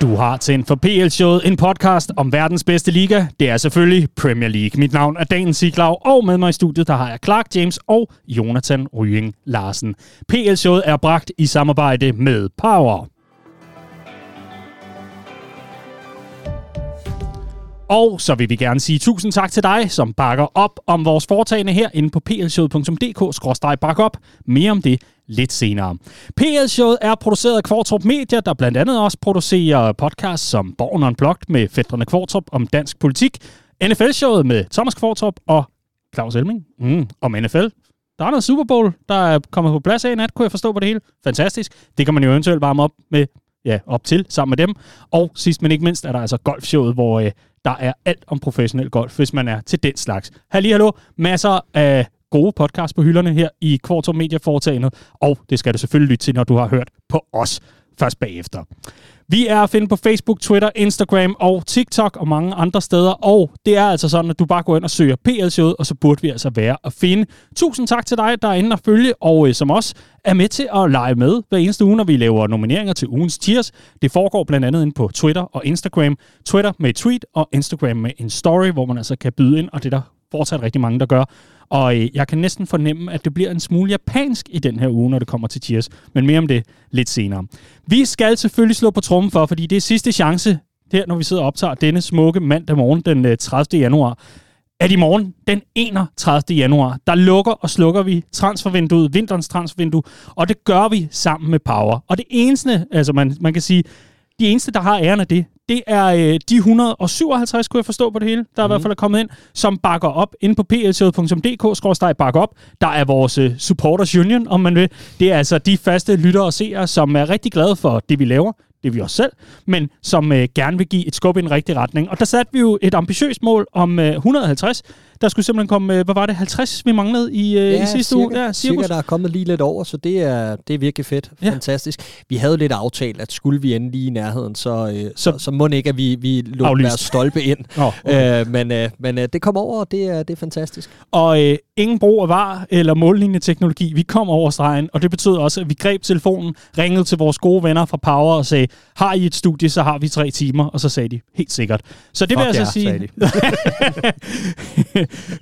Du har tændt for PL-showet, en podcast om verdens bedste liga. Det er selvfølgelig Premier League. Mit navn er Dan Siglau, og med mig i studiet, der har jeg Clark James og Jonathan Rying Larsen. PL-showet er bragt i samarbejde med Power. Og så vil vi gerne sige tusind tak til dig, som bakker op om vores foretagende her inde på plshowet.dk-bakke op. Mere om det lidt senere. PL-showet er produceret af Kvartrup Media, der blandt andet også producerer podcasts som Borgen Unplugged med fætterne Kvartrup om dansk politik, NFL-showet med Thomas Kvartrup og Claus Elming mm, om NFL. Der er noget Super Bowl, der er kommet på plads af i nat, kunne jeg forstå på det hele. Fantastisk. Det kan man jo eventuelt varme op med ja, op til sammen med dem. Og sidst men ikke mindst er der altså golfshowet, hvor øh, der er alt om professionel golf, hvis man er til den slags. Halli, hallo. Masser af gode podcast på hylderne her i Kvartor Media foretagendet, og det skal du selvfølgelig lytte til, når du har hørt på os først bagefter. Vi er at finde på Facebook, Twitter, Instagram og TikTok og mange andre steder, og det er altså sådan, at du bare går ind og søger PL-showet, og så burde vi altså være at finde. Tusind tak til dig, der er inde og følge, og øh, som også er med til at lege med hver eneste uge, når vi laver nomineringer til ugens tiers. Det foregår blandt andet inde på Twitter og Instagram. Twitter med et tweet, og Instagram med en story, hvor man altså kan byde ind, og det er der fortsat rigtig mange, der gør. Og øh, jeg kan næsten fornemme, at det bliver en smule japansk i den her uge, når det kommer til Cheers. Men mere om det lidt senere. Vi skal selvfølgelig slå på trummen for, fordi det er sidste chance, her når vi sidder og optager denne smukke mandag morgen den øh, 30. Januar, at i morgen, den 31. januar, der lukker og slukker vi transfervinduet, vinterens transfervindue, og det gør vi sammen med Power. Og det eneste, altså man, man kan sige, de eneste, der har æren af det, det er øh, de 157, kunne jeg forstå på det hele, der mm. i hvert mhm. fald er kommet ind, som bakker op inde på plshowet.dk, bakker op. Der er vores øh, supporters union, om man vil. Det er altså de faste lyttere og seere, som er rigtig glade for det, vi laver det er vi også selv, men som øh, gerne vil give et skub i en rigtig retning. Og der satte vi jo et ambitiøst mål om øh, 150. Der skulle simpelthen komme, øh, hvad var det, 50 vi manglede i, øh, ja, i sidste cirka, uge? Ja, cirka, der er kommet lige lidt over, så det er, det er virkelig fedt. Ja. Fantastisk. Vi havde lidt aftalt, at skulle vi ende lige i nærheden, så, øh, så, så, så må det ikke, at vi, vi lå være stolpe ind. oh, okay. øh, men øh, men øh, det kom over, og det er, det er fantastisk. Og øh, ingen brug af var eller mållinjeteknologi. Vi kom over stregen, og det betød også, at vi greb telefonen, ringede til vores gode venner fra Power og sagde, har I et studie, så har vi tre timer. Og så sagde de, helt sikkert. Så det Fuck vil jeg så sige...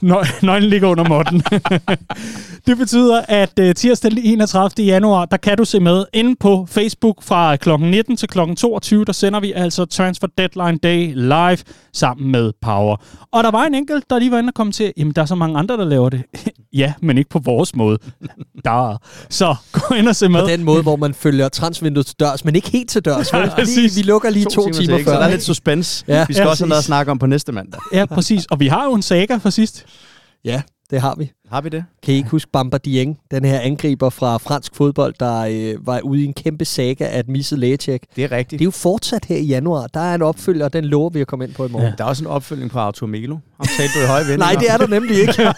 Nøglen ligger under måtten. det betyder, at uh, tirsdag den 31. januar, der kan du se med inde på Facebook fra kl. 19 til kl. 22. Der sender vi altså Transfer Deadline Day live sammen med Power. Og der var en enkelt, der lige var inde og kom til, jamen der er så mange andre, der laver det. ja, men ikke på vores måde. der. Så gå ind og se med. På den måde, hvor man følger transvinduet til dørs, men ikke helt til dørs. Ja, lige, vi lukker lige to, to timer, timer før. Så der er lidt suspense. Ja. Vi skal ja, også have noget at snakke om på næste mandag. Ja, præcis. Og vi har jo en saga for sidst. Ja, det har vi. Har vi det? Kan I ikke huske Bamba Dieng, den her angriber fra fransk fodbold, der øh, var ude i en kæmpe saga af et misset lægetjek? Det er rigtigt. Det er jo fortsat her i januar. Der er en opfølger, og den lover vi at komme ind på i morgen. Ja. Der er også en opfølging på Arthur Melo. Om talte du i høje Nej, det er der nemlig ikke.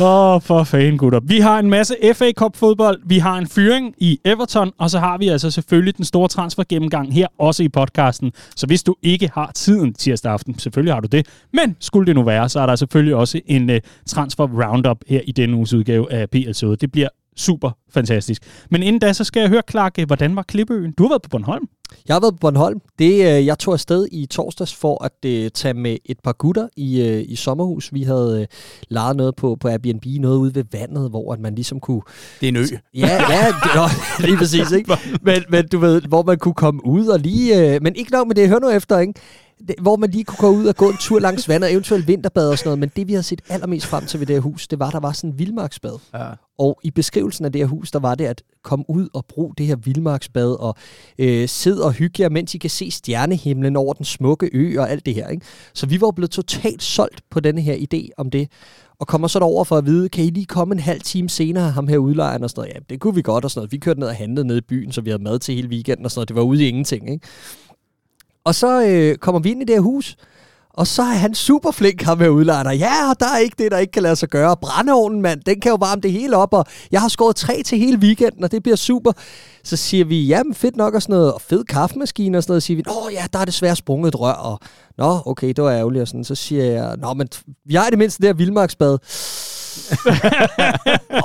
Åh, oh, for fanden, gutter. Vi har en masse FA Cup fodbold, vi har en fyring i Everton, og så har vi altså selvfølgelig den store transfer gennemgang her, også i podcasten. Så hvis du ikke har tiden tirsdag aften, selvfølgelig har du det, men skulle det nu være, så er der selvfølgelig også en uh, transfer roundup her i denne uges udgave af PLC. Det bliver super fantastisk. Men inden da, så skal jeg høre, Clark, hvordan var Klippeøen? Du har været på Bornholm. Jeg har været på Bornholm. Det, øh, jeg tog afsted i torsdags for at uh, tage med et par gutter i, uh, i sommerhus. Vi havde uh, lejet noget på, på Airbnb, noget ude ved vandet, hvor at man ligesom kunne... Det er en ø. Ja, ja det, nå, lige præcis, ikke? Men, men du ved, hvor man kunne komme ud og lige... Uh, men ikke nok med det, hør nu efter, ikke? Hvor man lige kunne gå ud og gå en tur langs vandet, eventuelt vinterbad og sådan noget. Men det, vi har set allermest frem til ved det her hus, det var, at der var sådan en vildmarksbad. Ja. Og i beskrivelsen af det her hus, der var det at komme ud og bruge det her vildmarksbad og øh, sidde og hygge jer, mens I kan se stjernehimlen over den smukke ø og alt det her. Ikke? Så vi var blevet totalt solgt på denne her idé om det og kommer så over for at vide, kan I lige komme en halv time senere, ham her udlejeren og sådan noget. Ja, det kunne vi godt og sådan noget. Vi kørte ned og handlede ned i byen, så vi havde mad til hele weekenden og sådan noget. Det var ude i ingenting, ikke? Og så øh, kommer vi ind i det her hus, og så er han super flink, ham med udlejeren. Ja, og der er ikke det, der ikke kan lade sig gøre. Brændeovnen, mand, den kan jo varme det hele op, og jeg har skåret tre til hele weekenden, og det bliver super. Så siger vi, jamen fedt nok og sådan noget, og fed kaffemaskine og sådan noget. Så siger vi, åh ja, der er desværre sprunget et rør, og nå, okay, det var ærgerligt. Og sådan. Så siger jeg, nå, men vi har i det mindste det her vildmarksbad.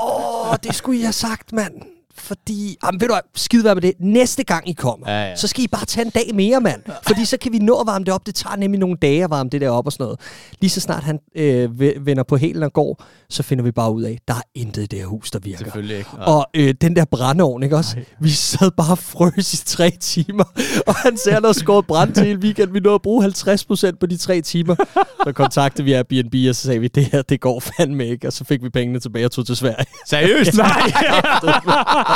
åh, det skulle I have sagt, mand fordi... Jamen, ved du hvad, skide være med det. Næste gang I kommer, ja, ja. så skal I bare tage en dag mere, mand. Fordi så kan vi nå at varme det op. Det tager nemlig nogle dage at varme det der op og sådan noget. Lige så snart han øh, vender på hælen og går, så finder vi bare ud af, der er intet i det her hus, der virker. Selvfølgelig ikke. Nej. Og øh, den der brændeovn, ikke også? Nej. Vi sad bare frøs i tre timer, og han sagde, at han havde skåret brand til hele weekend. Vi nåede at bruge 50 procent på de tre timer. Så kontaktede vi Airbnb, og så sagde vi, det her, det går fandme ikke. Og så fik vi pengene tilbage og tog til Sverige. Seriøst? Nej!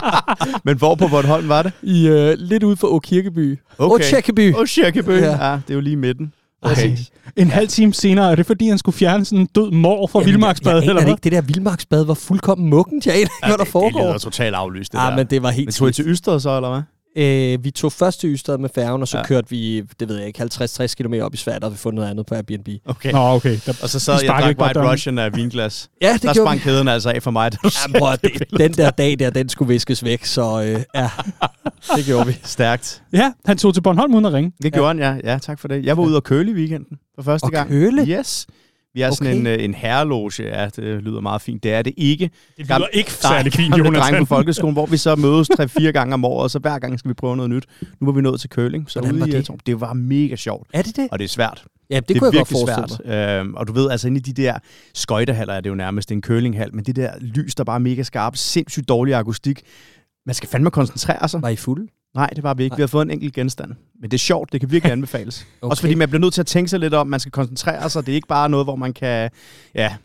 Men hvor på Bornholm var det? I øh, lidt ude for Åkirkeby. Okay. Åkirkeby. Åkirkeby. Ja. ja, det er jo lige midten. Okay. En halv time senere, er det fordi, han skulle fjerne sådan en død mor fra Vildmarksbad? Ja, eller hvad? ikke det der Vildmarksbad var fuldkommen mukken? Jeg ikke, ja, hvad der foregår. Det lyder totalt aflyst, det ja, der. men det var helt Men tog I til Ystad så, eller hvad? Øh, vi tog først til Ystad med færgen, og så ja. kørte vi, det ved jeg ikke, 50-60 km op i Sverige, og vi fundet noget andet på Airbnb. Okay. Nå, okay. Der, og så sad jeg og drak White Russian af vinglas. ja, det der sprang kæden altså af for mig. Ja, bror, det, den der dag der, den skulle viskes væk, så øh, ja, det gjorde vi. Stærkt. Ja, han tog til Bornholm uden at ringe. Det gjorde ja. han, ja. Ja, tak for det. Jeg var ude og køle i weekenden for første og gang. køle? Yes. Vi er okay. sådan en, øh, en herreloge. Ja, det lyder meget fint. Det er det ikke. Det lyder ikke særlig fint, Jonas. drenge på folkeskolen, hvor vi så mødes tre-fire gange om året, og så hver gang skal vi prøve noget nyt. Nu var vi nået til curling. Så Hvordan var det? det var mega sjovt. Er det det? Og det er svært. Ja, det, det kunne er jeg godt forestille svært. Øhm, og du ved, altså inde i de der skøjtehaller er det jo nærmest en curlinghal, men det der lys, der bare er mega skarpt, sindssygt dårlig akustik. Man skal fandme koncentrere sig. Var I fulde? Nej, det var vi ikke. Vi har fået en enkelt genstand. Men det er sjovt, det kan virkelig anbefales. okay. Også fordi man bliver nødt til at tænke sig lidt om, man skal koncentrere sig. Det er ikke bare noget, hvor man kan ja,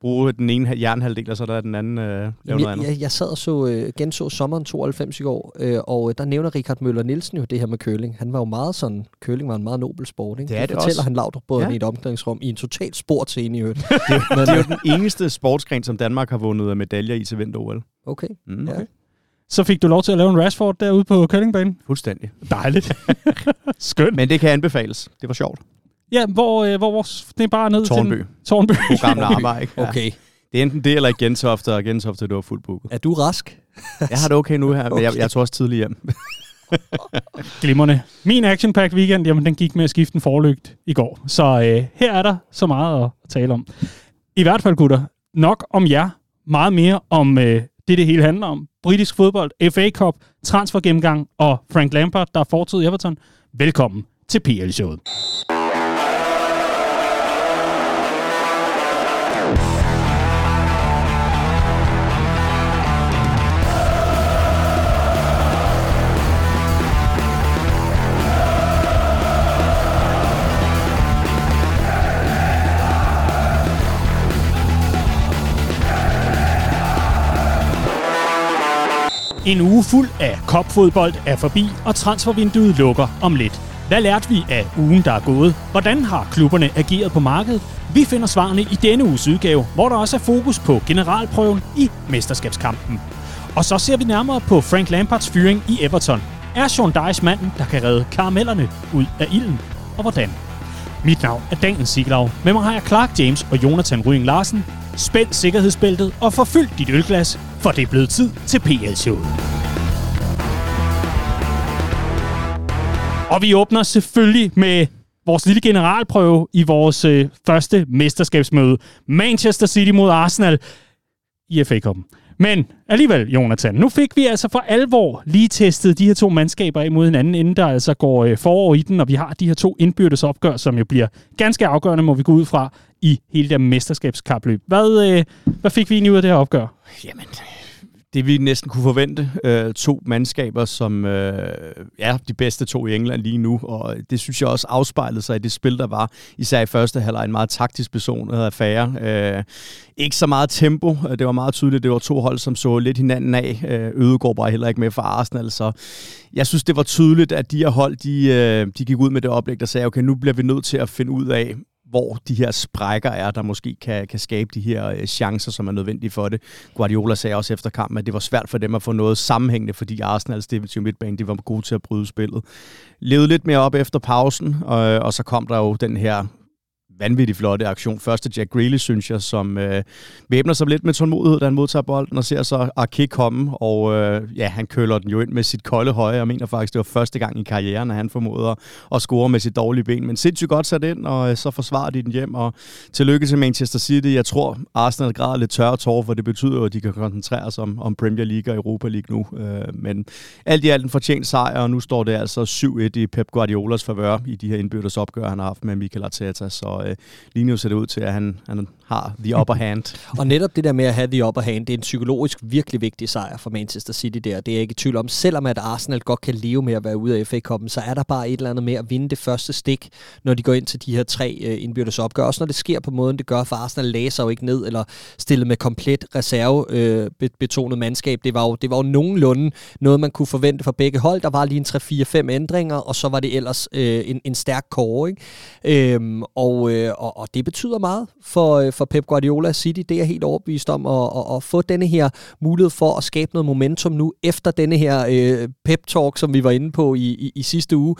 bruge den ene hjernehalvdel, og så der er den anden øh, lave Jamen, noget andet. Jeg, jeg sad og så, øh, genså sommeren 92 i går, øh, og øh, der nævner Richard Møller Nielsen jo det her med køling. Han var jo meget sådan, køling var en meget nobel sport. Ikke? Det er det, det fortæller også. han Laudrup ja. i et omklædningsrum i en total sportscene i øvrigt. det, det er jo den eneste sportsgren, som Danmark har vundet medaljer i til vinter-OL. Okay. Mm, okay. Ja. Så fik du lov til at lave en Rashford derude på curlingbanen? Fuldstændig. Dejligt. Skønt. Men det kan anbefales. Det var sjovt. Ja, hvor, øh, hvor vores, det er bare ned Tornby. til... Tornby. På gamle arbejde, ikke? Ja. Okay. Det er enten det, eller i Gentofte, og Gentofte, det var fuldt booket. Er du rask? jeg har det okay nu her, okay. men jeg, jeg tog også tidligt hjem. Glimmerne. Min action pack weekend, jamen den gik med at skifte en forlygt i går. Så øh, her er der så meget at tale om. I hvert fald, gutter, nok om jer. Meget mere om øh, det, det hele handler om. Britisk fodbold, FA Cup, transfergennemgang og Frank Lampard, der er fortid i Everton. Velkommen til PL-showet. En uge fuld af kopfodbold er forbi, og transfervinduet lukker om lidt. Hvad lærte vi af ugen, der er gået? Hvordan har klubberne ageret på markedet? Vi finder svarene i denne uges udgave, hvor der også er fokus på generalprøven i mesterskabskampen. Og så ser vi nærmere på Frank Lampards fyring i Everton. Er Sean Dyche manden, der kan redde karamellerne ud af ilden? Og hvordan? Mit navn er Daniel Siglau. Med mig har jeg Clark James og Jonathan Rying Larsen. Spænd sikkerhedsbæltet og forfyld dit ølglas, for det er blevet tid til PL-showet. Og vi åbner selvfølgelig med vores lille generalprøve i vores øh, første mesterskabsmøde. Manchester City mod Arsenal i FA Cup'en. Men alligevel, Jonathan, nu fik vi altså for alvor lige testet de her to mandskaber imod hinanden, inden der altså går øh, forår i den, og vi har de her to indbyrdes opgør, som jo bliver ganske afgørende, må vi gå ud fra, i hele det mesterskabskapløb. Hvad, øh, hvad fik vi egentlig ud af det her opgør? Jamen, det vi næsten kunne forvente. Øh, to mandskaber, som øh, er de bedste to i England lige nu, og det synes jeg også afspejlede sig i det spil, der var. Især i første halvleg en meget taktisk person affære. Øh, ikke så meget tempo. Øh, det var meget tydeligt, det var to hold, som så lidt hinanden af. Øh, Ødegård var heller ikke med for Arsenal, så jeg synes, det var tydeligt, at de her hold, de, øh, de gik ud med det oplæg, der sagde, okay, nu bliver vi nødt til at finde ud af, hvor de her sprækker er, der måske kan, kan skabe de her øh, chancer, som er nødvendige for det. Guardiola sagde også efter kampen, at det var svært for dem at få noget sammenhængende, fordi Arsenals defensive midtbane, de var gode til at bryde spillet. Levede lidt mere op efter pausen, og, og så kom der jo den her vanvittig flotte aktion. Første Jack Grealish, synes jeg, som øh, væbner sig lidt med tålmodighed, da han modtager bolden, og ser så Arke komme, og øh, ja, han køler den jo ind med sit kolde høje. Jeg mener faktisk, det var første gang i karrieren, at han formoder at score med sit dårlige ben. Men sindssygt godt sat ind, og øh, så forsvarer de den hjem, og tillykke til Manchester City. Jeg tror, Arsenal græder lidt tørre tårer, for det betyder jo, at de kan koncentrere sig om, om Premier League og Europa League nu. Øh, men alt i alt en fortjent sejr, og nu står det altså 7-1 i Pep Guardiolas favør i de her indbyrdes opgør, han har haft med Mikel Arteta. Så øh, lige nu ser det ud til, at han, han har the upper hand. og netop det der med at have the upper hand, det er en psykologisk virkelig vigtig sejr for Manchester City der. Det er jeg ikke i tvivl om. Selvom at Arsenal godt kan leve med at være ude af FA-koppen, så er der bare et eller andet med at vinde det første stik, når de går ind til de her tre øh, indbyrdes opgør. Også når det sker på måden, det gør, for Arsenal læser jo ikke ned eller stiller med komplet reserve øh, betonet mandskab. Det var, jo, det var jo nogenlunde noget, man kunne forvente fra begge hold. Der var lige en 3-4-5 ændringer, og så var det ellers øh, en, en stærk kåre. Ikke? Øhm, og, øh, og, og det betyder meget for, øh, for Pep Guardiola City. Det er jeg helt overbevist om at, at, at få denne her mulighed for at skabe noget momentum nu efter denne her øh, pep-talk, som vi var inde på i, i, i sidste uge.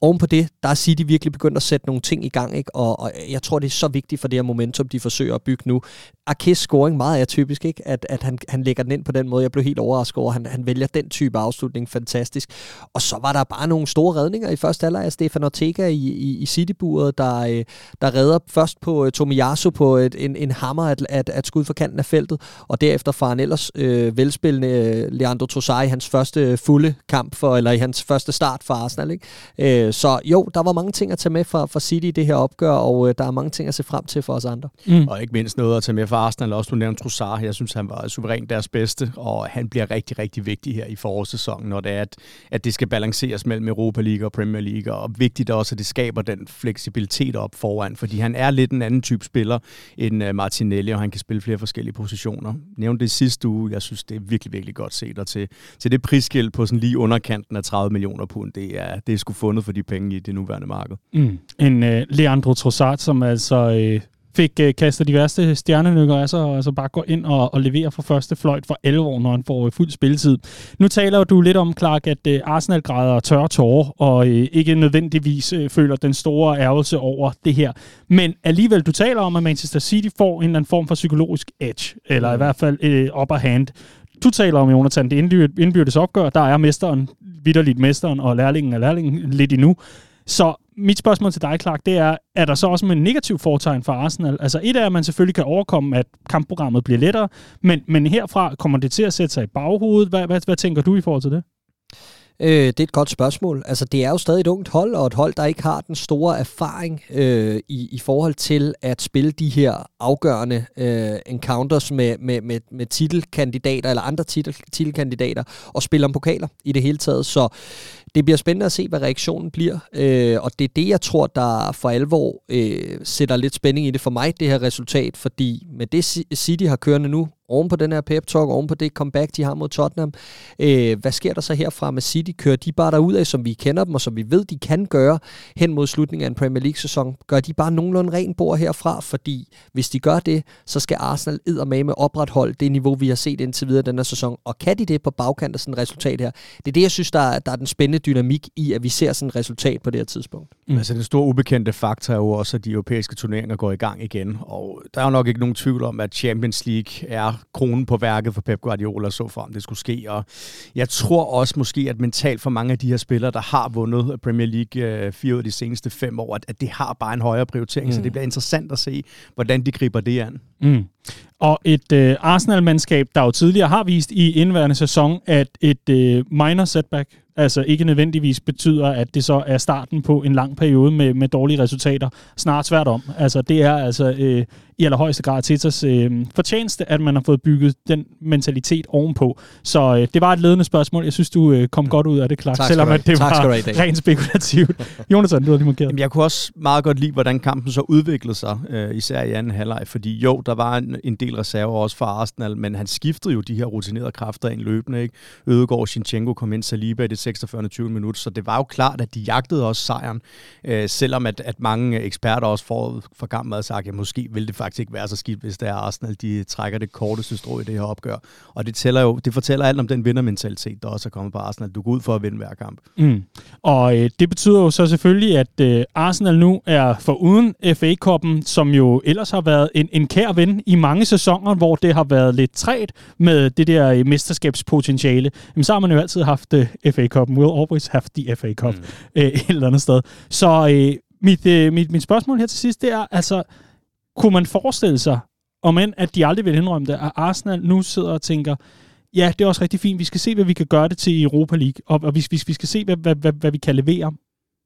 Oven på det, der er City virkelig begyndt at sætte nogle ting i gang, ikke? Og, og jeg tror, det er så vigtigt for det her momentum, de forsøger at bygge nu. Arkes scoring meget er typisk, ikke? At, at han, han lægger den ind på den måde. Jeg blev helt overrasket over, at han, han vælger den type afslutning. Fantastisk. Og så var der bare nogle store redninger i første halvleg af Stefan Ortega i, i, i City-buret, der, øh, der redder først på uh, Tomiyasu på et, en, en hammer at, at, at skud for kanten af feltet, og derefter fra en ellers øh, velspillende øh, Leandro Trossard i hans første fulde kamp, for, eller i hans første start for Arsenal. Ikke? Øh, så jo, der var mange ting at tage med for, for City i det her opgør, og øh, der er mange ting at se frem til for os andre. Mm. Og ikke mindst noget at tage med for Arsenal, også du nævnte Trossard. Jeg synes, han var suverænt deres bedste, og han bliver rigtig, rigtig vigtig her i forårssæsonen, når det er, at, at det skal balanceres mellem Europa League og Premier League, og vigtigt også, at det skaber den fleksibilitet op foran, fordi han er lidt en anden type spiller end øh, Martinelli, og han kan spille flere forskellige positioner. Nævnte det sidste uge, jeg synes, det er virkelig, virkelig godt set, og til, til det prisskilt på sådan lige underkanten af 30 millioner pund, det er, det er sgu fundet for de penge i det nuværende marked. Mm. En uh, Leandro Trossard, som altså uh, fik uh, kastet de værste stjernenykker af sig, og altså bare går ind og, og leverer for første fløjt for 11 år, når han får uh, fuld spilletid. Nu taler du lidt om, Clark, at uh, Arsenal græder tørre tårer, og uh, ikke nødvendigvis uh, føler den store ærgelse over det her. Men alligevel, du taler om, at Manchester City får en eller anden form for psykologisk edge, eller mm. i hvert fald uh, upper hand. Du taler om, Jonathan, det indbyrdes opgør. Der er mesteren, vidderligt mesteren, og lærlingen er lærlingen lidt endnu. Så mit spørgsmål til dig, Clark, det er, er der så også en negativ fortegn for Arsenal? Altså et er, at man selvfølgelig kan overkomme, at kampprogrammet bliver lettere, men, men herfra kommer det til at sætte sig i baghovedet. Hvad, hvad, hvad tænker du i forhold til det? Øh, det er et godt spørgsmål. Altså, det er jo stadig et ungt hold, og et hold, der ikke har den store erfaring øh, i, i forhold til at spille de her afgørende øh, encounters med, med, med, med titelkandidater eller andre titel, titelkandidater og spille om pokaler i det hele taget. Så det bliver spændende at se, hvad reaktionen bliver, øh, og det er det, jeg tror, der for alvor øh, sætter lidt spænding i det for mig, det her resultat, fordi med det City har kørende nu, oven på den her pep-talk, oven på det comeback, de har mod Tottenham. Øh, hvad sker der så herfra med City? Kører de bare derud af, som vi kender dem, og som vi ved, de kan gøre hen mod slutningen af en Premier League-sæson? Gør de bare nogenlunde ren bord herfra? Fordi hvis de gør det, så skal Arsenal med opretholde det niveau, vi har set indtil videre den her sæson. Og kan de det på bagkant af sådan et resultat her? Det er det, jeg synes, der er, der er den spændende dynamik i, at vi ser sådan et resultat på det her tidspunkt. Mm. Altså den store ubekendte faktor er jo også, at de europæiske turneringer går i gang igen. Og der er jo nok ikke nogen tvivl om, at Champions League er kronen på værket for Pep Guardiola, så frem det skulle ske. Og jeg tror også måske, at mentalt for mange af de her spillere, der har vundet Premier League øh, fire ud af de seneste fem år, at, at det har bare en højere prioritering. Mm. Så det bliver interessant at se, hvordan de griber det an. Mm. Og et øh, Arsenal-mandskab, der jo tidligere har vist i indværende sæson, at et øh, minor setback altså ikke nødvendigvis betyder, at det så er starten på en lang periode med, med dårlige resultater. Snart svært om. Altså det er altså øh, i allerhøjeste grad Tetas øh, fortjeneste, at man har fået bygget den mentalitet ovenpå. Så øh, det var et ledende spørgsmål. Jeg synes, du øh, kom godt ud af det, klart, selvom at det tak var rent spekulativt. Jonathan, du har lige markeret. Jamen, jeg kunne også meget godt lide, hvordan kampen så udviklede sig, øh, især i anden halvleg, fordi jo, der var en, en del reserver også for Arsenal, men han skiftede jo de her rutinerede kræfter ind løbende. Ikke? Ødegaard, Shinchenko kom ind, Saliba i det 46. 20 minutter, så det var jo klart, at de jagtede også sejren, øh, selvom at, at mange eksperter også for, for gammel havde sagt, at måske ville det faktisk ikke være så skidt, hvis det er Arsenal, de trækker det korteste strå i det her opgør. Og det, tæller jo, det fortæller alt om den vindermentalitet, der også er kommet på Arsenal. Du går ud for at vinde hver kamp. Mm. Og øh, det betyder jo så selvfølgelig, at øh, Arsenal nu er for uden FA-koppen, som jo ellers har været en, en kær ven i mange sæsoner, hvor det har været lidt træt med det der øh, mesterskabspotentiale. Jamen, så har man jo altid haft øh, FA-koppen. We'll always have the FA Cup mm. øh, et eller andet sted. Så øh, mit, øh, mit, mit spørgsmål her til sidst, det er, altså, kunne man forestille sig, om end at de aldrig vil indrømme det, at Arsenal nu sidder og tænker, ja, det er også rigtig fint, vi skal se, hvad vi kan gøre det til i Europa League, og, og vi, vi, vi skal se, hvad, hvad, hvad, hvad vi kan levere,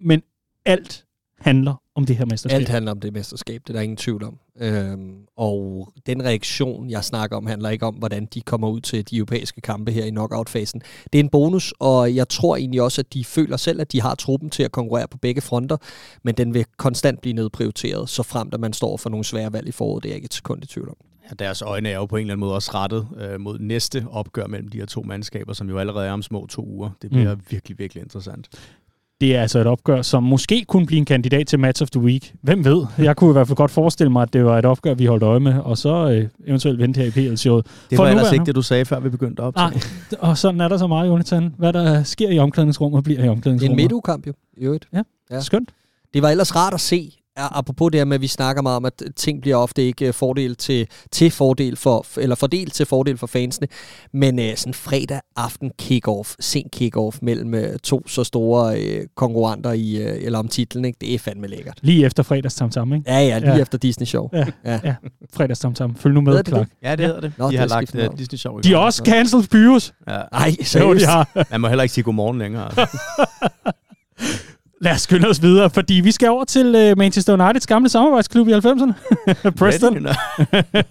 men alt handler om det her mesterskab. Alt handler om det mesterskab, det er der ingen tvivl om. Øhm, og den reaktion, jeg snakker om, handler ikke om, hvordan de kommer ud til de europæiske kampe her i knockout-fasen. Det er en bonus, og jeg tror egentlig også, at de føler selv, at de har truppen til at konkurrere på begge fronter, men den vil konstant blive nedprioriteret, så frem at man står for nogle svære valg i foråret. Det er jeg ikke et sekund i tvivl om. Ja, deres øjne er jo på en eller anden måde også rettet øh, mod næste opgør mellem de her to mandskaber, som jo allerede er om små to uger. Det bliver mm. virkelig, virkelig interessant det er altså et opgør, som måske kunne blive en kandidat til Match of the Week. Hvem ved? Jeg kunne i hvert fald godt forestille mig, at det var et opgør, vi holdt øje med, og så øh, eventuelt vente her i PL-showet. Det var ellers ikke det, du sagde, før vi begyndte op. Nej, og sådan er der så meget, Jonathan. Hvad der sker i omklædningsrummet, bliver i omklædningsrummet. En midtugekamp jo, i øvrigt. Ja, ja, skønt. Det var ellers rart at se, apropos det her med, at vi snakker meget om, at ting bliver ofte ikke øh, fordel til, til fordel for, eller fordel til fordel for fansene, men uh, sådan fredag aften kick-off, sen kick-off mellem uh, to så store uh, konkurrenter i, uh, eller om titlen, ikke? det er fandme lækkert. Lige efter fredags tam tam, ikke? Ja, ja, lige ja. efter Disney Show. Ja, ja. ja. fredags tam tam. Følg nu med, det Clark. Ja, det hedder det. Nå, de har lagt uh, Disney Show i De har også cancelled Pyrus. Ja. Ej, seriøst? Jo, de har. Man må heller ikke sige godmorgen længere. Lad os skynde os videre, fordi vi skal over til uh, Manchester Uniteds gamle samarbejdsklub i 90'erne. Preston.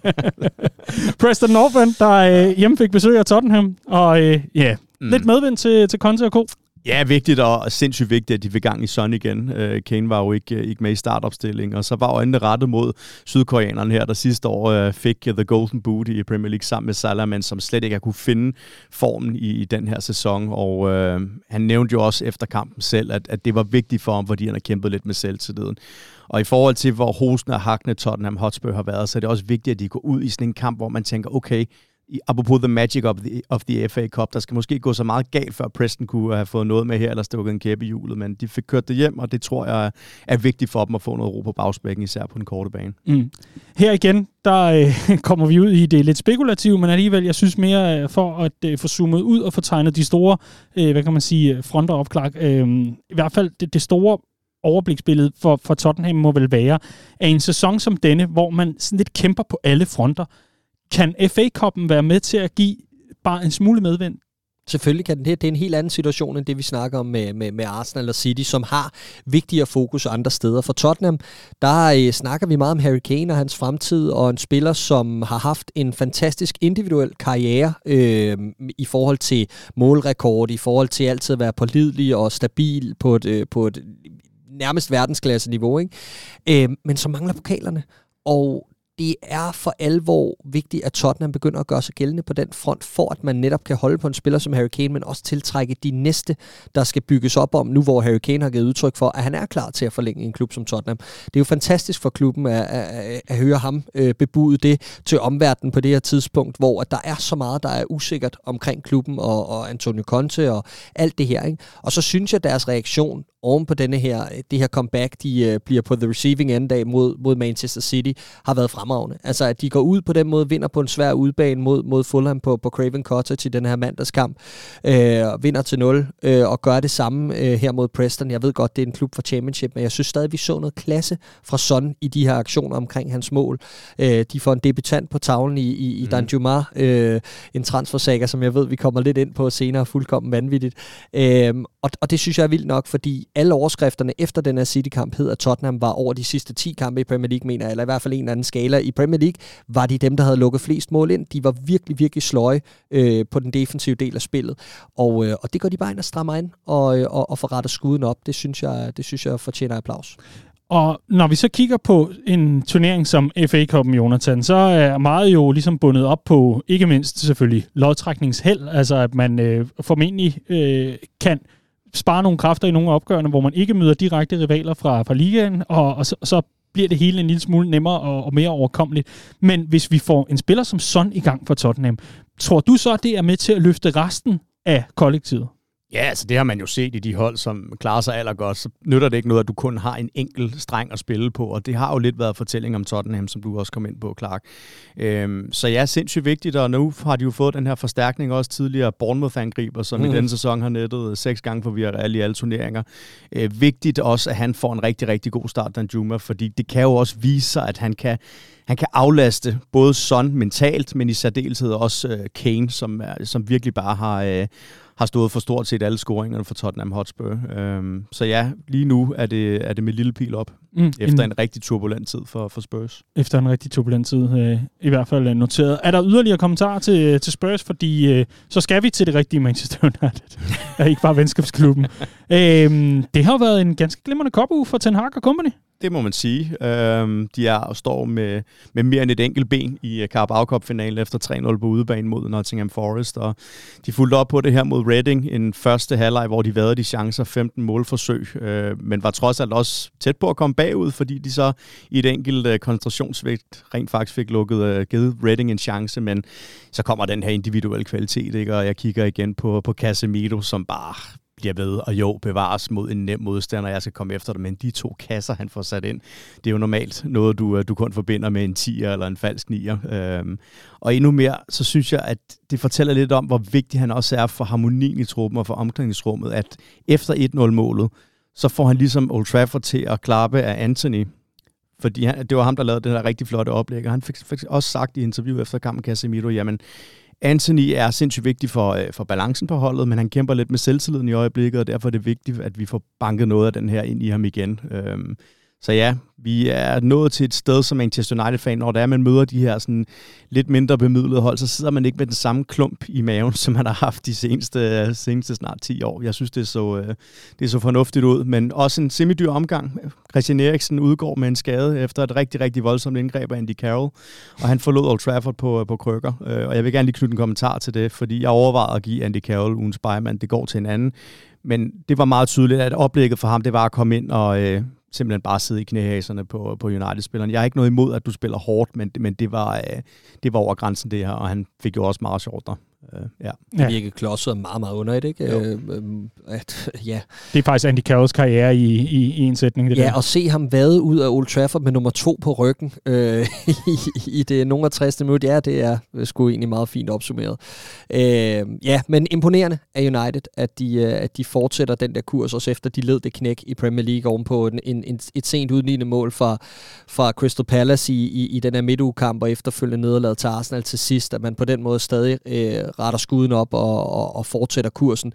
Preston Northern, der uh, hjemme fik besøg af Tottenham. Og uh, ja, yeah, mm. lidt medvind til, til Conte og Co. Ja, vigtigt og sindssygt vigtigt, at de fik gang i Son igen. Uh, Kane var jo ikke, øh, ikke med i startopstillingen, og så var øjnene rettet mod sydkoreanerne her, der sidste år uh, fik The Golden Boot i Premier League sammen med Salah, men som slet ikke har kunne finde formen i, i den her sæson. Og uh, han nævnte jo også efter kampen selv, at, at det var vigtigt for ham, fordi han har kæmpet lidt med selvtilliden. Og i forhold til, hvor hosen og hakkende Tottenham Hotspur har været, så er det også vigtigt, at de går ud i sådan en kamp, hvor man tænker, okay, apropos the magic of the, of the FA Cup, der skal måske gå så meget galt, før Preston kunne have fået noget med her, eller stukket en kæppe i hjulet, men de fik kørt det hjem, og det tror jeg er vigtigt for dem at få noget ro på bagspækken, især på den korte bane. Mm. Her igen, der øh, kommer vi ud i det lidt spekulative, men alligevel, jeg synes mere øh, for at øh, få zoomet ud og få tegnet de store, øh, hvad kan man sige, øh, fronter op, Clark. Øh, I hvert fald det, det store overbliksbillede for, for Tottenham må vel være, at en sæson som denne, hvor man sådan lidt kæmper på alle fronter, kan FA-koppen være med til at give bare en smule medvind? Selvfølgelig kan den det. Det er en helt anden situation, end det vi snakker om med, med, med Arsenal og City, som har vigtigere fokus andre steder. For Tottenham, der øh, snakker vi meget om Harry Kane og hans fremtid, og en spiller, som har haft en fantastisk individuel karriere øh, i forhold til målrekord, i forhold til altid at være pålidelig og stabil på et, øh, på et nærmest verdensklasse niveau. Ikke? Øh, men som mangler pokalerne. Og det er for alvor vigtigt, at Tottenham begynder at gøre sig gældende på den front, for at man netop kan holde på en spiller som Harry Kane, men også tiltrække de næste, der skal bygges op om, nu hvor Harry Kane har givet udtryk for, at han er klar til at forlænge en klub som Tottenham. Det er jo fantastisk for klubben at, at, at høre ham øh, bebude det til omverdenen på det her tidspunkt, hvor at der er så meget, der er usikkert omkring klubben og, og Antonio Conte og alt det her. Ikke? Og så synes jeg, at deres reaktion oven på denne her, det her comeback, de øh, bliver på the receiving end af mod, mod Manchester City, har været fremragende. Altså, at de går ud på den måde, vinder på en svær udbane mod, mod Fulham på, på Craven Cottage i den her mandagskamp, øh, vinder til 0, øh, og gør det samme øh, her mod Preston. Jeg ved godt, det er en klub for championship, men jeg synes stadig, vi så noget klasse fra Son i de her aktioner omkring hans mål. Øh, de får en debutant på tavlen i, i, i mm. Danjuma, øh, en transfersager, som jeg ved, vi kommer lidt ind på senere, fuldkommen vanvittigt. Øh, og, og det synes jeg er vildt nok, fordi alle overskrifterne efter den her City-kamp hed, at Tottenham var over de sidste 10 kampe i Premier League, mener jeg, eller i hvert fald en eller anden skala i Premier League, var de dem, der havde lukket flest mål ind. De var virkelig, virkelig sløje øh, på den defensive del af spillet. Og, øh, og det går de bare ind og strammer ind og, øh, og, og får rettet skuden op. Det synes jeg, det synes jeg fortjener applaus. Og når vi så kigger på en turnering som FA Cup'en, Jonathan, så er meget jo ligesom bundet op på, ikke mindst selvfølgelig, lodtrækningsheld, altså at man øh, formentlig øh, kan spare nogle kræfter i nogle opgørende, hvor man ikke møder direkte rivaler fra, fra ligaen, og, og så, så bliver det hele en lille smule nemmere og, og mere overkommeligt. Men hvis vi får en spiller som Son i gang for Tottenham, tror du så, det er med til at løfte resten af kollektivet? Ja, altså det har man jo set i de hold, som klarer sig allergodt. Så nytter det ikke noget, at du kun har en enkelt streng at spille på, og det har jo lidt været fortælling om Tottenham, som du også kom ind på, Clark. Øhm, så ja, sindssygt vigtigt, og nu har de jo fået den her forstærkning også tidligere Bournemouth-angriber, som mm. i mhm. denne sæson har nettet seks gange for Villarreal i alle turneringer. Øh, vigtigt også, at han får en rigtig, rigtig god start, Dan Juma, fordi det kan jo også vise sig, at han kan han kan aflaste både Son mentalt, men i særdeleshed også øh, Kane, som, er, som virkelig bare har, øh, har stået for stort set alle scoringerne for Tottenham Hotspur. Øhm, så ja, lige nu er det, er det med lille pil op, mm, efter en, en rigtig turbulent tid for, for Spurs. Efter en rigtig turbulent tid, øh, i hvert fald øh, noteret. Er der yderligere kommentarer til, til Spurs? Fordi øh, så skal vi til det rigtige Manchester United, og ikke bare venskabsklubben. øhm, det har været en ganske glimrende kopuge for Ten Hag og Company. Det må man sige. Øhm, de er og står med, med mere end et enkelt ben i øh, Carabao Cup-finalen efter 3-0 på udebane mod Nottingham Forest. Og de fulgte op på det her mod Reading en første halvleg, hvor de vejede de chancer, 15 målforsøg, øh, men var trods alt også tæt på at komme bagud, fordi de så i et enkelt øh, koncentrationsvægt rent faktisk fik lukket, øh, givet Reading en chance, men så kommer den her individuelle kvalitet, ikke? og jeg kigger igen på, på Casemiro, som bare bliver ved, og jo, bevares mod en nem modstander, jeg skal komme efter dig, men de to kasser, han får sat ind, det er jo normalt noget, du, øh, du kun forbinder med en 10'er eller en falsk 9'er. Øhm, og endnu mere, så synes jeg, at det fortæller lidt om, hvor vigtig han også er for harmonien i truppen og for omklædningsrummet, at efter 1-0-målet, så får han ligesom Old Trafford til at klappe af Anthony, fordi han, det var ham, der lavede det her rigtig flotte oplæg, og han fik, fik også sagt i interview efter kampen Casemiro, jamen, Anthony er sindssygt vigtig for, øh, for balancen på holdet, men han kæmper lidt med selvtilliden i øjeblikket, og derfor er det vigtigt, at vi får banket noget af den her ind i ham igen. Øhm, så ja, vi er nået til et sted som Manchester United-fan, når der er, man møder de her sådan lidt mindre bemidlede hold, så sidder man ikke med den samme klump i maven, som man har haft de seneste, seneste snart 10 år. Jeg synes, det er, så, øh, det er så fornuftigt ud, men også en semidyr omgang. Christian Eriksen udgår med en skade efter et rigtig, rigtig voldsomt indgreb af Andy Carroll, og han forlod Old Trafford på, øh, på krykker. Øh, og jeg vil gerne lige knytte en kommentar til det, fordi jeg overvejede at give Andy Carroll ugens Bayern, det går til en anden. Men det var meget tydeligt, at oplægget for ham, det var at komme ind og øh, simpelthen bare sidde i knæhaserne på, på United-spilleren. Jeg har ikke noget imod, at du spiller hårdt, men, men det, var, øh, det var over grænsen det her, og han fik jo også meget sjovt. Øh, ja. Det virker klodset meget, meget under ikke? Øh, øh, at, ja. Det er faktisk Andy Carrolls karriere i, i, i en sætning. Det ja, der. og se ham vade ud af Old Trafford med nummer to på ryggen øh, i, i det nogle 60. minut, ja, det er sgu egentlig meget fint opsummeret. Øh, ja, men imponerende af United, at de, øh, at de fortsætter den der kurs, også efter de led det knæk i Premier League ovenpå en, en, en, et sent udlignende mål fra, fra Crystal Palace i, i, i den her midtugekamp, og efterfølgende nederlaget til Arsenal til sidst, at man på den måde stadig øh, retter skuden op og, og, og fortsætter kursen.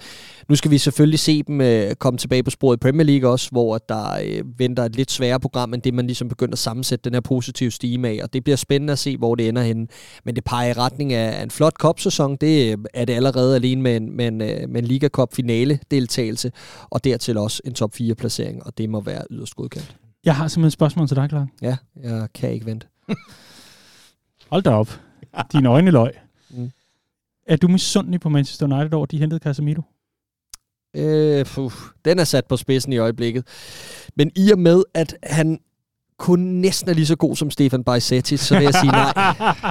Nu skal vi selvfølgelig se dem øh, komme tilbage på sporet i Premier League også, hvor der øh, venter et lidt sværere program, end det man ligesom begynder at sammensætte den her positive stime af, og det bliver spændende at se, hvor det ender henne. Men det peger i retning af en flot kopsæson, det øh, er det allerede alene med en, med en, øh, med en Liga Cup finale deltagelse, og dertil også en top 4 placering, og det må være yderst godkendt. Jeg har simpelthen et spørgsmål til dig, Clark. Ja, jeg kan ikke vente. Hold da op. Dine øjne løg. Mm. Er du misundelig på Manchester United over, de hentede Casemiro? Øh, puh, den er sat på spidsen i øjeblikket. Men i og med, at han kun næsten er lige så god som Stefan Bajsetic, så vil jeg sige nej.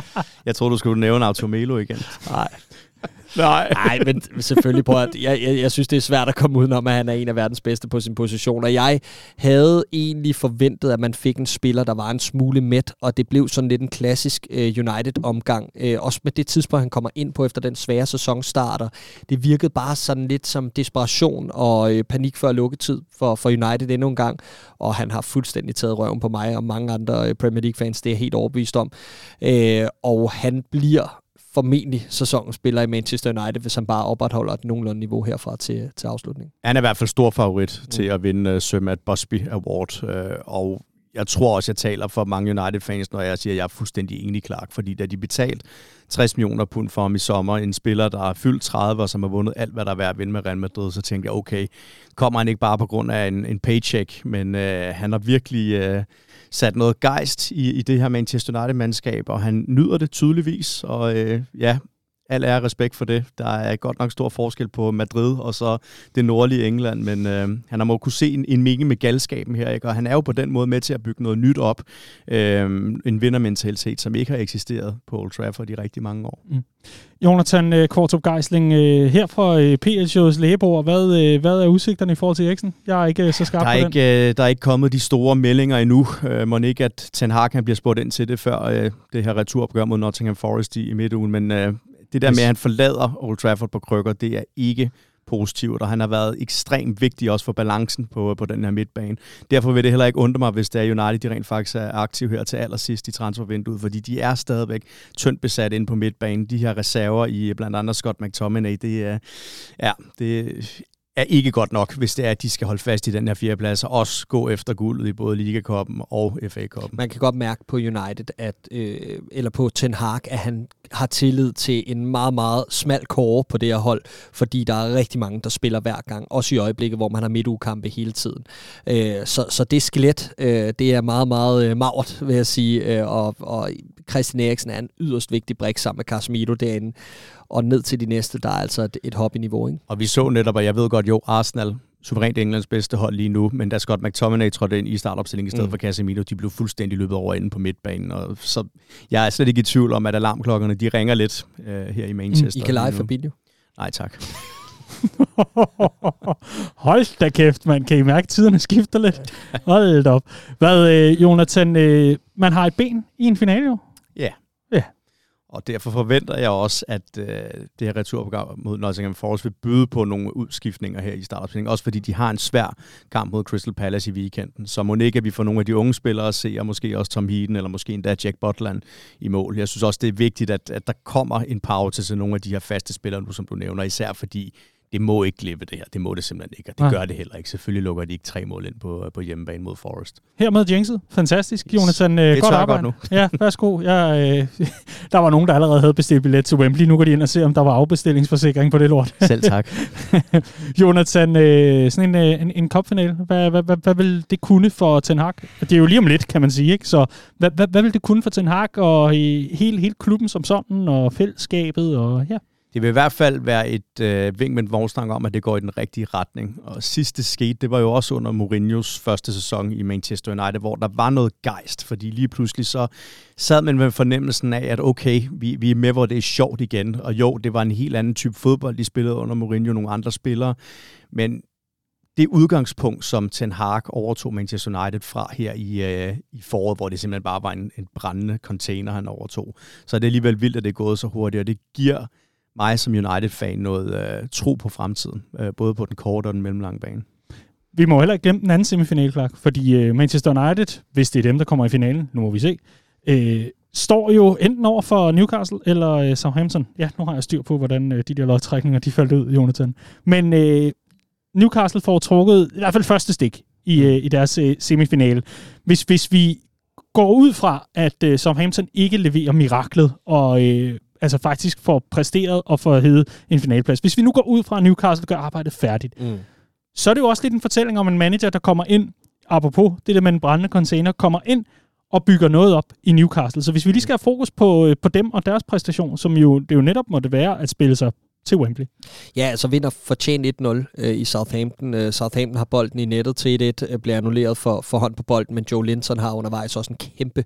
Jeg tror du skulle nævne Automelo igen. Nej. Nej. Nej, men selvfølgelig på, at jeg, jeg, jeg synes, det er svært at komme udenom, at han er en af verdens bedste på sin position. Og jeg havde egentlig forventet, at man fik en spiller, der var en smule mæt, og det blev sådan lidt en klassisk øh, United-omgang. Øh, også med det tidspunkt, han kommer ind på efter den svære sæsonstarter. Det virkede bare sådan lidt som desperation og øh, panik før lukketid for, for United endnu en gang. Og han har fuldstændig taget røven på mig og mange andre øh, Premier League-fans, det er helt overbevist om. Øh, og han bliver formentlig sæsonspiller i Manchester United, hvis han bare opretholder et nogenlunde niveau herfra til, til afslutning. Han er i hvert fald stor favorit mm. til at vinde uh, Sir Matt Busby Award, uh, og jeg tror også, jeg taler for mange United-fans, når jeg siger, at jeg er fuldstændig enig, Clark, fordi da de betalt 60 millioner pund for ham i sommer, en spiller, der er fyldt 30, og som har vundet alt, hvad der er værd at vinde med Real Madrid, så tænkte jeg, okay, kommer han ikke bare på grund af en, en paycheck, men øh, han har virkelig øh, sat noget gejst i, i det her Manchester United-mandskab, og han nyder det tydeligvis, og øh, ja, al er respekt for det. Der er godt nok stor forskel på Madrid og så det nordlige England, men øh, han har må kunne se en, en mening med galskaben her, ikke? og han er jo på den måde med til at bygge noget nyt op. Øh, en vindermentalitet, som ikke har eksisteret på Old Trafford i rigtig mange år. Mm. Jonathan uh, Kvartrup Geisling, uh, her fra øh, PL-shows lægebord, hvad, hvad er udsigterne i forhold til Eriksen? Jeg er ikke så skarp der er på ikke, den. der er ikke kommet de store meldinger endnu. Må ikke, at Ten Hag kan bliver spurgt ind til det før det her returopgør mod Nottingham Forest i, midtugen, men det der med, at han forlader Old Trafford på krykker, det er ikke positivt, og han har været ekstremt vigtig også for balancen på, på den her midtbane. Derfor vil det heller ikke undre mig, hvis det er United, de rent faktisk er aktive her til allersidst i transfervinduet, fordi de er stadigvæk tyndt besat ind på midtbanen. De her reserver i blandt andet Scott McTominay, det er, ja, det er er ikke godt nok, hvis det er, at de skal holde fast i den her fjerdeplads, og også gå efter guldet i både Liga-koppen og FA-koppen. Man kan godt mærke på United, at, øh, eller på Ten Hag, at han har tillid til en meget, meget smal kåre på det her hold, fordi der er rigtig mange, der spiller hver gang, også i øjeblikket, hvor man har midtugekampe hele tiden. Øh, så, så det skelet, øh, det er meget, meget øh, magert, vil jeg sige, øh, og, og Christian Eriksen er en yderst vigtig brik sammen med Casemiro derinde og ned til de næste, der er altså et, et hop-niveau. Ikke? Og vi så netop, og jeg ved godt, jo, Arsenal suverænt Englands bedste hold lige nu, men da Scott McTominay trådte ind i startopstillingen i stedet mm. for Casemiro, de blev fuldstændig løbet over enden på midtbanen. Og så jeg er slet ikke i tvivl om, at alarmklokkerne de ringer lidt øh, her i Manchester. Mm, I kan lege Fabinho? Nej, tak. Hold da kæft, man. Kan I mærke, at tiderne skifter lidt? Hold op. Hvad, øh, Jonathan, øh, man har et ben i en finale jo? Ja. Ja. Og derfor forventer jeg også, at øh, det her returopgave mod Nottingham Forest vil byde på nogle udskiftninger her i startopstillingen. Også fordi de har en svær kamp mod Crystal Palace i weekenden. Så må ikke, at vi får nogle af de unge spillere at se, og måske også Tom Heaton, eller måske endda Jack Butland i mål. Jeg synes også, det er vigtigt, at, at der kommer en pause til nogle af de her faste spillere nu, som du nævner. Især fordi det må ikke glippe det her. Det må det simpelthen ikke, og det ja. gør det heller ikke. Selvfølgelig lukker de ikke tre mål ind på, på hjemmebane mod Forest. Hermed Jinxet. Fantastisk, yes. Jonathan. Øh, det godt arbejde. Godt nu. ja, værsgo. Jeg, øh, der var nogen, der allerede havde bestilt billet til Wembley. Nu går de ind og se, om der var afbestillingsforsikring på det lort. Selv tak. Jonathan, øh, sådan en, øh, en, en kopfinal. Hvad, hvad, hvad, hvad vil det kunne for Ten Hag? Det er jo lige om lidt, kan man sige. Ikke? Så hvad, hvad, hvad vil det kunne for Ten Hag og hele, hele klubben som sådan, og fællesskabet? Og, ja. Det vil i hvert fald være et øh, vink med en vognstang om, at det går i den rigtige retning. Og sidste skete, det var jo også under Mourinhos første sæson i Manchester United, hvor der var noget gejst, fordi lige pludselig så sad man med fornemmelsen af, at okay, vi, vi er med, hvor det er sjovt igen. Og jo, det var en helt anden type fodbold, de spillede under Mourinho, nogle andre spillere. Men det udgangspunkt, som Ten Hag overtog Manchester United fra her i, øh, i foråret, hvor det simpelthen bare var en, en brændende container, han overtog, så er det alligevel vildt, at det er gået så hurtigt, og det giver mig som United-fan noget øh, tro på fremtiden, øh, både på den korte og den mellemlange bane. Vi må heller ikke glemme den anden semifinal, Clark, fordi øh, Manchester United, hvis det er dem, der kommer i finalen, nu må vi se, øh, står jo enten over for Newcastle eller øh, Southampton. Ja, nu har jeg styr på, hvordan øh, de der lodtrækninger de faldt ud, Jonathan. Men øh, Newcastle får trukket i hvert fald første stik i, øh, i deres øh, semifinale. Hvis, hvis vi går ud fra, at øh, Southampton ikke leverer miraklet, og øh, altså faktisk får præsteret og får hedde en finalplads. Hvis vi nu går ud fra, at Newcastle gør arbejdet færdigt, mm. så er det jo også lidt en fortælling om en manager, der kommer ind, apropos det der med en brændende container, kommer ind og bygger noget op i Newcastle. Så hvis vi lige skal have fokus på, øh, på dem og deres præstation, som jo, det jo netop måtte være at spille sig til Wembley. Ja, altså vinder fortjent 1-0 øh, i Southampton. Øh, Southampton har bolden i nettet til 1-1, øh, bliver annulleret for, for hånd på bolden, men Joe Linton har undervejs også en kæmpe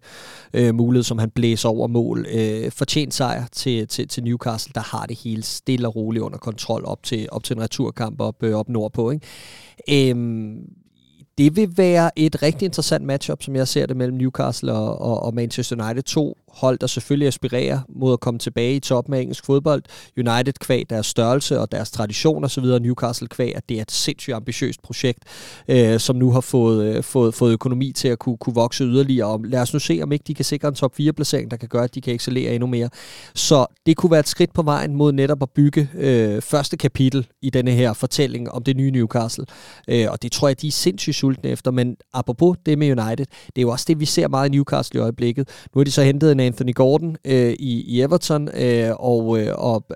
øh, mulighed, som han blæser over mål. Øh, fortjent sejr til, til, til Newcastle, der har det hele stille og roligt under kontrol op til, op til en returkamp op, øh, op nordpå. Ikke? Øh, det vil være et rigtig interessant matchup, som jeg ser det, mellem Newcastle og, og, og Manchester United. To hold, der selvfølgelig aspirerer mod at komme tilbage i toppen af engelsk fodbold. United kvæg deres størrelse og deres tradition osv. Newcastle kvæg, at det er et sindssygt ambitiøst projekt, øh, som nu har fået, øh, fået, fået økonomi til at kunne, kunne vokse yderligere. Og lad os nu se, om ikke de kan sikre en top 4-placering, der kan gøre, at de kan excellere endnu mere. Så det kunne være et skridt på vejen mod netop at bygge øh, første kapitel i denne her fortælling om det nye Newcastle. Øh, og det tror jeg, de er sindssygt sultne efter. Men apropos det med United, det er jo også det, vi ser meget i Newcastle i øjeblikket. Nu har de så hentet en Anthony Gordon øh, i, i Everton, øh, og, øh, og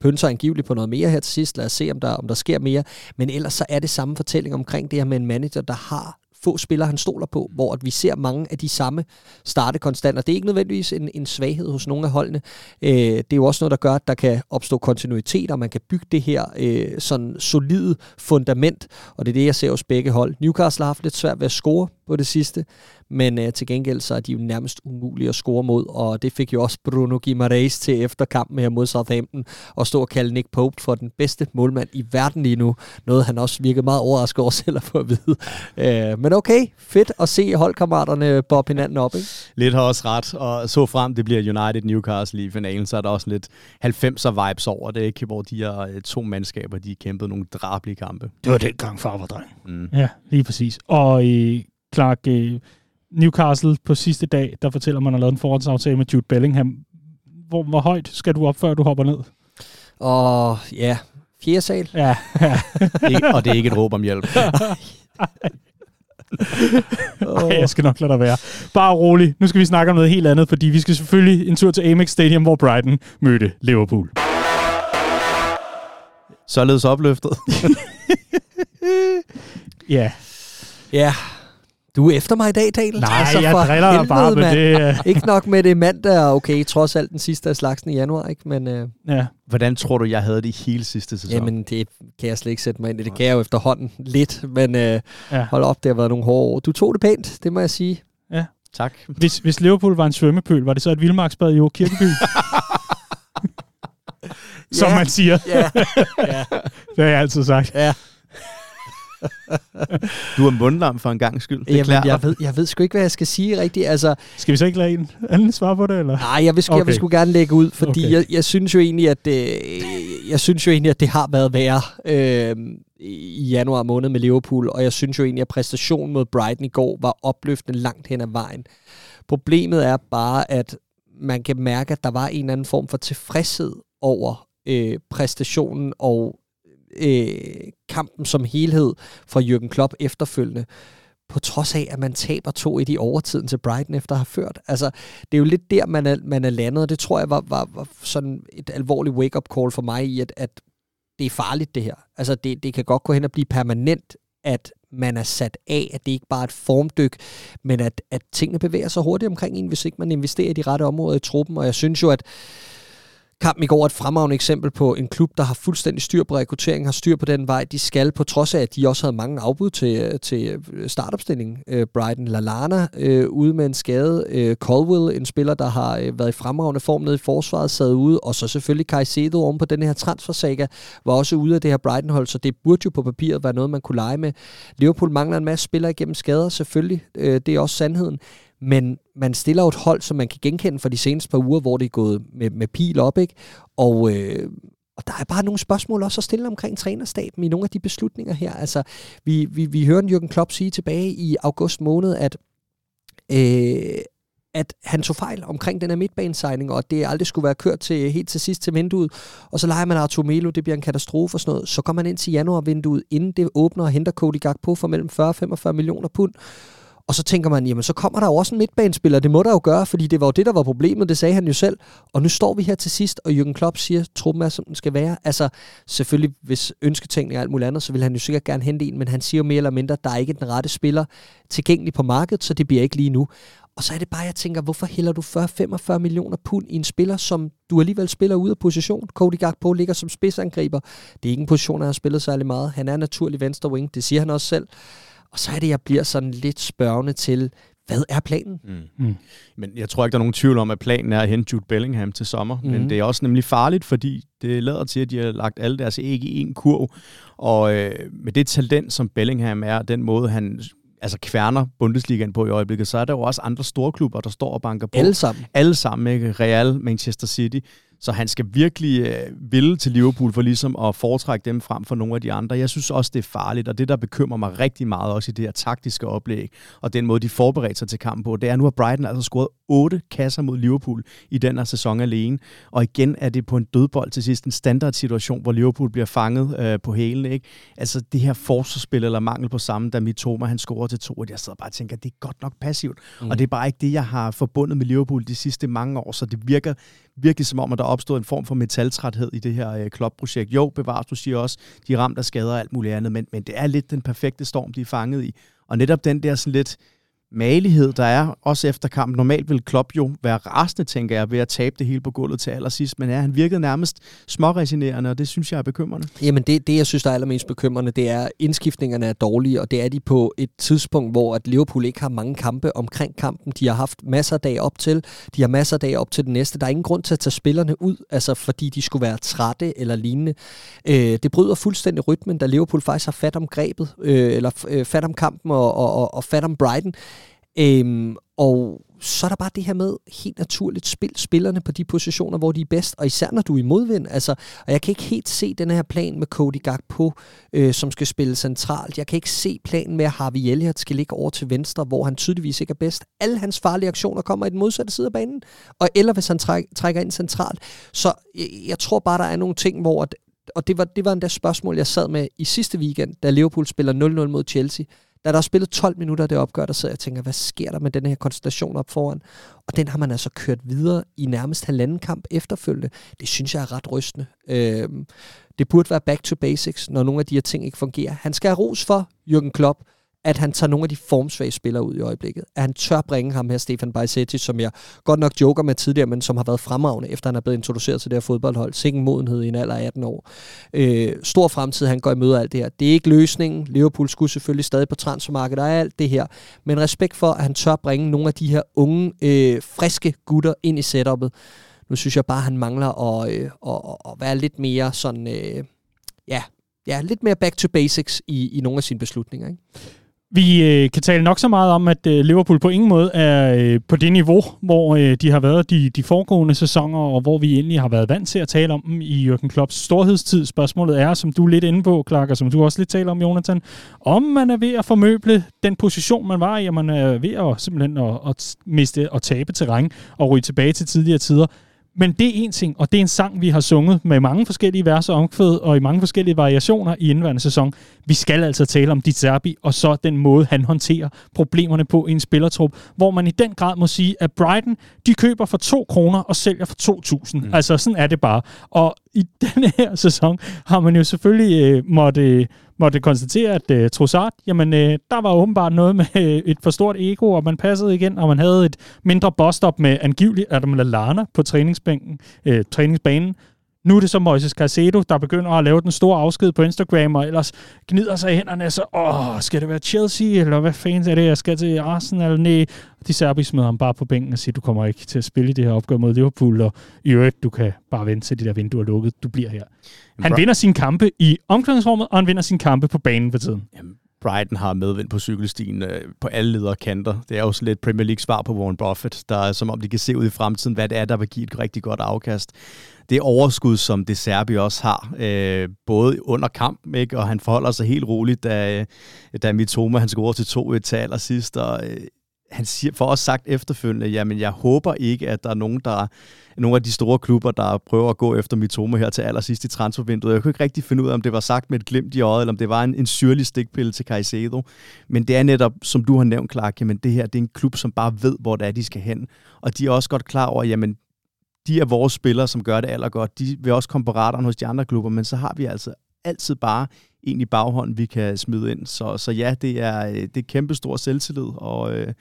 pynser angiveligt på noget mere her til sidst. Lad os se, om der, om der sker mere. Men ellers så er det samme fortælling omkring det her med en manager, der har få spillere, han stoler på, hvor at vi ser mange af de samme starte konstant. og det er ikke nødvendigvis en, en svaghed hos nogle af holdene. Øh, det er jo også noget, der gør, at der kan opstå kontinuitet, og man kan bygge det her øh, sådan solide fundament, og det er det, jeg ser hos begge hold. Newcastle har haft lidt svært ved at score på det sidste, men øh, til gengæld så er de jo nærmest umulige at score mod, og det fik jo også Bruno Guimaraes til efter kampen her mod Southampton, at stå og kalde Nick Pope for den bedste målmand i verden lige nu. Noget han også virkede meget overrasket over selv at få at vide. Øh, men okay, fedt at se holdkammeraterne bob hinanden op, ikke? Lidt har også ret, og så frem det bliver United Newcastle i finalen, så er der også lidt 90'er vibes over det, ikke? hvor de her øh, to mandskaber, de kæmpede nogle drablige kampe. Det var dengang far var dreng. Mm. Ja, lige præcis. Og i øh, Clark, øh, Newcastle på sidste dag, der fortæller man, at man har lavet en forhåndsaftale med Jude Bellingham. Hvor, hvor højt skal du op, før du hopper ned? Og ja, fjerde sal. Ja, ja. og det er ikke et råb om hjælp. Ej, jeg skal nok lade dig være. Bare rolig. Nu skal vi snakke om noget helt andet, fordi vi skal selvfølgelig en tur til Amex Stadium, hvor Brighton mødte Liverpool. Således opløftet. ja. Ja, du er efter mig i dag, Daniel. Nej, altså, jeg driller dig bare med det. ikke nok med det mandag, okay, trods alt den sidste af slagsen i januar, ikke? Men, uh... ja. Hvordan tror du, jeg havde det hele sidste sæson? Jamen, det kan jeg slet ikke sætte mig ind i. Det kan jeg jo efterhånden lidt, men uh, ja. hold op, det har været nogle hårde år. Du tog det pænt, det må jeg sige. Ja. Tak. Hvis, hvis Liverpool var en svømmepøl, var det så et vildmarksbad i Kirkeby? Som ja. man siger. Ja. ja. det har jeg altid sagt. Ja. du er mundlam for en gang skyld. Det Jamen, jeg, ved, jeg ved sgu ikke, hvad jeg skal sige rigtigt. Altså, skal vi så ikke lade en anden svare på det? Eller? Nej, jeg vil, okay. jeg vil sgu gerne lægge ud, fordi okay. jeg, jeg, synes jo egentlig, at det, jeg synes jo egentlig, at det har været værre øh, i januar måned med Liverpool, og jeg synes jo egentlig, at præstationen mod Brighton i går var opløftende langt hen ad vejen. Problemet er bare, at man kan mærke, at der var en eller anden form for tilfredshed over øh, præstationen og øh, kampen som helhed fra Jürgen Klopp efterfølgende på trods af, at man taber to i de overtiden til Brighton efter at have ført. Altså, det er jo lidt der, man er, man er landet, og det tror jeg var, var, var sådan et alvorligt wake-up call for mig i, at, at det er farligt det her. Altså, det, det kan godt gå hen og blive permanent, at man er sat af, at det ikke bare er et formdyk, men at, at tingene bevæger sig hurtigt omkring en, hvis ikke man investerer i de rette områder i truppen. Og jeg synes jo, at Kampen i går er et fremragende eksempel på en klub, der har fuldstændig styr på rekrutteringen, har styr på den vej, de skal, på trods af, at de også havde mange afbud til, øh, til øh, startopstillingen. Øh, Brighton Lalana øh, ude med en skade. Øh, Colwell, en spiller, der har øh, været i fremragende form nede i forsvaret, sad ude. Og så selvfølgelig Caicedo oven på den her transfersaga, var også ude af det her Brighton-hold, så det burde jo på papiret være noget, man kunne lege med. Liverpool mangler en masse spillere igennem skader, selvfølgelig. Øh, det er også sandheden men man stiller et hold, som man kan genkende fra de seneste par uger, hvor det er gået med, med pil op, ikke? Og, øh, og der er bare nogle spørgsmål også at stille omkring trænerstaben i nogle af de beslutninger her. Altså, vi, vi, vi hørte Jürgen Klopp sige tilbage i august måned, at, øh, at han tog fejl omkring den her midtbanesigning, og at det aldrig skulle være kørt til, helt til sidst til vinduet. Og så leger man Arturo Melo, det bliver en katastrofe og sådan noget. Så går man ind til januarvinduet, inden det åbner og henter Cody Gakpo for mellem 40 og 45 millioner pund. Og så tænker man, jamen så kommer der jo også en midtbanespiller, det må der jo gøre, fordi det var jo det, der var problemet, det sagde han jo selv. Og nu står vi her til sidst, og Jürgen Klopp siger, at truppen er, som den skal være. Altså, selvfølgelig, hvis ønsketænkning og alt muligt andet, så vil han jo sikkert gerne hente en, men han siger jo mere eller mindre, at der er ikke den rette spiller tilgængelig på markedet, så det bliver ikke lige nu. Og så er det bare, jeg tænker, hvorfor hælder du 40-45 millioner pund i en spiller, som du alligevel spiller ud af position? Cody Gakpo ligger som spidsangriber. Det er ikke en position, han har spillet særlig meget. Han er naturlig venstre wing, det siger han også selv. Og så er det, jeg bliver sådan lidt spørgende til, hvad er planen? Mm. Mm. Men jeg tror ikke, der er nogen tvivl om, at planen er at hente Jude Bellingham til sommer. Mm. Men det er også nemlig farligt, fordi det lader til, at de har lagt alle deres æg i en kurv. Og øh, med det talent, som Bellingham er, den måde, han altså kværner Bundesligaen på i øjeblikket, så er der jo også andre store klubber, der står og banker på. Alle sammen. Alle sammen, ikke? Real, Manchester City. Så han skal virkelig øh, ville til Liverpool for ligesom at foretrække dem frem for nogle af de andre. Jeg synes også, det er farligt, og det, der bekymrer mig rigtig meget også i det her taktiske oplæg, og den måde, de forbereder sig til kampen på, det er, at nu har Brighton altså scoret otte kasser mod Liverpool i den her sæson alene. Og igen er det på en dødbold til sidst, en standardsituation, hvor Liverpool bliver fanget øh, på hælen. Ikke? Altså det her forsvarsspil eller mangel på samme, da Mitoma han scorer til to, og jeg sidder bare og tænker, at det er godt nok passivt. Mm. Og det er bare ikke det, jeg har forbundet med Liverpool de sidste mange år, så det virker virkelig som om, at der opstod en form for metaltræthed i det her øh, klubprojekt. Jo, bevares, du siger også, de er ramt af skader og alt muligt andet, men, men det er lidt den perfekte storm, de er fanget i. Og netop den der sådan lidt malighed, der er, også efter kampen. Normalt vil Klopp jo være rasende, tænker jeg, ved at tabe det hele på gulvet til allersidst, men ja, han virkede nærmest småresinerende, og det synes jeg er bekymrende. Jamen det, det, jeg synes, der er allermest bekymrende, det er, at indskiftningerne er dårlige, og det er de på et tidspunkt, hvor at Liverpool ikke har mange kampe omkring kampen. De har haft masser af dage op til, de har masser af dage op til den næste. Der er ingen grund til at tage spillerne ud, altså fordi de skulle være trætte eller lignende. Øh, det bryder fuldstændig rytmen, da Liverpool faktisk har fat om grebet, øh, eller øh, fat om kampen og, og, og, og fat om Brighton. Øhm, og så er der bare det her med helt naturligt spil spillerne på de positioner, hvor de er bedst, og især når du er i modvind. Altså, og jeg kan ikke helt se den her plan med Cody Gakpo, øh, som skal spille centralt. Jeg kan ikke se planen med, at Harvey Elliott skal ligge over til venstre, hvor han tydeligvis ikke er bedst. Alle hans farlige aktioner kommer i den modsatte side af banen, og eller hvis han træk, trækker ind centralt. Så jeg, jeg tror bare, der er nogle ting, hvor... At, og det var, det var endda spørgsmål, jeg sad med i sidste weekend, da Liverpool spiller 0-0 mod Chelsea da der er spillet 12 minutter det opgør, der sidder jeg og tænker, hvad sker der med den her konstellation op foran? Og den har man altså kørt videre i nærmest halvanden kamp efterfølgende. Det synes jeg er ret rystende. Øh, det burde være back to basics, når nogle af de her ting ikke fungerer. Han skal have ros for, Jürgen Klopp, at han tager nogle af de formsvage spillere ud i øjeblikket. At han tør bringe ham her, Stefan Bajsetti, som jeg godt nok joker med tidligere, men som har været fremragende, efter han er blevet introduceret til det her fodboldhold. Sikken modenhed i en alder af 18 år. Øh, stor fremtid, han går i møde alt det her. Det er ikke løsningen. Liverpool skulle selvfølgelig stadig på transfermarkedet og alt det her. Men respekt for, at han tør bringe nogle af de her unge, øh, friske gutter ind i setup'et. Nu synes jeg bare, at han mangler at, øh, at, at være lidt mere sådan... Øh, ja, ja, lidt mere back to basics i, i nogle af sine beslutninger. Ikke? Vi øh, kan tale nok så meget om, at øh, Liverpool på ingen måde er øh, på det niveau, hvor øh, de har været de, de foregående sæsoner, og hvor vi egentlig har været vant til at tale om dem i Jürgen Klopps storhedstid. Spørgsmålet er, som du er lidt inde på, Clark, og som du også lidt taler om, Jonathan, om man er ved at formøble den position, man var i, og man er ved at simpelthen at, at miste og tabe terræn og ryge tilbage til tidligere tider. Men det er en ting, og det er en sang, vi har sunget med mange forskellige verser omkvæd og i mange forskellige variationer i indværende sæson. Vi skal altså tale om Di Zerbi, og så den måde, han håndterer problemerne på i en spillertrup, hvor man i den grad må sige, at Brighton, de køber for 2 kroner og sælger for 2.000. Mm. Altså, sådan er det bare. Og i denne her sæson har man jo selvfølgelig øh, måtte måtte konstatere, at øh, Trossard, jamen, øh, der var åbenbart noget med øh, et for stort ego, og man passede igen, og man havde et mindre bostop med angivelig Adam Lallana på træningsbænken, øh, træningsbanen, nu er det så Moises Caicedo, der begynder at lave den store afsked på Instagram, og ellers gnider sig i hænderne, så åh, skal det være Chelsea, eller hvad fanden er det, jeg skal til Arsenal? Nej, de serbi smider ham bare på bænken og siger, du kommer ikke til at spille i det her opgør mod Liverpool, og i øvrigt, du kan bare vente til de der vinduer er lukket, du bliver her. Han vinder sine kampe i omklædningsrummet, og han vinder sine kampe på banen for tiden. Jamen, Brighton har medvind på cykelstien øh, på alle ledere kanter. Det er jo lidt Premier League svar på Warren Buffett, der er som om de kan se ud i fremtiden, hvad det er, der vil give et rigtig godt afkast. Det overskud, som det Serbi også har, øh, både under kamp, ikke? og han forholder sig helt roligt, da, øh, da Mitoma han scorer til 2-1 til allersidst, og øh, han siger, for os sagt efterfølgende, jamen jeg håber ikke, at der er nogen, der nogle af de store klubber, der prøver at gå efter Mitoma her til allersidst i transfervinduet. Jeg kunne ikke rigtig finde ud af, om det var sagt med et glimt i øjet, eller om det var en, en syrlig stikpille til Caicedo. Men det er netop, som du har nævnt, Clark, jamen det her det er en klub, som bare ved, hvor det er, de skal hen. Og de er også godt klar over, jamen de er vores spillere, som gør det allergodt. De vil også komme på radaren hos de andre klubber, men så har vi altså altid bare en i baghånden, vi kan smide ind. Så, så ja, det er, øh, det er kæmpe stor selvtillid, og øh,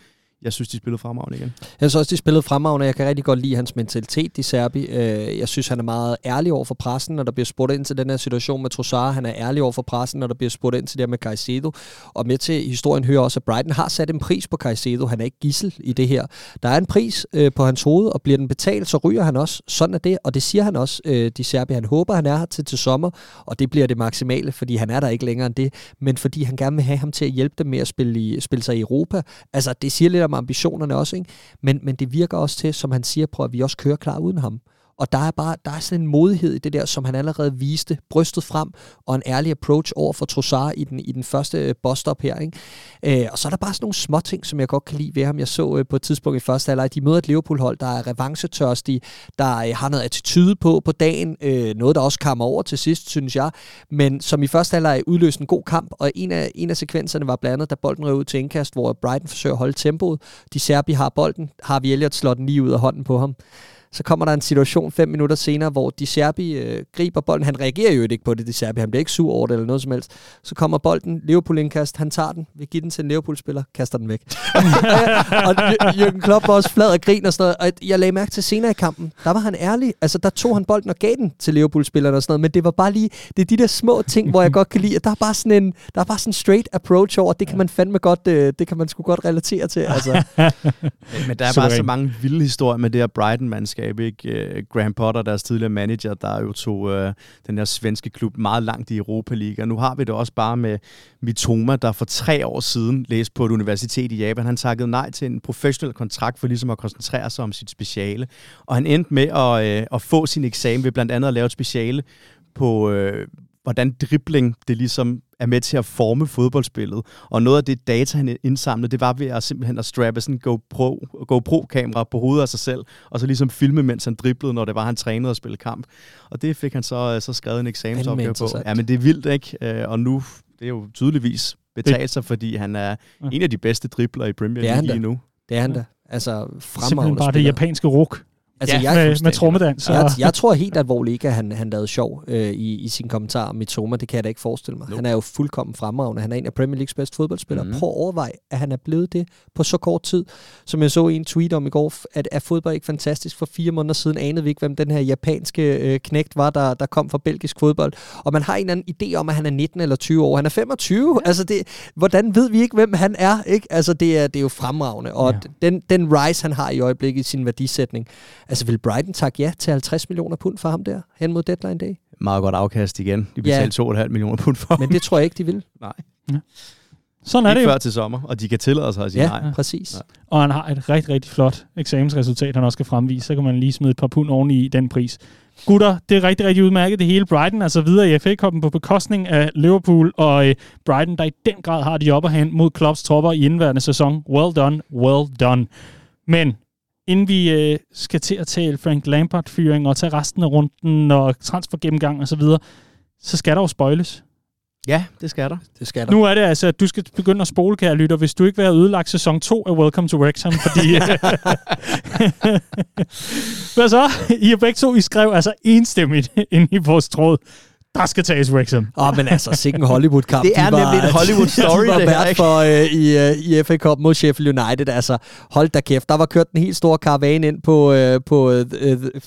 jeg synes, de spillede fremragende igen. Jeg synes også, de spillede fremragende. Jeg kan rigtig godt lide hans mentalitet, de Serbi. Øh, jeg synes, han er meget ærlig over for pressen, når der bliver spurgt ind til den her situation med Trossard. Han er ærlig over for pressen, når der bliver spurgt ind til det her med Caicedo. Og med til historien hører også, at Brighton har sat en pris på Caicedo. Han er ikke gissel i det her. Der er en pris øh, på hans hoved, og bliver den betalt, så ryger han også. Sådan er det, og det siger han også, øh, de Serbi. Han håber, han er her til, til sommer, og det bliver det maksimale, fordi han er der ikke længere end det, men fordi han gerne vil have ham til at hjælpe dem med at spille, i, spille sig i Europa. Altså, det siger lidt om ambitionerne også, ikke? Men, men det virker også til, som han siger, på at vi også kører klar uden ham. Og der er bare der er sådan en modighed i det der, som han allerede viste, brystet frem, og en ærlig approach over for Trossard i den, i den første øh, boss-stop her. Ikke? Øh, og så er der bare sådan nogle små ting, som jeg godt kan lide ved ham. Jeg så øh, på et tidspunkt i første halvleg, de møder et Liverpool-hold, der er revancetørstige, der øh, har noget attitude på på dagen, øh, noget der også kommer over til sidst, synes jeg, men som i første halvleg udløste en god kamp, og en af, en af sekvenserne var blandt andet, da bolden røg ud til indkast, hvor Brighton forsøger at holde tempoet. De Serbi har bolden, har vi Elliot slår den lige ud af hånden på ham så kommer der en situation fem minutter senere, hvor de Serbi øh, griber bolden. Han reagerer jo ikke på det, de Serbi. Han bliver ikke sur over det eller noget som helst. Så kommer bolden, Liverpool indkast, han tager den, vil give den til en Liverpool-spiller, kaster den væk. og Jürgen Klopp var også flad og grin og sådan noget. Og jeg lagde mærke til senere i kampen, der var han ærlig. Altså, der tog han bolden og gav den til Liverpool-spillerne og sådan noget. Men det var bare lige, det er de der små ting, hvor jeg godt kan lide, at der er bare sådan en, der er bare sådan en straight approach over, det kan man fandme godt, øh, det kan man sgu godt relatere til. Altså. Men der er bare så mange vilde historier med det her Brighton-mandskab, ikke? Uh, Graham Potter, deres tidligere manager, der jo tog uh, den her svenske klub meget langt i Europa League. Og nu har vi det også bare med Mitoma, der for tre år siden læste på et universitet i Japan. Han takkede nej til en professionel kontrakt for ligesom at koncentrere sig om sit speciale. Og han endte med at, uh, at få sin eksamen ved blandt andet at lave et speciale på, øh, hvordan dribling det ligesom er med til at forme fodboldspillet. Og noget af det data, han indsamlede, det var ved at simpelthen at strappe sådan en GoPro, GoPro-kamera på hovedet af sig selv, og så ligesom filme, mens han driblede, når det var, han trænede og spille kamp. Og det fik han så, så skrevet en eksamensopgave på. Ja, men det er vildt, ikke? Øh, og nu, det er jo tydeligvis betalt sig, fordi han er ja. en af de bedste dribler i Premier League lige nu. Det er han da. Altså, fremragende Simpelthen bare det japanske ruk. Altså, ja, jeg, med, med trommedans. Så. Jeg, jeg tror helt alvorligt ikke, at han, han lavede sjov øh, i, i sin kommentar om Mitoma. Det kan jeg da ikke forestille mig. Nope. Han er jo fuldkommen fremragende. Han er en af Premier Leagues bedste fodboldspillere. Mm. Prøv at overveje, at han er blevet det på så kort tid. Som jeg så i en tweet om i går, at er fodbold ikke fantastisk? For fire måneder siden anede vi ikke, hvem den her japanske øh, knægt var, der, der kom fra belgisk fodbold. Og man har en eller anden idé om, at han er 19 eller 20 år. Han er 25. Ja. Altså, det, hvordan ved vi ikke, hvem han er? Ikke? Altså, det er, det er jo fremragende. Og ja. den, den rise, han har i øjeblikket i sin værdisætning. Altså, vil Brighton sagt ja til 50 millioner pund for ham der, hen mod deadline day. Meget godt afkast igen. De betalte ja. 2,5 millioner pund for Men det tror jeg ikke, de vil. Nej. Ja. Sådan er det jo. før til sommer, og de kan tillade sig at sige ja, nej. præcis. Ja. Og han har et rigtig, rigtig flot eksamensresultat, han også skal fremvise. Så kan man lige smide et par pund oven i den pris. Gutter, det er rigtig, rigtig udmærket. Det hele Brighton altså videre i FA-koppen på bekostning af Liverpool og øh, Brighton, der i den grad har de op og hen mod Klopps tropper i indværende sæson. Well done, well done. Men inden vi øh, skal til at tale Frank Lampard-fyring og tage resten af runden og transfergennemgang og så videre, så skal der jo spoiles. Ja, det skal der. Det skal der. Nu er det altså, at du skal begynde at spole, kære lytter, hvis du ikke vil have ødelagt sæson 2 af Welcome to Wrexham, fordi... Hvad så? I er begge to, I skrev altså enstemmigt ind i vores tråd der skal tages Wrexham. Åh, oh, men altså, sikke en Hollywood-kamp. Det er de var, nemlig en Hollywood-story, de var det for uh, i, uh, i FA Cup mod Sheffield United. Altså, hold da kæft. Der var kørt en helt stor karavane ind på, uh, på uh,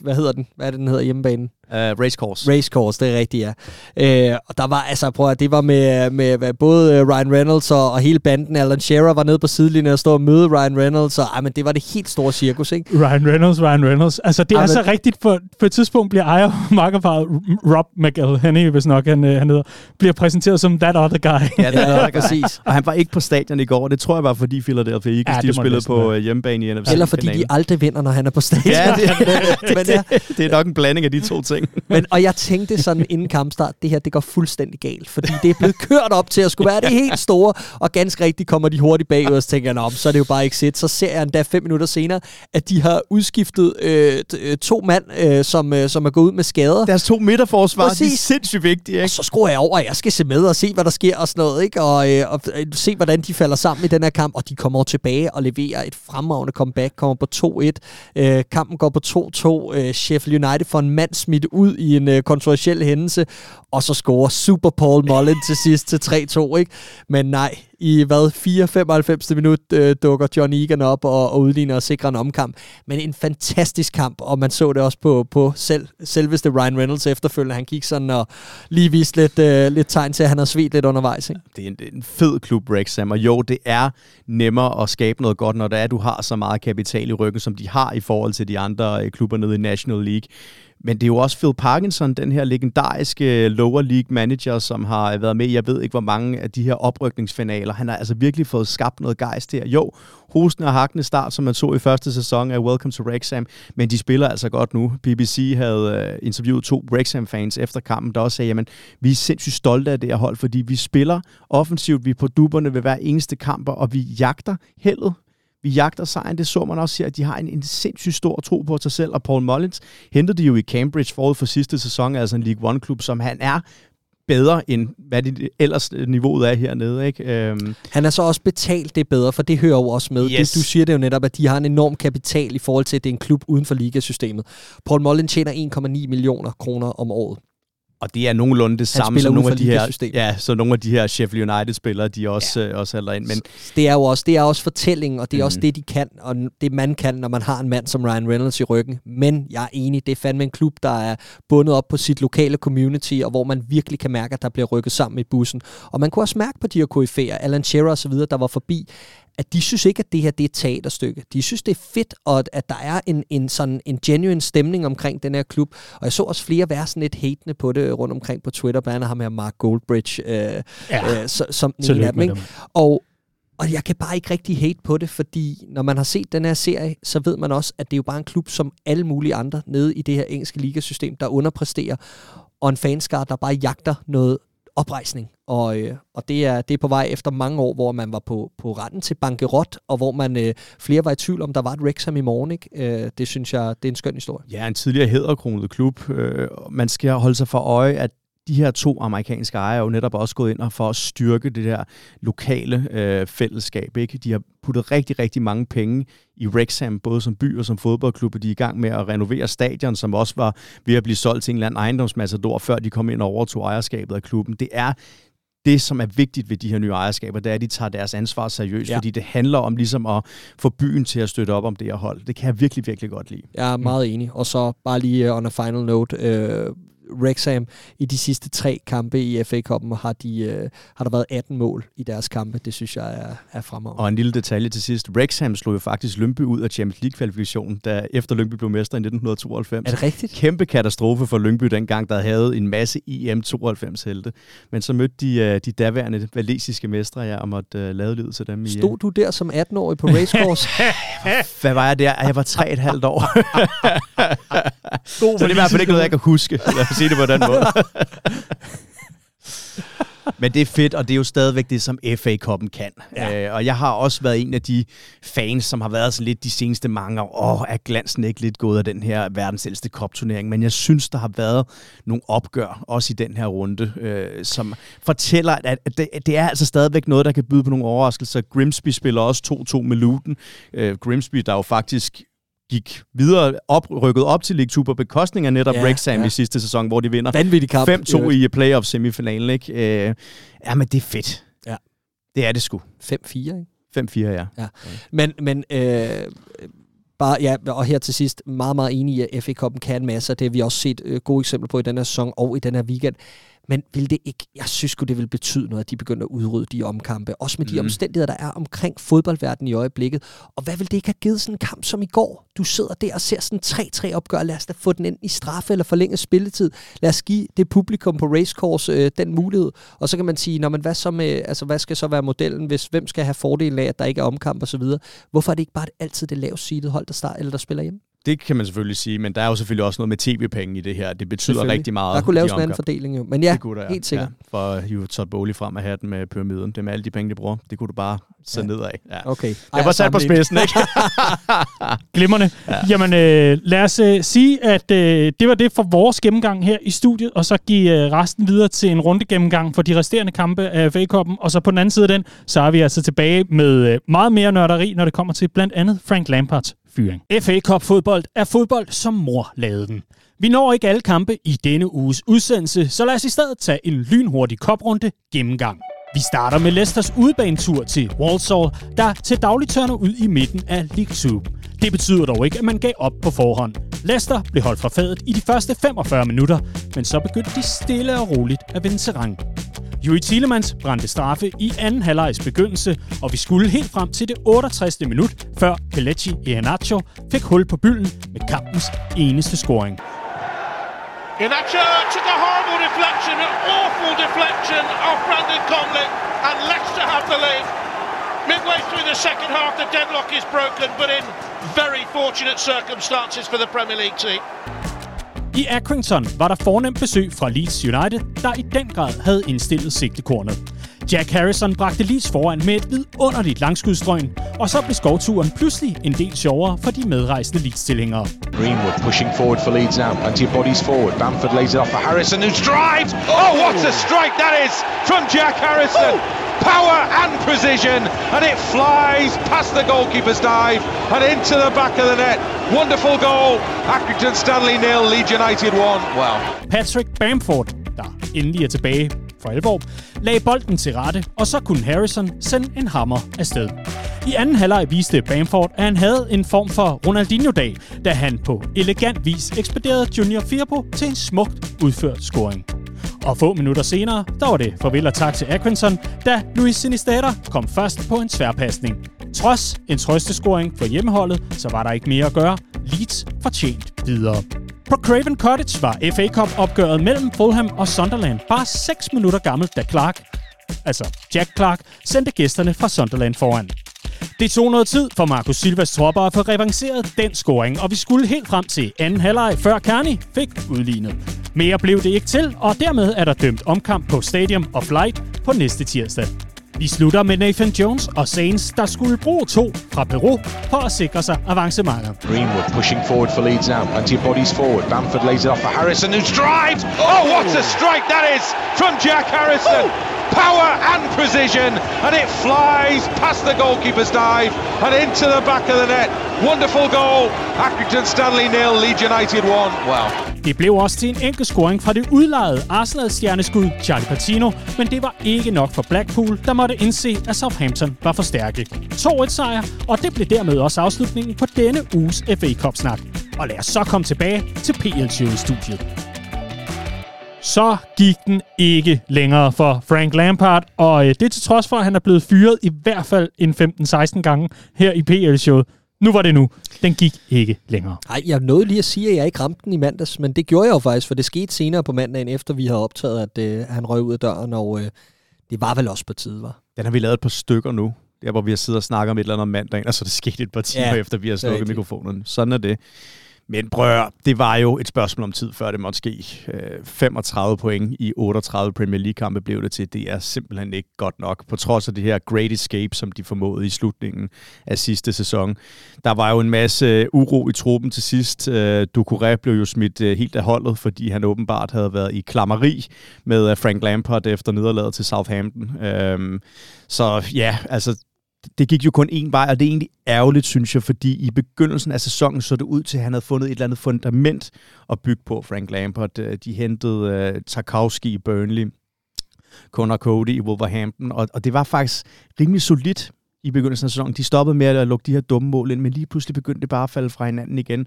hvad hedder den? Hvad er det, den hedder hjemmebanen? Uh, racecourse. Racecourse, det er rigtigt, ja. Uh, og der var, altså, prøv at det var med, med, med både Ryan Reynolds og, og hele banden. Alan Shearer var nede på sidelinjen og stod og møde Ryan Reynolds, og ej, men det var det helt store cirkus, ikke? Ryan Reynolds, Ryan Reynolds. Altså, det er så rigtigt, for på et tidspunkt bliver ejer makkerparet Rob McElhenney, hvis nok han, han hedder, bliver præsenteret som that other guy. ja, det er præcis. Og han var ikke på stadion i går, det tror jeg var, fordi Philadelphia Eagles, ja, de spillede på være. hjemmebane i NFC. Eller fordi de aldrig vinder, når han er på stadion. Ja, det, det, men, ja. det, det er nok en blanding af de to ting. Men, og jeg tænkte sådan inden kampstart, det her det går fuldstændig galt, fordi det er blevet kørt op til at skulle være det helt store, og ganske rigtigt kommer de hurtigt bagud, og så tænker jeg, så er det jo bare ikke set. Så ser jeg endda fem minutter senere, at de har udskiftet øh, øh, to mand, øh, som, øh, som er gået ud med skader. Deres to midterforsvar, Præcis. de er sindssygt vigtige. Ikke? Og så skruer jeg over, at jeg skal se med og se, hvad der sker og sådan noget, ikke? Og, øh, og øh, se, hvordan de falder sammen i den her kamp, og de kommer tilbage og leverer et fremragende comeback, kommer på 2-1. Øh, kampen går på 2-2. Øh, Sheffield United får en mand smidt ud i en øh, kontroversiel hændelse, og så scorer Super Paul Mullen til sidst til 3-2, ikke? Men nej, i hvad, 4-95. minut øh, dukker John Egan op og, og udligner og sikrer en omkamp. Men en fantastisk kamp, og man så det også på, på selv, selveste Ryan Reynolds efterfølgende. Han gik sådan og lige viste lidt, øh, lidt tegn til, at han har svedt lidt undervejs. Ikke? Det, er en, det er en fed klub, Wrexham, og jo, det er nemmere at skabe noget godt, når det er, at du har så meget kapital i ryggen, som de har i forhold til de andre øh, klubber nede i National League. Men det er jo også Phil Parkinson, den her legendariske lower league manager, som har været med, jeg ved ikke hvor mange af de her oprykningsfinaler. Han har altså virkelig fået skabt noget gejst her. Jo, hosten og hakkende start, som man så i første sæson af Welcome to Wrexham, men de spiller altså godt nu. BBC havde øh, interviewet to Wrexham-fans efter kampen, der også sagde, jamen, vi er sindssygt stolte af det her hold, fordi vi spiller offensivt, vi er på duberne ved hver eneste kamp, og vi jagter heldet vi jagter sejren. Det så man også her, at de har en, en sindssygt stor tro på sig selv. Og Paul Mullins hentede de jo i Cambridge forud for sidste sæson, altså en League One-klub, som han er bedre end hvad det ellers niveauet er hernede. Ikke? Øhm. Han er så også betalt det bedre, for det hører jo også med. Yes. Det, du siger det jo netop, at de har en enorm kapital i forhold til, at det er en klub uden for ligasystemet. Paul Mullen tjener 1,9 millioner kroner om året. Og det er nogenlunde det samme som nogle af de her, ligasystemet. ja, så nogle af de her Sheffield United-spillere, de også, ja. øh, også hælder ind. Men Det er jo også, det er også fortællingen, og det er Mhm. også det, de kan, og det man kan, når man har en mand som Ryan Reynolds i ryggen. Men jeg er enig, det er fandme en klub, der er bundet op på sit lokale community, og hvor man virkelig kan mærke, at der bliver rykket sammen i bussen. Og man kunne også mærke på de her KF'er, Alan Shearer og så videre, der var forbi, at de synes ikke, at det her det er et teaterstykke. De synes, det er fedt, og at- at der er en, en, sådan en genuine stemning omkring den her klub. Og jeg så også flere være sådan lidt hatende på det rundt omkring på Twitter, blandt andet ham her Mark Goldbridge, øh, Ja, øh, så, som tillykke af dem. Ikke? Og, og jeg kan bare ikke rigtig hate på det, fordi når man har set den her serie, så ved man også, at det er jo bare en klub som alle mulige andre nede i det her engelske ligasystem, der underpræsterer, og en fanskar, der bare jagter noget oprejsning. Og, øh, og det, er, det er på vej efter mange år, hvor man var på, på retten til bankerot, og hvor man øh, flere var i tvivl om, der var et Rexham i morgen. Ikke? Øh, det synes jeg, det er en skøn historie. ja, en tidligere hedderkronet klub. Øh, man skal holde sig for øje, at de her to amerikanske ejere er jo netop også gået ind og for at styrke det der lokale øh, fællesskab. Ikke? De har puttet rigtig, rigtig mange penge i Wrexham, både som by og som fodboldklub, og de er i gang med at renovere stadion, som også var ved at blive solgt til en eller anden ejendomsmassador, før de kom ind og overtog ejerskabet af klubben. Det er det, som er vigtigt ved de her nye ejerskaber, det er, at de tager deres ansvar seriøst, Ja. fordi det handler om ligesom at få byen til at støtte op om det her hold. Det kan jeg virkelig, virkelig godt lide. Jeg er meget enig. Og så bare lige uh, on a final note, øh, Wrexham i de sidste tre kampe i FA-koppen har, de, øh, har der været 18 mål i deres kampe. Det synes jeg er, er fremragende. Og en lille detalje til sidst. Wrexham slog jo faktisk Lyngby ud af Champions League-kvalifikationen, da efter Lyngby blev mester i 1992. Er det rigtigt? Kæmpe katastrofe for Lyngby dengang, der havde en masse EM92-helte. Men så mødte de øh, de daværende valesiske mestre, ja, og måtte øh, lade livet til dem. I, øh, Stod du der som 18-årig på racecourse? Hvad var jeg der? Jeg var tre et halvt år. God Så det er i hvert fald ikke noget, jeg kan huske. Os sige det på den måde. Men det er fedt, og det er jo stadigvæk det, som FA-koppen kan. Ja. Øh, og jeg har også været en af de fans, som har været så lidt de seneste mange år. Åh, er glansen ikke lidt gået af den her verdens ældste kopturnering? Men jeg synes, der har været nogle opgør, også i den her runde, øh, som fortæller, at at det, det er altså stadigvæk noget, der kan byde på nogle overraskelser. Grimsby spiller også 2-2 med Luton. Øh, Grimsby, der jo faktisk gik videre, op, rykket op til League 2 på bekostning af netop Ja, ja, Wrexham ja. ja. i sidste sæson, hvor de vinder Vanvittig kamp. 5-2 i playoff semifinalen, ikke? Øh, ja, men det er fedt. Ja. Det er det sgu. 5-4, ikke? 5-4, ja. Men, men øh, bare, ja, og her til sidst, meget, meget enig i, at FA Cup'en kan en masse, det har vi også set øh, gode eksempler på i den her sæson og i den her weekend. Men vil det ikke, jeg synes det vil betyde noget, at de begynder at udrydde de omkampe, også med de Mhm. omstændigheder, der er omkring fodboldverdenen i øjeblikket. Og hvad vil det ikke have givet sådan en kamp som i går? Du sidder der og ser sådan 3-3 opgør, lad os da få den ind i straffe eller forlænget spilletid. Lad os give det publikum på racecourse øh, den mulighed. Og så kan man sige, når man, hvad, så med, altså, hvad skal så være modellen, hvis hvem skal have fordelen af, at der ikke er omkamp og så videre? Hvorfor er det ikke bare altid det lavest seedede hold, der, start, eller der spiller hjemme? Det kan man selvfølgelig sige, men der er jo selvfølgelig også noget med tv-penge i det her. Det betyder rigtig meget. Der kunne laves de en anden fordeling jo. Men ja, det kunne der, helt sikkert. Ja, for at hive Todd Bowley frem af hatten med pyramiden. Det med alle de penge, de bruger. Det kunne du bare sætte Ja. ned af. Ja. okay. Jeg var sat på spidsen, ikke? Glimrende. Ja. Jamen, øh, lad os øh, sige, at øh, det var det for vores gennemgang her i studiet, og så give øh, resten videre til en runde gennemgang for de resterende kampe af fa Cup'en. Og så på den anden side af den, så er vi altså tilbage med øh, meget mere nørderi, når det kommer til blandt andet Frank Lamparts fyring. FA Cup fodbold er fodbold, som mor lavede den. Vi når ikke alle kampe i denne uges udsendelse, så lad os i stedet tage en lynhurtig koprunde gennemgang. Vi starter med Leicesters udebanetur til Walsall, der til daglig tørner ud i midten af League 2. Det betyder dog ikke, at man gav op på forhånd. Leicester blev holdt fra fadet i de første 45 minutter, men så begyndte de stille og roligt at vinde terræn. Juri Thielemans brændte straffe i anden halvlejs begyndelse, og vi skulle helt frem til det 68. minut, før Kelechi Iheanacho fik hul på bylden med kampens eneste scoring. Inacho took a horrible deflection, an awful deflection of Brandon Conley, and Leicester have the lead. Midway through the second half, the deadlock is broken, but in very fortunate circumstances for the Premier League team. I Accrington var der fornemt besøg fra Leeds United, der i den grad havde indstillet sigtekornet. Jack Harrison bragte Leeds foran med et vidunderligt langskudstrøgn, og så blev skovturen pludselig en del sjovere for de medrejsende Leeds-tilhængere. Greenwood pushing forward for Leeds now. Plenty of bodies forward. Bamford lays it off for Harrison, who strides. Oh, what a strike that is from Jack Harrison! Power and precision, and it flies past the goalkeeper's dive and into the back of the net. Wonderful goal. Accrington Stanley nil, Leeds United 1. Wow. Patrick Bamford, der endelig er tilbage for alvor, lagde bolden til rette, og så kunne Harrison sende en hammer afsted. I anden halvleg viste Bamford, at han havde en form for Ronaldinho-dag, da han på elegant vis ekspederede Junior Firpo til en smukt udført scoring. Og få minutter senere, der var det farvel og tak til Atkinson, da Luis Sinisterra kom først på en sværpasning. Trods en trøstescoring for hjemmeholdet, så var der ikke mere at gøre. Leeds fortjent videre. På Craven Cottage var FA Cup-opgøret mellem Fulham og Sunderland bare 6 minutter gammelt, da Clark, altså Jack Clark, sendte gæsterne fra Sunderland foran. Det tog noget tid for Marcus Silvas tropper at få revanceret den scoring, og vi skulle helt frem til anden halvleg, før Kearney fik udlignet. Mere blev det ikke til, og dermed er der dømt omkamp på Stadium of Light på næste tirsdag. Vi slutter med Nathan Jones og Saints, der skulle bruge to fra Peru for at sikre sig avancementet. Greenwood pushing forward for Leeds now. Plenty of bodies forward. Bamford lays it off for Harrison, who strides. Oh, what a strike that is from Jack Harrison! Power and precision, and it flies past the goalkeeper's dive and into the back of the net. Wonderful goal. Accrington Stanley nil, Leeds United 1. Wow. Det blev også til en enkelt scoring fra det udlejede Arsenal-stjerneskud Charlie Patino, men det var ikke nok for Blackpool, der måtte indse, at Southampton var for stærke. 2-1 sejr, og det blev dermed også afslutningen på denne uges FA Cup-snak. Og lad os så komme tilbage til PL-studiet. Så gik den ikke længere for Frank Lampard, og øh, det til trods for, at han er blevet fyret i hvert fald en 15-16 gange her i PL-showet. Nu var det nu. Den gik ikke længere. Nej, jeg nåede lige at sige, at jeg ikke ramte den i mandags, men det gjorde jeg jo faktisk, for det skete senere på mandagen, efter vi havde optaget, at øh, han røg ud af døren, og øh, det var vel også på tide, var. Den har vi lavet et par stykker nu. Der, hvor vi har siddet og snakket om et eller andet om mandagen, og så er det sket et par timer Ja, efter, vi har slukket mikrofonen. Sådan er det. Men prøv, det var jo et spørgsmål om tid, før det måtte ske. Øh, 35 point i 38 Premier League-kampe blev det til. Det er simpelthen ikke godt nok. På trods af det her Great Escape, som de formåede i slutningen af sidste sæson. Der var jo en masse øh, uro i truppen til sidst. Øh, Ducouré blev jo smidt helt af holdet, fordi han åbenbart havde været i klammeri med Frank Lampard efter nederlaget til Southampton. Øhm, så ja, altså det gik jo kun én vej, og det er egentlig ærgerligt, synes jeg, fordi i begyndelsen af sæsonen så det ud til, at han havde fundet et eller andet fundament at bygge på, Frank Lampard. Øh, de hentede uh, Tarkowski i Burnley, Connor Cody i Wolverhampton, og, og det var faktisk rimelig solidt i begyndelsen af sæsonen. De stoppede med at lukke de her dumme mål ind, men lige pludselig begyndte det bare at falde fra hinanden igen.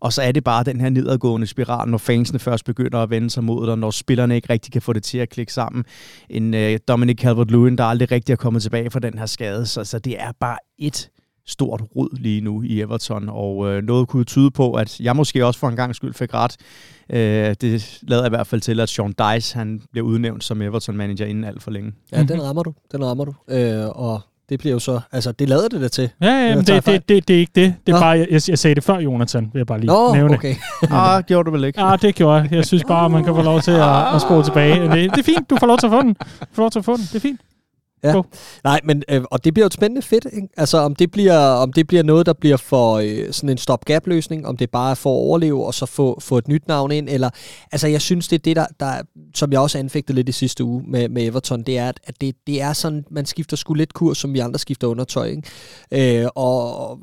Og så er det bare den her nedadgående spiral, når fansene først begynder at vende sig mod dig, når spillerne ikke rigtig kan få det til at klikke sammen. En øh, Dominic Calvert-Lewin, der aldrig rigtig er kommet tilbage fra den her skade, så, så det er bare et stort rod lige nu i Everton, og øh, noget kunne tyde på, at jeg måske også for en gang skyld fik ret. Øh, det lader i hvert fald til, at Sean Dice han bliver udnævnt som Everton-manager inden alt for længe. Ja, den rammer du. Den rammer du. Øh, og det bliver jo så... Altså, det lader det da til. Ja, ja, men det, det, det, det er ikke det. Det er Nå. bare, jeg, jeg, sagde det før, Jonathan, vil jeg bare lige Nå, nævne. okay. ah, gjorde du vel ikke? Ja, det gjorde jeg. Jeg synes bare, man kan få lov til at, at spole tilbage. Det, det er fint, du får lov til at få den. Du får lov til at få den, det er fint. Ja. Go. Nej, men øh, og det bliver jo et spændende fedt, ikke? Altså om det bliver om det bliver noget der bliver for øh, sådan en stop-gap løsning, om det bare er for at overleve og så få, få et nyt navn ind eller altså jeg synes det er det der, der som jeg også anfægtede lidt i sidste uge med, med Everton, det er at, at det, det er sådan man skifter sgu lidt kurs som vi andre skifter undertøj, ikke? Øh, og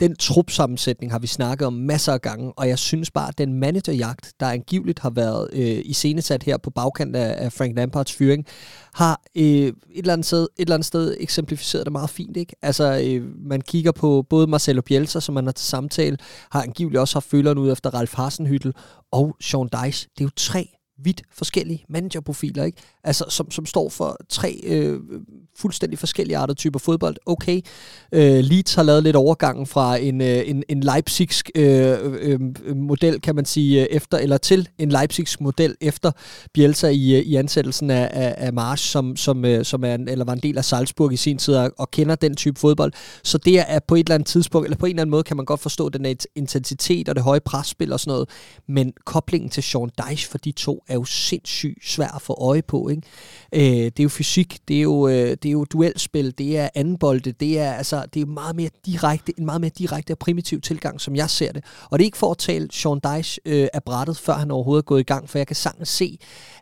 den trupsammensætning har vi snakket om masser af gange, og jeg synes bare, at den managerjagt, der angiveligt har været øh, iscenesat her på bagkant af, af Frank Lampards fyring, har øh, et, eller andet sted, et eller andet sted eksemplificeret det meget fint. Ikke? Altså, øh, man kigger på både Marcelo Bielsa, som man har til samtale, har angiveligt også haft føleren ud efter Ralf Hasenhyttel, og Sean Dice. Det er jo tre vidt forskellige managerprofiler, ikke? Altså, som, som står for tre øh, fuldstændig forskellige arter typer fodbold. Okay, øh, Leeds har lavet lidt overgangen fra en, øh, en, en Leipzigsk øh, øh, øh model, kan man sige, øh, efter eller til en Leipzigsk model efter Bielsa i, øh, i ansættelsen af, af, af Mars, som, som, øh, som er en, eller var en del af Salzburg i sin tid og, og kender den type fodbold. Så det er på et eller andet tidspunkt, eller på en eller anden måde, kan man godt forstå den intensitet og det høje presspil og sådan noget. Men koblingen til Sean Dyche for de to er jo sindssygt svær at få øje på. Ikke? Øh, det er jo fysik, det er jo, øh, det er jo duelspil, det er andenbolde, det er, altså, det er meget mere direkte, en meget mere direkte og primitiv tilgang, som jeg ser det. Og det er ikke for at tale Sean Dyche øh, af brættet, før han overhovedet er gået i gang, for jeg kan sagtens se,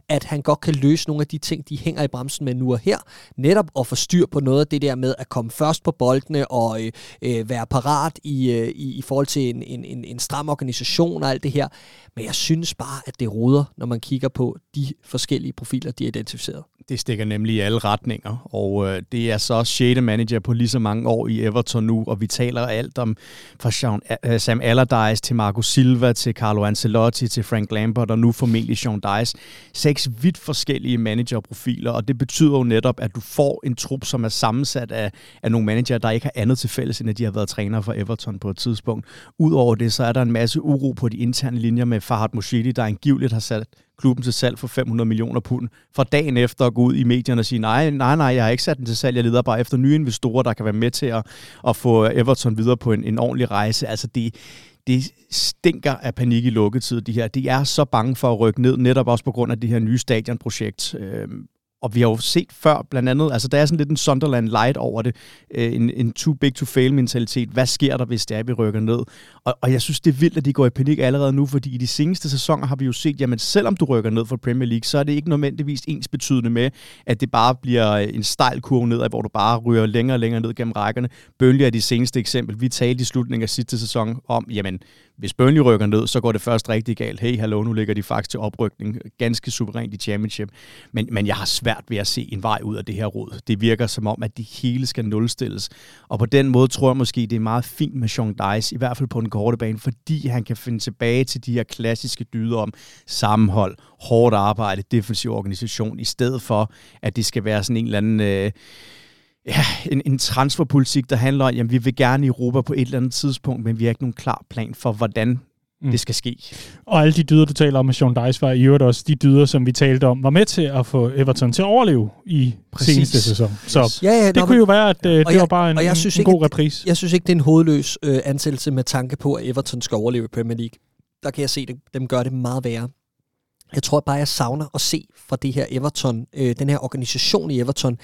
at han godt kan løse nogle af de ting, de hænger i bremsen med nu og her. Netop at få styr på noget af det der med at komme først på boldene og øh, øh, være parat i, øh, i, i forhold til en, en, en, en stram organisation og alt det her. Men jeg synes bare, at det ruder, når man kigger kigger på, de forskellige profiler, de er identificeret. Det stikker nemlig i alle retninger, og øh, det er så 6. manager på lige så mange år i Everton nu, og vi taler alt om fra Sean, uh, Sam Allardyce til Marco Silva til Carlo Ancelotti til Frank Lampard og nu formentlig Sean Dice. Seks vidt forskellige managerprofiler, og det betyder jo netop, at du får en trup, som er sammensat af, af nogle manager, der ikke har andet til fælles, end at de har været trænere for Everton på et tidspunkt. Udover det, så er der en masse uro på de interne linjer med Farhad Moshidi, der angiveligt har sat klubben til salg for 500 millioner pund, for dagen efter at gå ud i medierne og sige, nej, nej, nej, jeg har ikke sat den til salg, jeg leder bare efter nye investorer, der kan være med til at, at få Everton videre på en, en ordentlig rejse. Altså det, det stinker af panik i lukketid, de her. De er så bange for at rykke ned, netop også på grund af det her nye stadionprojekt. Øh, og vi har jo set før, blandt andet, altså der er sådan lidt en Sunderland light over det, øh, en, en too big to fail mentalitet. Hvad sker der, hvis det er, vi rykker ned? Og, og jeg synes, det er vildt, at de går i panik allerede nu, fordi i de seneste sæsoner har vi jo set, jamen selvom du rykker ned fra Premier League, så er det ikke nødvendigvis ens betydende med, at det bare bliver en stejl kurve nedad, hvor du bare ryger længere og længere ned gennem rækkerne. Burnley er de seneste eksempel. Vi talte i slutningen af sidste sæson om, jamen hvis Burnley rykker ned, så går det først rigtig galt. Hey, hallo, nu ligger de faktisk til oprykning. Ganske suverænt i championship. Men, men jeg har svært ved at se en vej ud af det her råd. Det virker som om, at det hele skal nulstilles. Og på den måde tror jeg måske, det er meget fint med Sean Dice, i hvert fald på den korte bane, fordi han kan finde tilbage til de her klassiske dyder om sammenhold, hårdt arbejde, defensiv organisation, i stedet for, at det skal være sådan en eller anden... Øh, ja, en, en transferpolitik, der handler om, at vi vil gerne i Europa på et eller andet tidspunkt, men vi har ikke nogen klar plan for, hvordan mm. det skal ske. Og alle de dyder, du taler om med Sean Dice, var i øvrigt også de dyder, som vi talte om, var med til at få Everton til at overleve i Præcis. seneste sæson. Så yes. ja, ja, det kunne men, jo være, at uh, det jeg, var bare en, jeg synes en, en god repris. Jeg synes ikke, det er en hovedløs øh, ansættelse med tanke på, at Everton skal overleve i Premier League. Der kan jeg se, at dem gør det meget værre. Jeg tror bare, jeg savner at se fra det her Everton, øh, den her organisation i Everton,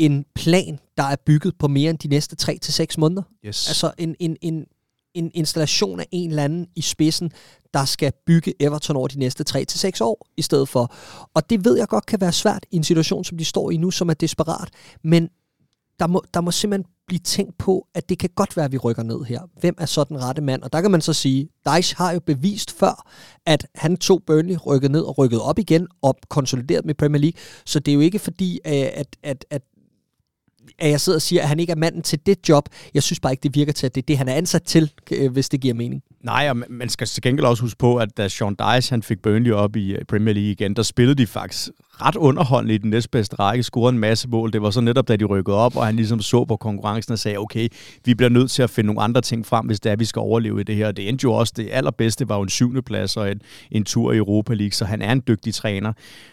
en plan, der er bygget på mere end de næste 3 til seks måneder. Yes. Altså en, en, en, en installation af en eller anden i spidsen, der skal bygge Everton over de næste 3 til seks år i stedet for. Og det ved jeg godt kan være svært i en situation, som de står i nu, som er desperat. Men der må, der må simpelthen blive tænkt på, at det kan godt være, at vi rykker ned her. Hvem er så den rette mand? Og der kan man så sige, Dice har jo bevist før, at han tog Burnley, rykket ned og rykket op igen, og konsolideret med Premier League. Så det er jo ikke fordi, at, at, at at jeg sidder og siger, at han ikke er manden til det job. Jeg synes bare ikke, det virker til, at det er det, han er ansat til, øh, hvis det giver mening. Nej, og man skal til gengæld også huske på, at da Sean Dice han fik Burnley op i øh, Premier League igen, der spillede de faktisk ret underholdende i den næstbedste række, scorede en masse mål. Det var så netop, da de rykkede op, og han ligesom så på konkurrencen og sagde, okay, vi bliver nødt til at finde nogle andre ting frem, hvis det er, vi skal overleve i det her. Det endte jo også, det allerbedste var jo en syvende plads og en, en tur i Europa League, så han er en dygtig træner.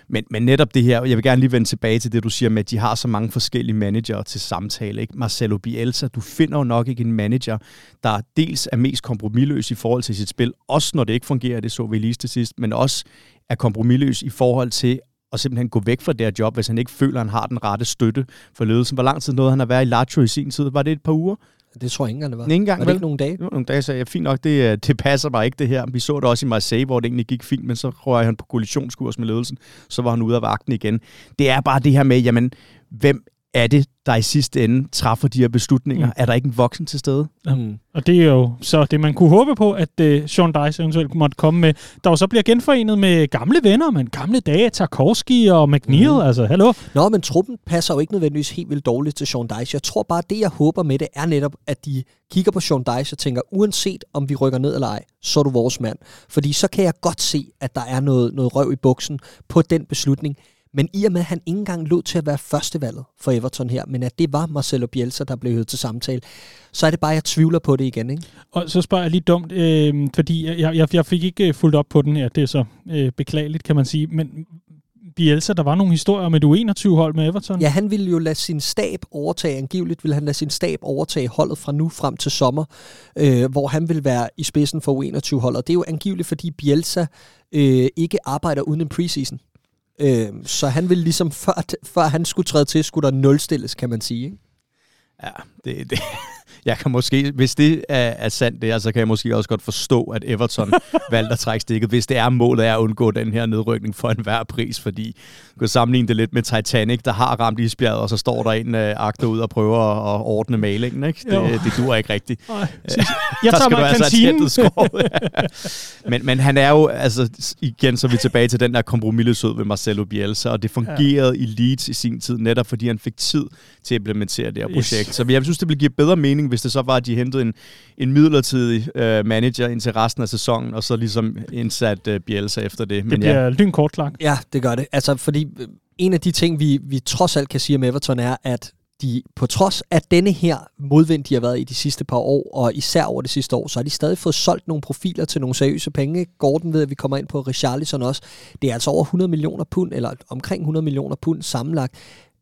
Men, men netop det her, jeg vil gerne lige vende tilbage til det, du siger med, at de har så mange forskellige manager til samtale. Ikke? Marcelo Bielsa, du finder jo nok ikke en manager, der dels er mest kompromilløs i forhold til sit spil, også når det ikke fungerer, det så vi lige til sidst, men også er kompromilløs i forhold til og simpelthen gå væk fra det her job, hvis han ikke føler, at han har den rette støtte for ledelsen. Hvor lang tid nåede han at være i Lazio i sin tid? Var det et par uger? Det tror jeg ikke engang, det var. Ikke engang, var det vel? ikke nogle dage? Jo, nogle dage sagde jeg, fint nok, det, øh, det passer bare ikke det her. Vi så det også i Marseille, hvor det egentlig gik fint, men så røg han på kollisionskurs med ledelsen. Så var han ude af vagten igen. Det er bare det her med, jamen, hvem er det, der i sidste ende træffer de her beslutninger? Mm. Er der ikke en voksen til stede? Mm. Og det er jo så det, man kunne håbe på, at uh, Sean Dice eventuelt måtte komme med, der så bliver genforenet med gamle venner, men gamle dage, Tarkovski og McNeil, mm. altså hallo. Nå, men truppen passer jo ikke nødvendigvis helt vildt dårligt til Sean Dice. Jeg tror bare, det jeg håber med det, er netop, at de kigger på Sean Dice og tænker, uanset om vi rykker ned eller ej, så er du vores mand. Fordi så kan jeg godt se, at der er noget, noget røv i buksen på den beslutning. Men i og med, at han ikke engang lod til at være førstevalget for Everton her, men at det var Marcelo Bielsa, der blev hørt til samtale, så er det bare, at jeg tvivler på det igen. Ikke? Og så spørger jeg lige dumt, øh, fordi jeg, jeg, jeg fik ikke fuldt op på den her, det er så øh, beklageligt, kan man sige, men Bielsa, der var nogle historier om et U21-hold med Everton. Ja, han ville jo lade sin stab overtage, angiveligt ville han lade sin stab overtage holdet fra nu frem til sommer, øh, hvor han vil være i spidsen for U21-holdet. Det er jo angiveligt, fordi Bielsa øh, ikke arbejder uden en preseason. Øh, så han ville ligesom, før, før han skulle træde til, skulle der nulstilles, kan man sige. Ikke? Ja, det, det, jeg kan måske, hvis det er, er sandt det så kan jeg måske også godt forstå, at Everton valgte at trække stikket, hvis det er målet er at undgå den her nedrykning for enhver pris, fordi kan sammenligne det lidt med Titanic, der har ramt isbjerget, og så står der en uh, akter ud og prøver at ordne malingen. Ikke? Det, det duer ikke rigtigt. Nej, jeg tager mig altså men, men han er jo, altså igen, så er vi tilbage til den der kompromisløshed ved Marcelo Bielsa, og det fungerede ja. i Leeds i sin tid, netop fordi han fik tid til at implementere det her projekt. Yes. Så jeg synes, det ville give bedre mening, hvis det så var, at de hentede en, en midlertidig øh, manager indtil resten af sæsonen, og så ligesom indsat øh, Bielsa efter det. Men det bliver ja. lynkortlagt. Ja, det gør det. Altså, fordi Øh, en af de ting, vi, vi trods alt kan sige om Everton, er, at de på trods af denne her modvind, de har været i de sidste par år, og især over det sidste år, så har de stadig fået solgt nogle profiler til nogle seriøse penge. Gordon ved, at vi kommer ind på Richarlison også. Det er altså over 100 millioner pund, eller omkring 100 millioner pund sammenlagt.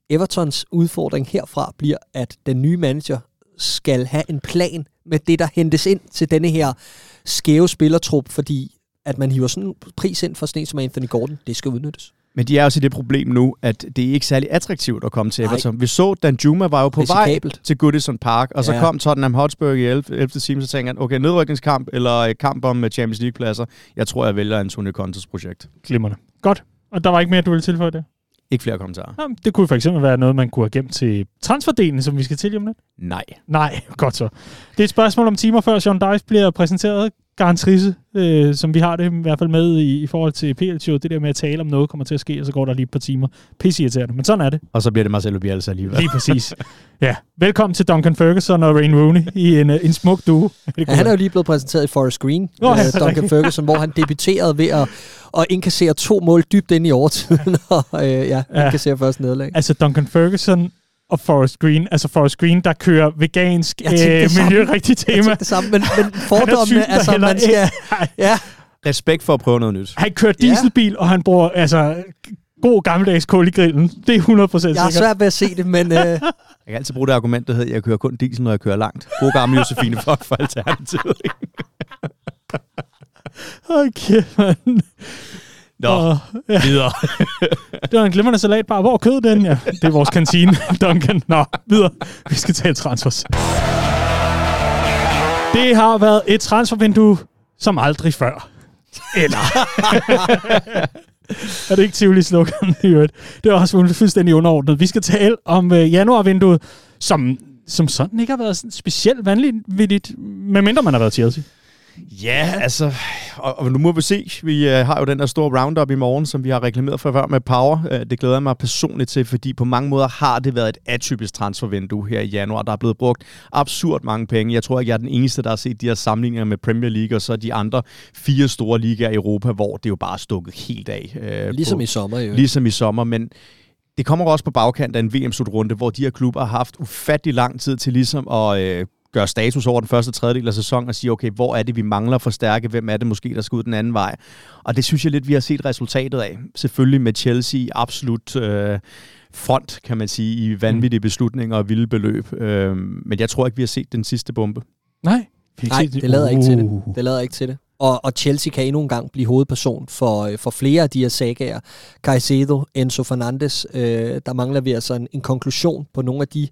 Evertons udfordring herfra bliver, at den nye manager skal have en plan med det, der hentes ind til denne her skæve spillertrup, fordi at man hiver sådan en pris ind for sådan en som Anthony Gordon, det skal udnyttes. Men de er også i det problem nu, at det er ikke særlig attraktivt at komme til Everton. Nej. Vi så, Dan Juma var jo på vej til Goodison Park, og så ja. kom Tottenham Hotspur i 11. 11. time, så tænkte han, okay, nedrykningskamp eller kamp om Champions League-pladser. Jeg tror, jeg vælger Antonio Contes projekt. Glimmerne. Godt. Og der var ikke mere, du ville tilføje det? Ikke flere kommentarer. Jamen, det kunne for eksempel være noget, man kunne have gemt til transferdelen, som vi skal til om lidt. Nej. Nej, godt så. Det er et spørgsmål om timer før Sean Dice bliver præsenteret. Garantrisse, øh, som vi har det i hvert fald med i, i forhold til PL. Det der med at tale om noget kommer til at ske, og så går der lige et par timer. Pisse irriterende, men sådan er det. Og så bliver det Marcelo Bielsa alligevel. Lige præcis. Ja, velkommen til Duncan Ferguson og Rain Rooney i en, en smuk duo. Ja, han er jo lige blevet præsenteret i Forest Green, oh, ja, Duncan Ferguson, hvor han debuterede ved at, at indkassere to mål dybt ind i overtiden, og øh, ja, ja, indkassere først nederlag. Altså Duncan Ferguson og Forest Green. Altså Forest Green, der kører vegansk øh, miljørigtigt tema. Jeg det samme, men, men fordommene, altså man skal... Ja. Respekt for at prøve noget nyt. Han kører dieselbil, ja. og han bruger altså god gammeldags kul i grillen. Det er 100% sikkert. Jeg er svært ved at se det, men... Uh... Jeg kan altid bruge det argument, der hedder, at jeg kører kun diesel, når jeg kører langt. God gammel Josefine Fock for alternativet. okay, man. Nå, og, ja. videre. det var en glimrende salatbar. Hvor er kød den? Ja, det er vores kantine, Duncan. Nå, videre. Vi skal tale transfers. Det har været et transfervindue som aldrig før. Eller... er det ikke Tivoli slogan i øvrigt? Det er også fuldstændig underordnet. Vi skal tale om uh, januarvinduet, som, som sådan ikke har været specielt vanvittigt, medmindre man har været Chelsea. Ja, altså, og, og nu må vi se. Vi uh, har jo den der store roundup i morgen, som vi har reklameret for før med Power. Uh, det glæder jeg mig personligt til, fordi på mange måder har det været et atypisk transfervindue her i januar. Der er blevet brugt absurd mange penge. Jeg tror ikke, jeg er den eneste, der har set de her sammenligninger med Premier League, og så de andre fire store ligaer i Europa, hvor det jo bare er stukket helt af. Uh, ligesom på, i sommer, jo. Ligesom i sommer, men det kommer også på bagkant af en VM-slutrunde, hvor de her klubber har haft ufattelig lang tid til ligesom at øh, gøre status over den første tredjedel af sæsonen og sige, okay, hvor er det, vi mangler for stærke? Hvem er det måske, der skal ud den anden vej? Og det synes jeg lidt, vi har set resultatet af. Selvfølgelig med Chelsea absolut øh, front, kan man sige, i vanvittige beslutninger og vilde beløb. Øh, men jeg tror ikke, vi har set den sidste bombe. Nej. Nej, det lader uh. ikke til det. Uh. Det lader ikke til det. Og, og Chelsea kan endnu en gang blive hovedperson for, øh, for flere af de her sagager. Caicedo, Enzo Fernandes, øh, der mangler vi altså en, en konklusion på nogle af de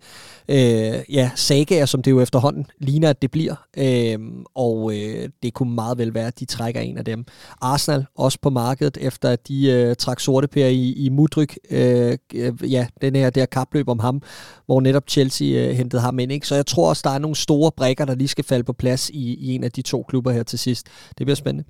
øh, ja, sagager, som det jo efterhånden ligner, at det bliver. Øh, og øh, det kunne meget vel være, at de trækker en af dem. Arsenal også på markedet, efter at de øh, trak sorte per i, i Mudryk. Øh, ja, den her der kapløb om ham, hvor netop Chelsea øh, hentede ham ind. Ikke? Så jeg tror også, der er nogle store brækker, der lige skal falde på plads i, i en af de to klubber her til sidst. Det bliver spændende.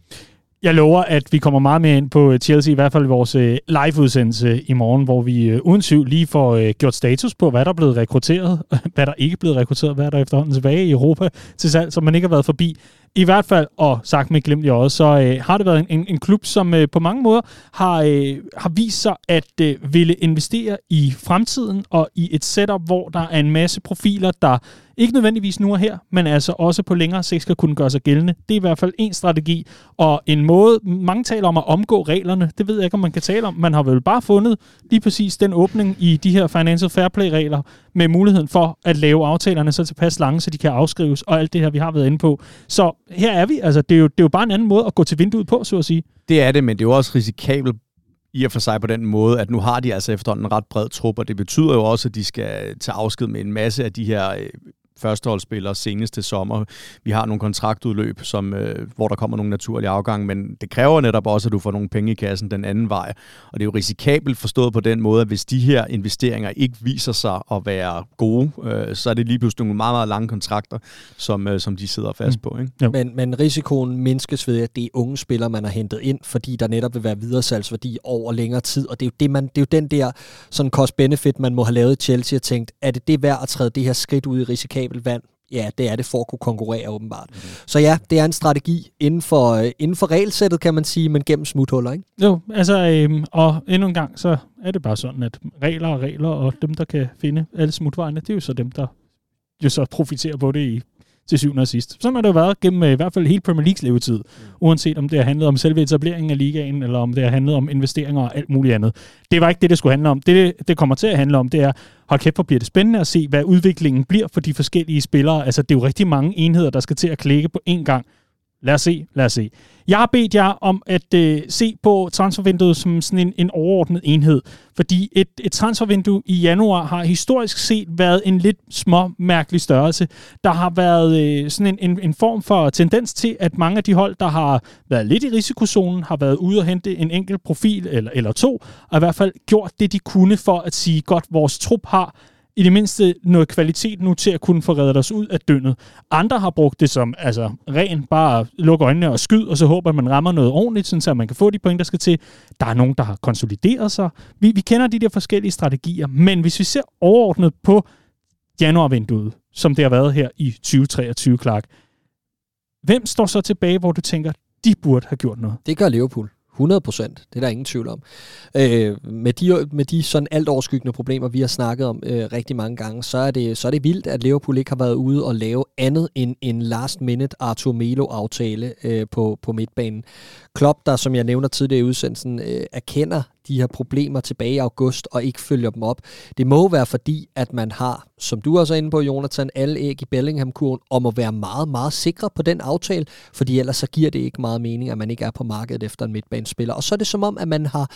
Jeg lover, at vi kommer meget mere ind på øh, Chelsea, i hvert fald i vores øh, live-udsendelse i morgen, hvor vi øh, uden tvivl lige får gjort status på, hvad der er blevet rekrutteret, hvad der ikke er blevet rekrutteret, hvad der er efterhånden tilbage i Europa til salg, som man ikke har været forbi. i hvert fald, og sagt med glemt i øjet, så øh, har det været en, en, en klub, som øh, på mange måder har, øh, har vist sig at øh, ville investere i fremtiden og i et setup, hvor der er en masse profiler, der ikke nødvendigvis nu og her, men altså også på længere sigt skal kunne gøre sig gældende. Det er i hvert fald en strategi, og en måde, mange taler om at omgå reglerne, det ved jeg ikke, om man kan tale om. Man har vel bare fundet lige præcis den åbning i de her Financial Fair Play-regler, med muligheden for at lave aftalerne så tilpas lange, så de kan afskrives, og alt det her, vi har været inde på. Så her er vi. Altså, det er jo, det er jo bare en anden måde at gå til vinduet på, så at sige. Det er det, men det er jo også risikabelt i og for sig på den måde, at nu har de altså efterhånden en ret bred trup, og det betyder jo også, at de skal tage afsked med en masse af de her øh, førsteholdsspillere senest til sommer. Vi har nogle kontraktudløb, som, øh, hvor der kommer nogle naturlige afgange, men det kræver netop også, at du får nogle penge i kassen den anden vej. Og det er jo risikabelt forstået på den måde, at hvis de her investeringer ikke viser sig at være gode, øh, så er det lige pludselig nogle meget, meget lange kontrakter, som, øh, som de sidder fast mm. på. Ikke? Ja. Men, men risikoen mindskes ved, at det er unge spillere, man har hentet ind, fordi der netop vil være videresalgsværdi over længere tid, og det er jo, det, man, det er jo den der sådan cost-benefit, man må have lavet i Chelsea og tænkt, er det det værd at træde det her skridt ud i risikabelt kabelvand, vand, ja, det er det for at kunne konkurrere åbenbart. Mm. Så ja, det er en strategi inden for, øh, inden for regelsættet, kan man sige, men gennem smuthuller, ikke? Jo, altså, øhm, og endnu en gang, så er det bare sådan, at regler og regler, og dem, der kan finde alle smutvejene, det er jo så dem, der jo så profiterer på det i til syvende og sidst. Sådan har det jo været gennem øh, i hvert fald hele Premier Leagues levetid, mm. uanset om det har handlet om selve etableringen af ligaen, eller om det har handlet om investeringer og alt muligt andet. Det var ikke det, det skulle handle om. Det, det kommer til at handle om, det er, hold kæft, hvor bliver det spændende at se, hvad udviklingen bliver for de forskellige spillere. Altså, det er jo rigtig mange enheder, der skal til at klikke på én gang. Lad os se, lad os se. Jeg har bedt jer om at øh, se på transfervinduet som sådan en, en overordnet enhed, fordi et, et transfervindue i januar har historisk set været en lidt små mærkelig størrelse. Der har været øh, sådan en, en, en form for tendens til, at mange af de hold, der har været lidt i risikozonen, har været ude og hente en enkelt profil eller, eller to, og i hvert fald gjort det, de kunne for at sige, godt, vores trup har i det mindste noget kvalitet nu til at kunne få reddet os ud af døgnet. Andre har brugt det som altså, ren, bare lukke øjnene og skyd, og så håber at man rammer noget ordentligt, sådan så man kan få de point, der skal til. Der er nogen, der har konsolideret sig. Vi, vi kender de der forskellige strategier, men hvis vi ser overordnet på januarvinduet, som det har været her i 2023, Clark, hvem står så tilbage, hvor du tænker, de burde have gjort noget? Det gør Liverpool. 100 procent, det er der ingen tvivl om. Øh, med, de, med de sådan alt overskyggende problemer, vi har snakket om øh, rigtig mange gange, så er, det, så er det vildt, at Liverpool ikke har været ude og lave andet end en last minute Arthur Melo-aftale øh, på, på midtbanen. Klopp, der som jeg nævner tidligere i udsendelsen, øh, erkender de her problemer tilbage i august og ikke følger dem op. Det må være fordi, at man har, som du også er inde på, Jonathan, alle æg i Bellingham-kurven, og må være meget, meget sikre på den aftale, fordi ellers så giver det ikke meget mening, at man ikke er på markedet efter en midtbanespiller. Og så er det som om, at man har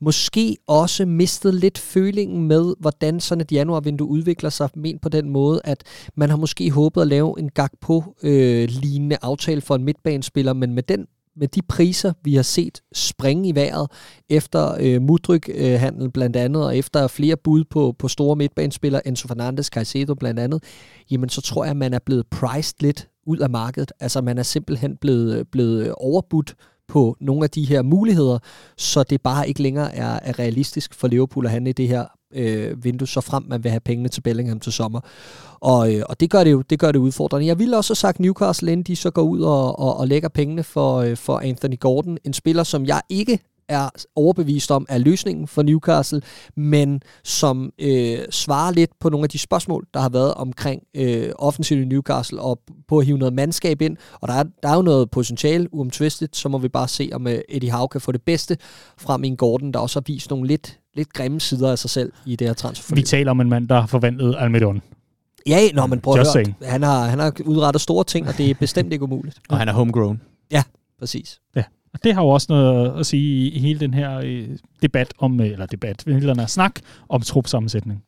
måske også mistet lidt følingen med, hvordan sådan et januarvindue udvikler sig, men på den måde, at man har måske håbet at lave en gag på øh, lignende aftale for en midtbanespiller, men med den med de priser, vi har set springe i vejret efter øh, Mudryk-handel øh, blandt andet, og efter flere bud på, på store midtbanespillere, Enzo Fernandes, Caicedo blandt andet, jamen så tror jeg, at man er blevet priced lidt ud af markedet. Altså man er simpelthen blevet, blevet overbudt på nogle af de her muligheder, så det bare ikke længere er, er realistisk for Liverpool at handle i det her øh, vindue, så frem man vil have pengene til Bellingham til sommer. Og, øh, og det gør det jo det gør det udfordrende. Jeg ville også have sagt Newcastle, inden de så går ud og, og, og lægger pengene for, øh, for Anthony Gordon, en spiller, som jeg ikke er overbevist om, er løsningen for Newcastle, men som øh, svarer lidt på nogle af de spørgsmål, der har været omkring øh, offensiv i Newcastle, og på at hive noget mandskab ind. Og der er, der er jo noget potentiale, uomtvistet, så må vi bare se, om øh, Eddie Howe kan få det bedste frem i en Gordon, der også har vist nogle lidt, lidt grimme sider af sig selv i det her transferforløb. Vi taler om en mand, der har forvandlet Almedon. Ja, når man prøver at høre, han har, han har udrettet store ting, og det er bestemt ikke umuligt. Og han er homegrown. Ja, præcis. Ja. Og det har jo også noget at sige i hele den her øh, debat om, øh, eller debat, hele den her snak om trupsammensætning.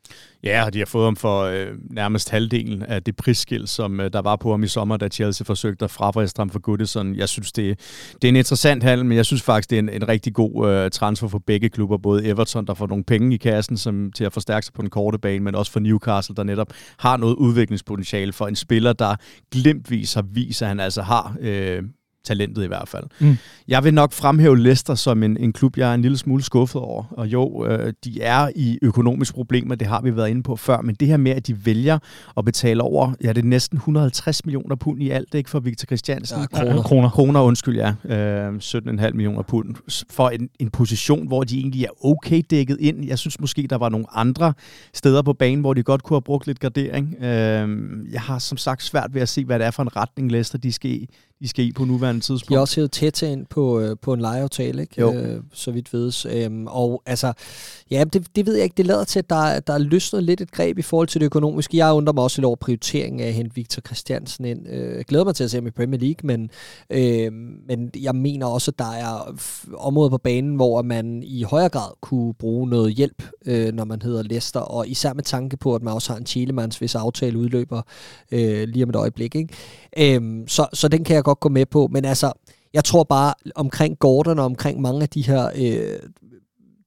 Ja, og de har fået ham for øh, nærmest halvdelen af det prisskil, som øh, der var på ham i sommer, da Chelsea forsøgte at frafriste ham for Goodison. Jeg synes, det, det er en interessant handel, men jeg synes faktisk, det er en, en rigtig god øh, transfer for begge klubber. Både Everton, der får nogle penge i kassen som, til at forstærke sig på den korte bane, men også for Newcastle, der netop har noget udviklingspotentiale for en spiller, der glimtvis har vist, at han altså har... Øh, talentet i hvert fald. Mm. Jeg vil nok fremhæve Leicester som en, en klub, jeg er en lille smule skuffet over. Og jo, øh, de er i økonomiske problemer, det har vi været inde på før, men det her med, at de vælger at betale over, ja, det er næsten 150 millioner pund i alt, ikke for Victor Christiansen? Ja, kroner. kroner. Kroner, undskyld, ja. Øh, 17,5 millioner pund. For en, en position, hvor de egentlig er okay dækket ind. Jeg synes måske, der var nogle andre steder på banen, hvor de godt kunne have brugt lidt gardering. Øh, jeg har som sagt svært ved at se, hvad det er for en retning, Leicester de skal, de skal i på nuværende tidspunkt. De har også hævet tæt ind på, øh, på en lejeaftale, ikke? Jo. Øh, så vidt vedes. Øhm, og altså, ja, det, det ved jeg ikke. Det lader til, at der, der er løsnet lidt et greb i forhold til det økonomiske. Jeg undrer mig også lidt over prioriteringen af at hente Victor Christiansen ind. Øh, jeg glæder mig til at se ham i Premier League, men, øh, men jeg mener også, at der er områder på banen, hvor man i højere grad kunne bruge noget hjælp, øh, når man hedder Leicester, og især med tanke på, at man også har en Chilemans, hvis aftale udløber øh, lige om et øjeblik. Ikke? Øhm, så, så den kan jeg godt gå med på, men altså, jeg tror bare omkring Gordon og omkring mange af de her, øh,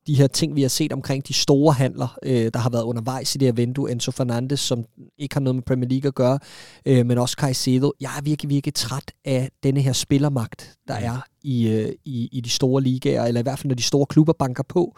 de her ting, vi har set omkring de store handler, øh, der har været undervejs i det her vindue. Enzo Fernandes, som ikke har noget med Premier League at gøre, øh, men også Caicedo. Jeg er virkelig, virkelig træt af denne her spillermagt, der er i, øh, i, i de store ligaer, eller i hvert fald når de store klubber banker på,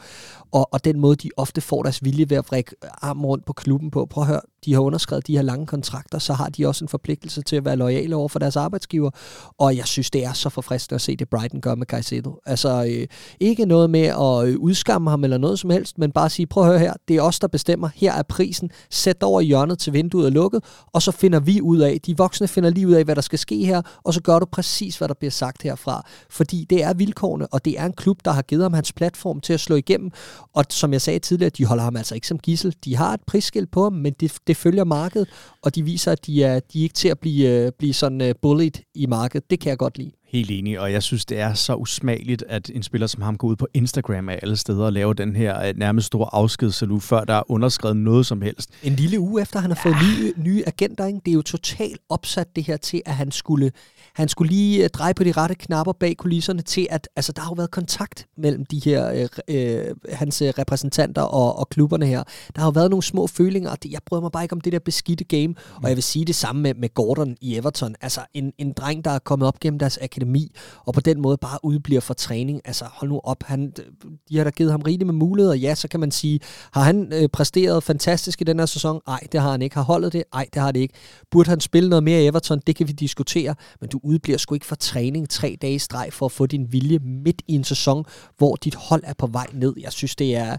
og, og den måde, de ofte får deres vilje ved at vrikke armen rundt på klubben på. Prøv at høre, de har underskrevet de her lange kontrakter, så har de også en forpligtelse til at være lojale over for deres arbejdsgiver, og jeg synes, det er så forfriskende at se det, Brighton gør med Caicedo. Altså, øh, ikke noget med at øh, udskamme ham eller noget som helst, men bare sige, prøv at høre her, det er os, der bestemmer, her er prisen, sæt over hjørnet til vinduet er lukket, og så finder vi ud af, de voksne finder lige ud af, hvad der skal ske her, og så gør du præcis, hvad der bliver sagt herfra. Fordi det er vilkårene, og det er en klub, der har givet ham hans platform til at slå igennem, og som jeg sagde tidligere, de holder ham altså ikke som gissel. De har et prisskilt på ham, men det, det følger markedet, og de viser, at de er, de er ikke til at blive, øh, blive sådan bullet bullied i markedet. Det kan jeg godt lide. Helt enig, og jeg synes, det er så usmageligt, at en spiller som ham går ud på Instagram af alle steder og laver den her øh, nærmest store afskedssalue, før der er underskrevet noget som helst. En lille uge efter, han har fået nye, nye agenter, ikke? det er jo totalt opsat det her til, at han skulle, han skulle lige øh, dreje på de rette knapper bag kulisserne til, at altså, der har jo været kontakt mellem de her, øh, øh, hans repræsentanter og, og klubberne her. Der har jo været nogle små følinger, og det, jeg bryder mig bare ikke om det der beskidte game, og jeg vil sige det samme med, med Gordon i Everton. Altså en, en dreng, der er kommet op gennem deres akademi, og på den måde bare udbliver fra træning. Altså hold nu op, han, de har da givet ham rigeligt med muligheder. Ja, så kan man sige, har han øh, præsteret fantastisk i den her sæson? Nej, det har han ikke. Har holdet det? Nej, det har det ikke. Burde han spille noget mere i Everton? Det kan vi diskutere, men du udbliver sgu ikke fra træning tre dage i streg for at få din vilje midt i en sæson, hvor dit hold er på vej ned. Jeg synes, det er...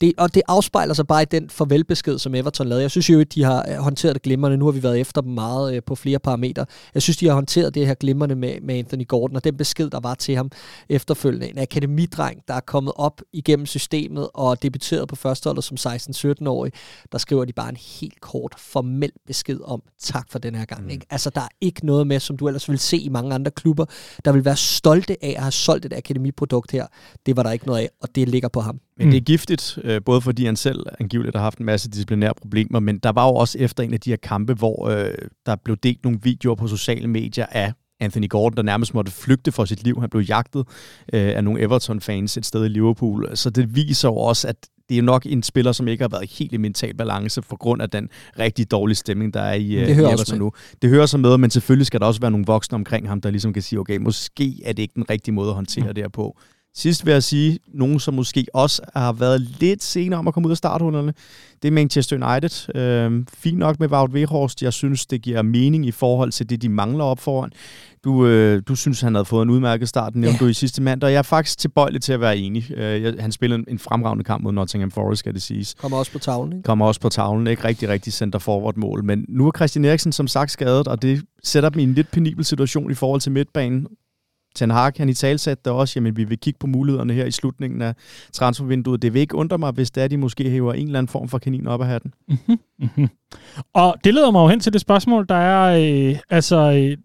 Det, og det afspejler sig bare i den farvelbesked, som Everton lavede. Jeg synes jo, at de har øh, håndteret det glimrende. Nu har vi været efter dem meget øh, på flere parametre. Jeg synes, de har håndteret det her glimrende med, med Anthony Gordon, og den besked, der var til ham efterfølgende. En akademidreng, der er kommet op igennem systemet og debuteret på førsteholdet som 16-17-årig, der skriver de bare en helt kort, formel besked om tak for den her gang. Mm. Ikke? Altså, der er ikke noget med, som du ellers vil se i mange andre klubber, der vil være stolte af at have solgt et akademiprodukt her. Det var der ikke noget af, og det ligger på ham. Men det er giftigt, øh, både fordi han selv angiveligt har haft en masse disciplinære problemer, men der var jo også efter en af de her kampe, hvor øh, der blev delt nogle videoer på sociale medier af Anthony Gordon, der nærmest måtte flygte for sit liv. Han blev jagtet øh, af nogle Everton-fans et sted i Liverpool. Så det viser jo også, at det er nok en spiller, som ikke har været helt i mental balance for grund af den rigtig dårlige stemning, der er i, Det øh, hører i Everton nu. Det hører så med, men selvfølgelig skal der også være nogle voksne omkring ham, der ligesom kan sige, okay, måske er det ikke den rigtige måde at håndtere mm. det her på. Sidst vil jeg sige, nogen som måske også har været lidt senere om at komme ud af starthullerne, det er Manchester United. Øh, fint nok med Wout Weghorst. Jeg synes, det giver mening i forhold til det, de mangler op foran. Du, øh, du synes, han havde fået en udmærket start, nævnte Ja. du i sidste mandag, og jeg er faktisk tilbøjelig til at være enig. Øh, jeg, han spillede en, en fremragende kamp mod Nottingham Forest, skal det siges. Kommer også på tavlen, ikke? Kommer også på tavlen, ikke rigtig, rigtig center forward mål. Men nu er Christian Eriksen som sagt skadet, og det sætter dem i en lidt penibel situation i forhold til midtbanen. Ten Hag, han i talsat der også, jamen vi vil kigge på mulighederne her i slutningen af transfervinduet. Det vil ikke undre mig, hvis det er, de måske hæver en eller anden form for kanin op af hatten. Mm-hmm. Og det leder mig jo hen til det spørgsmål, der er, øh, altså, øh,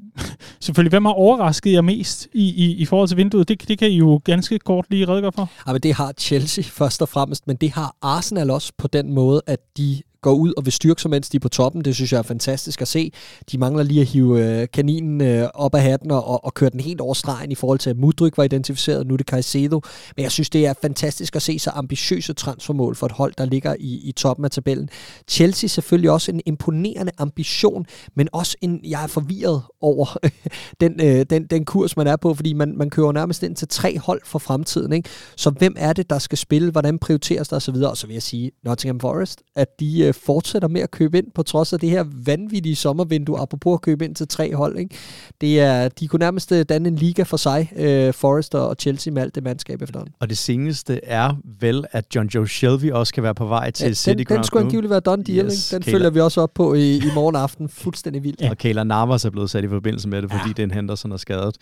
selvfølgelig, hvem har overrasket jer mest i, i, i forhold til vinduet? Det, det kan I jo ganske kort lige redegøre for. Ja, men det har Chelsea først og fremmest, men det har Arsenal også på den måde, at de går ud og vil styrke sig, mens de er på toppen. Det synes jeg er fantastisk at se. De mangler lige at hive øh, kaninen øh, op af hatten og, og køre den helt over stregen i forhold til, at Mudryk var identificeret, nu er det Caicedo. Men jeg synes, det er fantastisk at se så ambitiøse transfermål for et hold, der ligger i, i toppen af tabellen. Chelsea selvfølgelig også en imponerende ambition, men også en, jeg er forvirret over den, øh, den, den kurs, man er på, fordi man, man kører nærmest ind til tre hold for fremtiden. Ikke? Så hvem er det, der skal spille? Hvordan prioriteres der osv.? Og så vil jeg sige, Nottingham Forest, at de øh, fortsætter med at købe ind på trods af det her vanvittige sommervindue, apropos at købe ind til tre hold. Ikke? Det er, de kunne nærmest øh, danne en liga for sig, øh, Forest og Chelsea med alt det mandskab efterhånden. Og det seneste er vel, at John Joe Shelby også kan være på vej til ja, City den, Ground den skulle angiveligt være done deal. Yes, den Kayla. følger vi også op på i, i morgen aften. Fuldstændig vildt. Ja. Og Kayla Navas er blevet sat i forbindelse med det, fordi ja. den Henderson er skadet.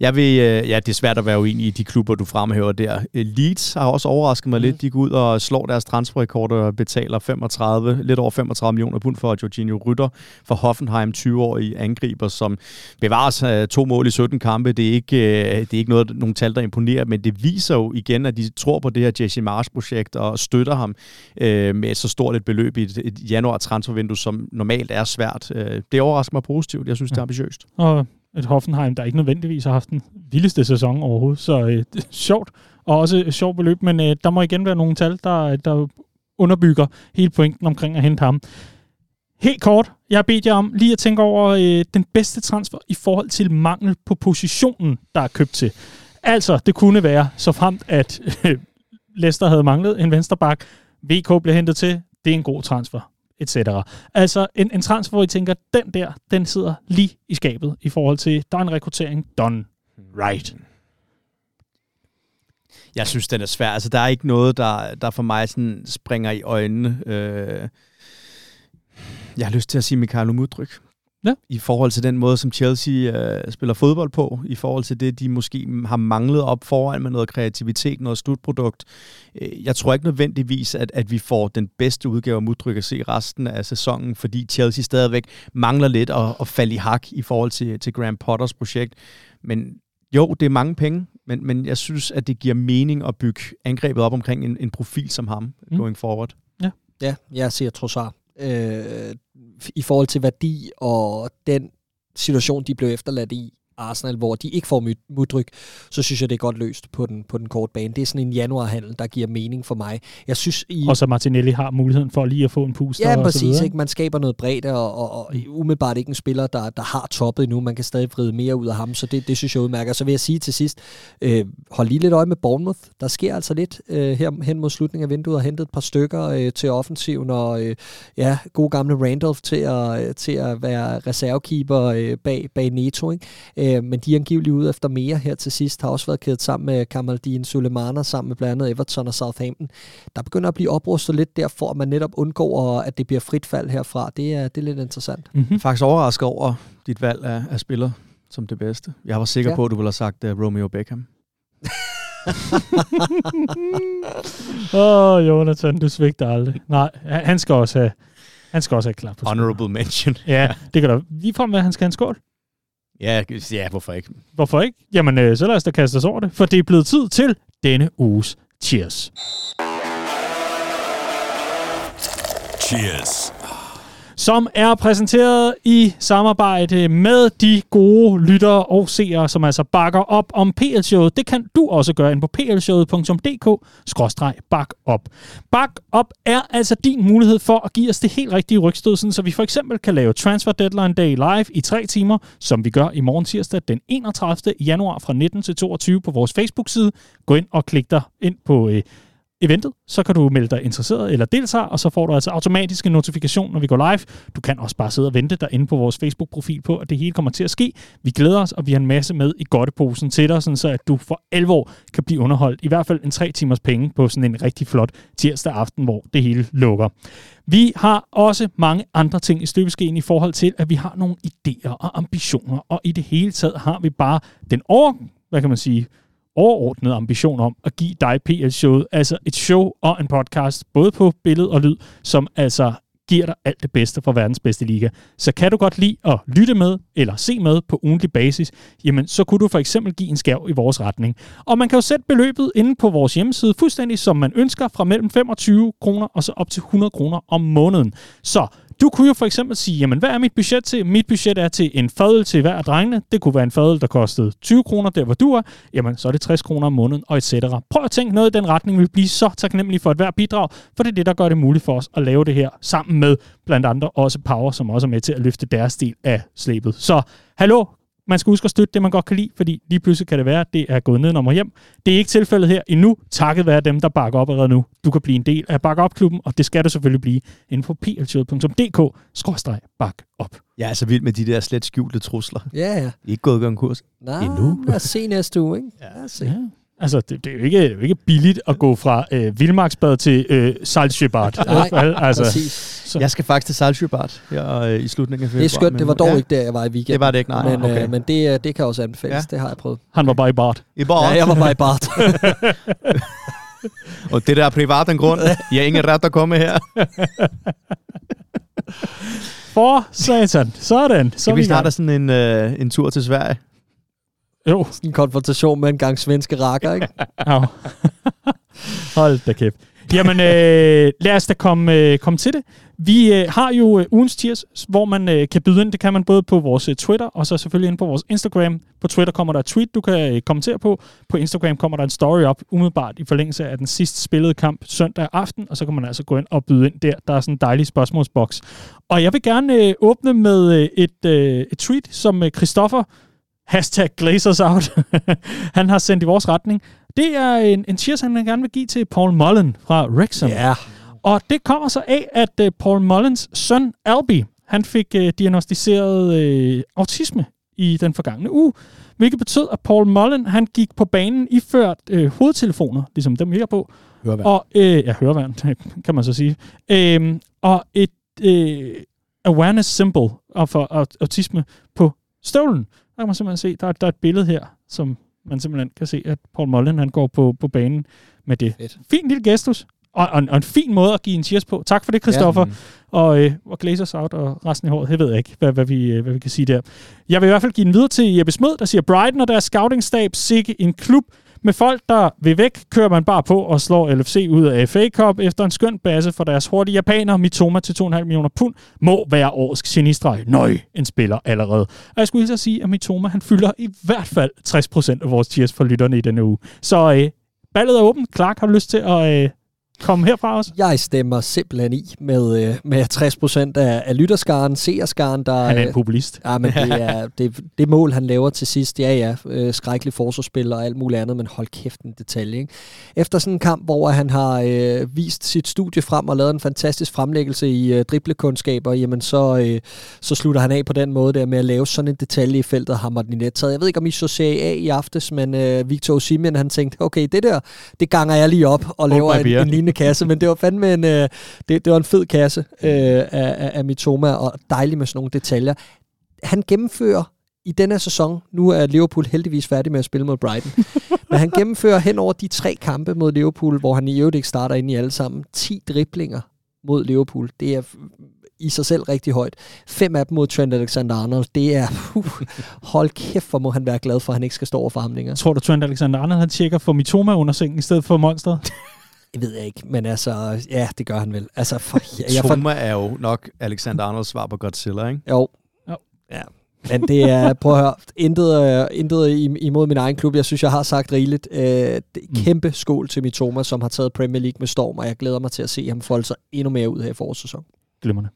Jeg vil, øh, ja, det er svært at være uenig i de klubber, du fremhæver der. Øh, Leeds har også overrasket mig mm. lidt. De går ud og slår deres transferrekord og betaler 35, lidt over 35 millioner pund for Jorginho Rytter for Hoffenheim, 20-årige angriber, som bevares uh, to mål i 17 kampe. Det er ikke, uh, det er ikke noget, nogle tal, der imponerer, men det viser jo igen, at de tror på det her Jesse Marsh-projekt og støtter ham uh, med så stort et beløb i et, et januar transfervindue, som normalt er svært. Uh, det overrasker mig positivt. Jeg synes, det er ambitiøst. Og et Hoffenheim, der ikke nødvendigvis har haft den vildeste sæson overhovedet. Så øh, det er sjovt, og også et sjovt beløb, men øh, der må igen være nogle tal, der, der underbygger hele pointen omkring at hente ham. Helt kort, jeg har bedt jer om lige at tænke over øh, den bedste transfer i forhold til mangel på positionen, der er købt til. Altså, det kunne være, så fremt at øh, Leicester havde manglet en vensterbak, VK blev hentet til, det er en god transfer etc. Altså en, en transfer, hvor I tænker, den der, den sidder lige i skabet i forhold til, der er en rekruttering done right. Jeg synes, den er svær. Altså, der er ikke noget, der, der for mig sådan springer i øjnene. Øh, jeg har lyst til at sige Mikhailo Mudryk. Ja. I forhold til den måde, som Chelsea øh, spiller fodbold på, i forhold til det, de måske har manglet op foran med noget kreativitet, noget slutprodukt. Øh, jeg tror ikke nødvendigvis, at, at vi får den bedste udgave af Mudryk at se resten af sæsonen, fordi Chelsea stadigvæk mangler lidt at, at falde i hak i forhold til, til Graham Potters projekt. Men jo, det er mange penge, men, men jeg synes, at det giver mening at bygge angrebet op omkring en, en profil som ham mm. going forward. Ja, ja jeg ser Trossard. Øh, I forhold til værdi og den situation, de blev efterladt i, Arsenal, hvor de ikke får mudryk, så synes jeg, det er godt løst på den, på den korte bane. Det er sådan en januarhandel, der giver mening for mig. Jeg synes, I... Og så Martinelli har muligheden for lige at få en puster. Ja, og præcis. Så videre. ikke? Man skaber noget bredde, og, og, og umiddelbart ikke en spiller, der, der har toppet endnu. Man kan stadig vride mere ud af ham, så det, det synes jeg udmærker. Så vil jeg sige til sidst, øh, hold lige lidt øje med Bournemouth. Der sker altså lidt øh, her hen mod slutningen af vinduet, og hentet et par stykker øh, til offensiven, og øh, ja, god gamle Randolph til at, øh, til at være reservekeeper øh, bag, bag Neto. Ikke? Øh, men de er angiveligt ude efter mere her til sidst, har også været kædet sammen med Kamaldin Sulemana, sammen med blandt andet Everton og Southampton. Der begynder at blive oprustet lidt der, for at man netop undgår, at det bliver frit fald herfra. Det er, det er lidt interessant. Mm-hmm. Faktisk overrasket over dit valg af, af spiller som det bedste. Jeg var sikker ja. på, at du ville have sagt uh, Romeo Beckham. Åh, oh, Jonathan, du svigter aldrig. Nej, han skal også have, han skal også have klart på Honorable mention. Ja, det kan da lige frem, at han skal have en skål. Ja, ja, hvorfor ikke? Hvorfor ikke? Jamen, øh, så lad os da kaste os over det, for det er blevet tid til denne uges Cheers. Cheers som er præsenteret i samarbejde med de gode lyttere og seere, som altså bakker op om PL-showet. Det kan du også gøre ind på plshowet.dk-bak op. Bak op er altså din mulighed for at give os det helt rigtige rygstød, så vi for eksempel kan lave Transfer Deadline Day live i tre timer, som vi gør i morgen tirsdag den 31. januar fra 19 til 22 på vores Facebook-side. Gå ind og klik dig ind på øh, eventet, så kan du melde dig interesseret eller deltage, og så får du altså automatisk en notifikation, når vi går live. Du kan også bare sidde og vente derinde på vores Facebook-profil på, at det hele kommer til at ske. Vi glæder os, og vi har en masse med i godteposen til dig, sådan så at du for alvor kan blive underholdt. I hvert fald en tre timers penge på sådan en rigtig flot tirsdag aften, hvor det hele lukker. Vi har også mange andre ting i støbeskeen i forhold til, at vi har nogle idéer og ambitioner, og i det hele taget har vi bare den over, hvad kan man sige, overordnet ambition om at give dig PL-showet, altså et show og en podcast, både på billede og lyd, som altså giver dig alt det bedste fra verdens bedste liga. Så kan du godt lide at lytte med eller se med på ugentlig basis, jamen så kunne du for eksempel give en skærv i vores retning. Og man kan jo sætte beløbet inde på vores hjemmeside, fuldstændig som man ønsker, fra mellem 25 kroner og så op til 100 kroner om måneden. Så du kunne jo for eksempel sige, jamen hvad er mit budget til? Mit budget er til en fadøl til hver af drengene. Det kunne være en fadøl, der kostede 20 kroner der, hvor du er. Jamen, så er det 60 kroner om måneden, og et cetera. Prøv at tænke noget i den retning. Vi vil blive så taknemmelige for et hver bidrag, for det er det, der gør det muligt for os at lave det her sammen med blandt andre også Power, som også er med til at løfte deres del af slæbet. Så hallo, man skal huske at støtte det, man godt kan lide, fordi lige pludselig kan det være, at det er gået ned og hjem. Det er ikke tilfældet her endnu, takket være dem, der bakker op allerede nu. Du kan blive en del af Back Up-klubben, og det skal du selvfølgelig blive inde på plshowet.dk-bak op. Jeg er så vild med de der slet skjulte trusler. Ja, ja. I er ikke gået konkurs. Nej, Endnu. lad os se næste uge, ikke? Ja, lad os se. Ja. Altså, det, det, er jo ikke, det er jo ikke billigt at gå fra øh, Vildmarksbad til øh, Saltsjöbad. Nej, altså, præcis. Så- Jeg skal faktisk til Saltsjöbad her øh, i slutningen af februar. Det er skønt. Det var dog ja, ikke der, jeg var i weekenden. Det var det ikke, nej. Men, okay. øh, men det, øh, det kan også anbefales. Ja. Det har jeg prøvet. Han var bare i bart. I Bart. Ja, jeg var bare i Bart. Og det der er privat en grund. Jeg har ingen ret at komme her. For satan. Sådan. Så Skal er vi starte sådan en, øh, en tur til Sverige? Jo. en konfrontation med en gang svenske rakker, ikke? Au. Hold da kæft. Jamen, øh, lad os da komme, øh, komme til det. Vi øh, har jo øh, ugens tiers, hvor man øh, kan byde ind. Det kan man både på vores øh, Twitter, og så selvfølgelig ind på vores Instagram. På Twitter kommer der et tweet, du kan øh, kommentere på. På Instagram kommer der en story op, umiddelbart i forlængelse af den sidst spillede kamp søndag aften, og så kan man altså gå ind og byde ind der. Der er sådan en dejlig spørgsmålsboks. Og jeg vil gerne øh, åbne med øh, et, øh, et tweet, som øh, Christoffer, hashtag Glazers out, han har sendt i vores retning. Det er en, en cheers, han gerne vil give til Paul Mullen fra Wrexham. Ja. Og det kommer så af, at uh, Paul Mullens søn, Albie, han fik uh, diagnostiseret uh, autisme i den forgangne uge, hvilket betød, at Paul Mullen, han gik på banen iført uh, hovedtelefoner, ligesom dem vi er på, Hørværn. og, øh, ja, høreværn, kan man så sige. Øhm, og et øh, awareness symbol for aut- autisme på støvlen. Der kan man simpelthen se, der er, der er et billede her, som man simpelthen kan se, at Paul Mullen, han går på, på banen med det. Fedt. Fin lille gestus, og, og, og en fin måde at give en cheers på. Tak for det, Christoffer. Ja. Og, øh, og Glazers out og resten i håret, det ved jeg ikke, hvad, hvad, vi, øh, hvad vi kan sige der. Jeg vil i hvert fald give den videre til Jeppe Smed, der siger, Brighton og deres scouting-stab, sikke en klub, med folk, der vil væk, kører man bare på og slår LFC ud af FA Cup efter en skøn base for deres hurtige japaner. Mitoma til 2,5 millioner pund må være årets genistreg. Nøj, en spiller allerede. Og jeg skulle lige sige, at Mitoma han fylder i hvert fald 60% af vores cheers for lytterne i denne uge. Så øh, ballet er åbent. Clark, har du lyst til at øh, komme herfra også? Jeg stemmer simpelthen i med, øh, med 60 procent af, af lytterskaren, seerskaren, der... Han er en øh, populist. Ja, men det er det, det mål, han laver til sidst, ja ja, øh, skrækkelig forsvarsspil og alt muligt andet, men hold kæft en detalje. Ikke? Efter sådan en kamp, hvor han har øh, vist sit studie frem og lavet en fantastisk fremlæggelse i øh, driblekunskaber, jamen så, øh, så slutter han af på den måde der med at lave sådan en detalje i feltet, har Martin taget. Jeg ved ikke, om I så Serie A i aftes, men øh, Victor Osimhen, han tænkte, okay, det der, det ganger jeg lige op og laver my en, en lignende kasse, men det var fandme en, øh, det, det var en fed kasse øh, af, af, Mitoma, og dejligt med sådan nogle detaljer han gennemfører i denne sæson, nu er Liverpool heldigvis færdig med at spille mod Brighton, men han gennemfører hen over de tre kampe mod Liverpool, hvor han i øvrigt ikke starter ind i alle sammen, 10 driblinger mod Liverpool. Det er i sig selv rigtig højt. Fem af dem mod Trent Alexander-Arnold. Det er, uh, hold kæft, hvor må han være glad for, at han ikke skal stå over for ham længere. Tror du, Trent Alexander-Arnold han tjekker for Mitoma under sengen i stedet for Monster? Det ved jeg ikke, men altså, ja, det gør han vel. Altså, for, jeg, jeg for, er jo nok Alexander Arnolds svar på Godzilla, ikke? Jo. Jo. Ja. Men det er, prøv at høre, intet, uh, intet im- imod min egen klub. Jeg synes, jeg har sagt rigeligt. Uh, det Mm. kæmpe skål til Mitoma, som har taget Premier League med storm, og jeg glæder mig til at se ham folde sig endnu mere ud her i forårssæsonen. Glimrende.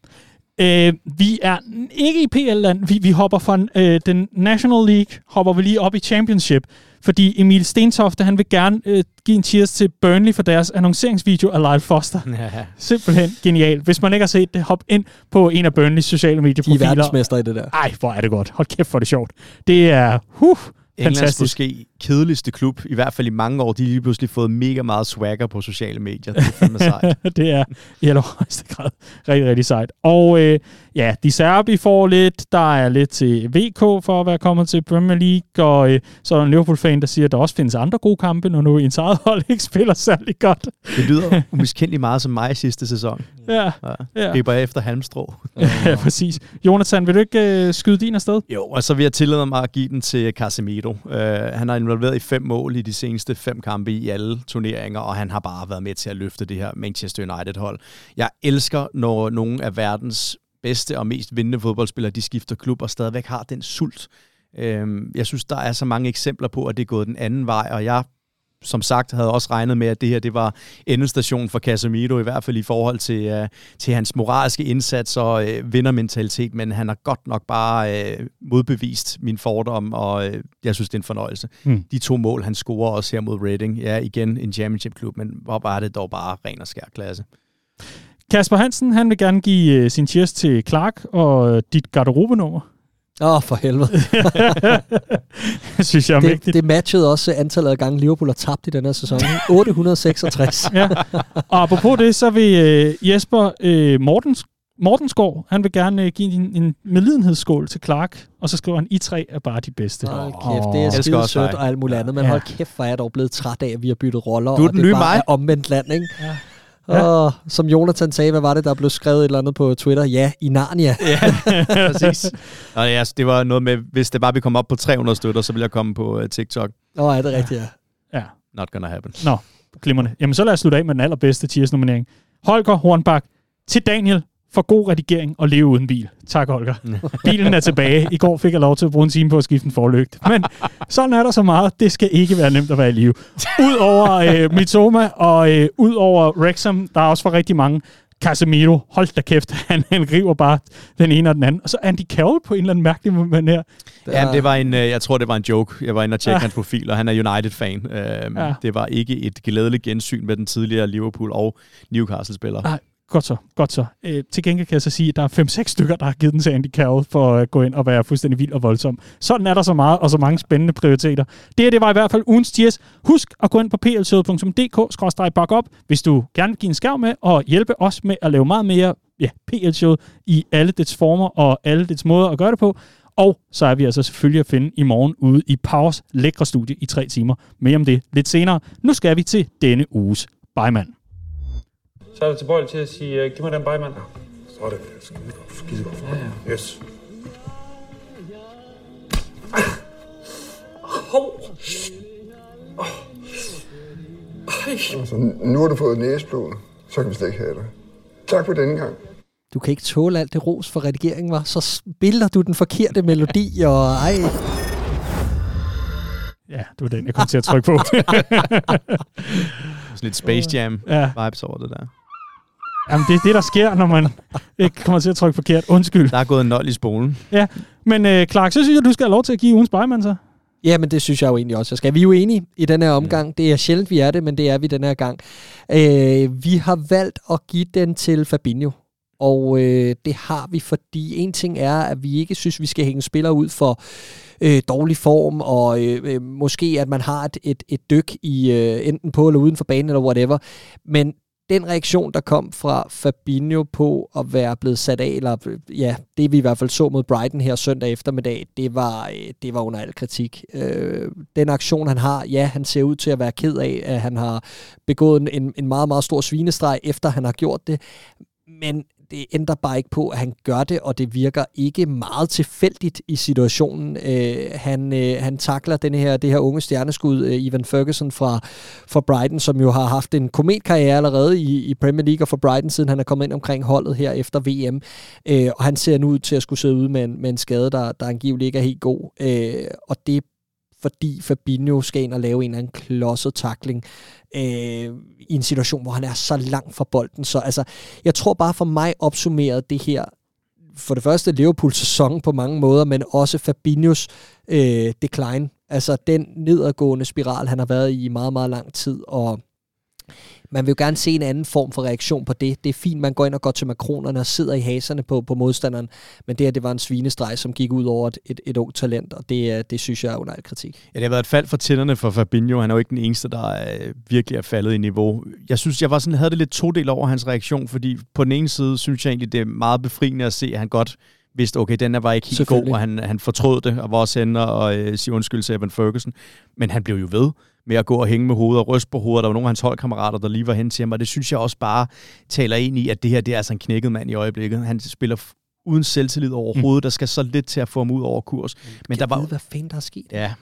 Øh, vi er ikke i PL-land. Vi, vi hopper fra øh, den National League, hopper vi lige op i Championship, fordi Emil Stentofte, han vil gerne øh, give en cheers til Burnley for deres annonceringsvideo af Lyle Foster. Ja. Simpelthen genial. Hvis man ikke har set det, hop ind på en af Burnleys sociale De er medieprofiler. verdensmester i det der. Ej, hvor er det godt. Hold kæft, er det sjovt. Det er, huh, Englands fantastisk. måske kedeligste klub, i hvert fald i mange år, de har lige pludselig fået mega meget swagger på sociale medier. Det er fandme sejt. det er i allerhøjeste grad rigtig, rigtig sejt. Og øh, ja, de Serbi får lidt, der er lidt til VK for at være kommet til Premier League, og øh, så er der en Liverpool-fan, der siger, at der også findes andre gode kampe, når nu ens eget hold ikke spiller særlig godt. Det lyder umiskendeligt meget som mig sidste sæson. Ja, Ja. ja. Griber jeg efter halmstrå. ja præcis. Jonathan, vil du ikke øh, skyde din afsted? Jo, og så vil jeg tillade mig at give den til Casemiro. Uh, han har involveret i fem mål i de seneste fem kampe i alle turneringer, og han har bare været med til at løfte det her Manchester United-hold. Jeg elsker, når nogle af verdens bedste og mest vindende fodboldspillere, de skifter klub og stadigvæk har den sult. Uh, jeg synes, der er så mange eksempler på, at det er gået den anden vej, og jeg som sagt havde også regnet med, at det her det var endestationen for Casemiro, i hvert fald i forhold til, uh, til hans moralske indsats og uh, vindermentalitet, men han har godt nok bare uh, modbevist min fordom, og uh, jeg synes, det er en fornøjelse. Hmm. De to mål, han scorer også her mod Reading, ja, igen en championship-klub, men hvor var det dog bare ren og skær klasse. Kasper Hansen, han vil gerne give øh, sin cheers til Clark og øh, dit garderobenummer. Åh, oh, for helvede. Det synes jeg er Det, det matchede også antallet af gange, Liverpool har tabt i den her sæson. 866. Ja. Og apropos det, så vil øh, Jesper øh, Mortens, Mortensgaard, han vil gerne øh, give en, en medlidenhedsskål til Clark, og så skriver han, I tre er bare de bedste. Hold kæft, det er elsker skide sødt og alt muligt andet, men Ja. hold kæft, hvor er jeg dog blevet træt af, at vi har byttet roller, Du er og den det nye bare mig. er omvendt land, ikke? Ja. Og som Jonathan sagde, hvad var det, der blev skrevet et eller andet på Twitter? Ja, i Narnia. Ja, præcis. Og ja, det var noget med, hvis det bare vi kom op på 300 støtter, så ville jeg komme på uh, TikTok. Åh, oh, er det rigtigt, ja. Ja. Not gonna happen. Nå, glimrende. Jamen, så lad os slutte af med den allerbedste tiers-nominering. Holger Hornbak til Daniel for god redigering og leve uden bil. Tak, Holger. Bilen er tilbage. I går fik jeg lov til at bruge en time på at skifte en forlygt. Men sådan er der så meget. Det skal ikke være nemt at være i live. Udover øh, Mitoma og øh, udover Wrexham, der er også for rigtig mange Casemiro, hold da kæft, han, han griber bare den ene og den anden. Og så Andy Carroll på en eller anden mærkelig manér. Ja, det var en, øh, jeg tror, det var en joke. Jeg var inde og tjekke Ja. hans profil, og han er United-fan. Øhm, Ja. Det var ikke et glædeligt gensyn med den tidligere Liverpool- og Newcastle-spiller. Nej, godt så, godt så. Øh, til gengæld kan jeg så sige, at der er 5-6 stykker, der har givet den til Andy Carroll for at øh, gå ind og være fuldstændig vild og voldsom. Sådan er der så meget, og så mange spændende prioriteter. Det her, det var i hvert fald ugens tiers. Husk at gå ind på plshowet.dk, op, hvis du gerne vil give en skærm med og hjælpe os med at lave meget mere ja, PL-show i alle dets former og alle dets måder at gøre det på. Og så er vi altså selvfølgelig at finde i morgen ude i Powers lækre studie i tre timer. Mere om det lidt senere. Nu skal vi til denne uges Bejmand. Så er du tilbøjelig til at sige, uh, giv mig den bejmand. Så er det skide godt. Skide godt. Ja, ja. Yes. Hov! Altså, nu har du fået næsblod, så kan vi slet ikke have det. Tak for denne gang. Du kan ikke tåle alt det ros for redigeringen, var. Så spiller du den forkerte melodi, og ej. Ja, det var den, jeg kom til at trykke på. Sådan lidt Space Jam ja. vibes over det der. Jamen, det er det, der sker, når man ikke kommer til at trykke forkert. Undskyld. Der er gået en nold i spolen. Ja, men øh, Clark, så synes jeg, du skal have lov til at give ugens Bejmand så. Ja, men det synes jeg jo egentlig også, skal. Vi jo enige i den her omgang. Det er sjældent, vi er det, men det er vi den her gang. Øh, vi har valgt at give den til Fabinho. Og øh, det har vi, fordi en ting er, at vi ikke synes, vi skal hænge spillere ud for øh, dårlig form, og øh, øh, måske at man har et, et, et dyk i øh, enten på eller uden for banen, eller whatever. Men den reaktion, der kom fra Fabinho på at være blevet sat af, eller ja, det vi i hvert fald så mod Brighton her søndag eftermiddag, det var, øh, det var under al kritik. Øh, den aktion, han har, ja, han ser ud til at være ked af, at han har begået en, en meget, meget stor svinestreg, efter han har gjort det. Men det ændrer bare ikke på, at han gør det, og det virker ikke meget tilfældigt i situationen. Øh, han, øh, han takler den her, det her unge stjerneskud, øh, Ivan Ferguson fra, fra Brighton, som jo har haft en kometkarriere allerede i, i Premier League og for Brighton, siden han er kommet ind omkring holdet her efter VM. Øh, og han ser nu ud til at skulle sidde ud med en, med en skade, der, der angiveligt ikke er helt god. Øh, og det er fordi Fabinho skal ind og lave en eller anden klodset takling øh, i en situation, hvor han er så langt fra bolden. Så altså, jeg tror bare for mig opsummeret det her, for det første Liverpools sæson på mange måder, men også Fabinhos øh, decline. Altså den nedadgående spiral, han har været i i meget, meget lang tid, og man vil jo gerne se en anden form for reaktion på det. Det er fint, man går ind og går til makronerne og sidder i haserne på, på modstanderen, men det her, det var en svinestreg, som gik ud over et, et, et ungt talent, og det, øh, det synes jeg er under al kritik. Ja, det har været et fald for tænderne for Fabinho. Han er jo ikke den eneste, der er, virkelig er faldet i niveau. Jeg synes, jeg var sådan, havde det lidt to del over hans reaktion, fordi på den ene side synes jeg egentlig, det er meget befriende at se, at han godt vidste, okay, den her var ikke helt god, og han, han fortrød det, og var også henne og øh, sige undskyld til Evan Ferguson. Men han blev jo ved med at gå og hænge med hovedet og ryste på hovedet. Der var nogle af hans holdkammerater, der lige var hen til ham, og det synes jeg også bare taler ind i, at det her det er altså en knækket mand i øjeblikket. Han spiller uden selvtillid overhovedet. Mm. Der skal så lidt til at få ham ud over kurs. Men der var hvad fanden der er sket? Ja,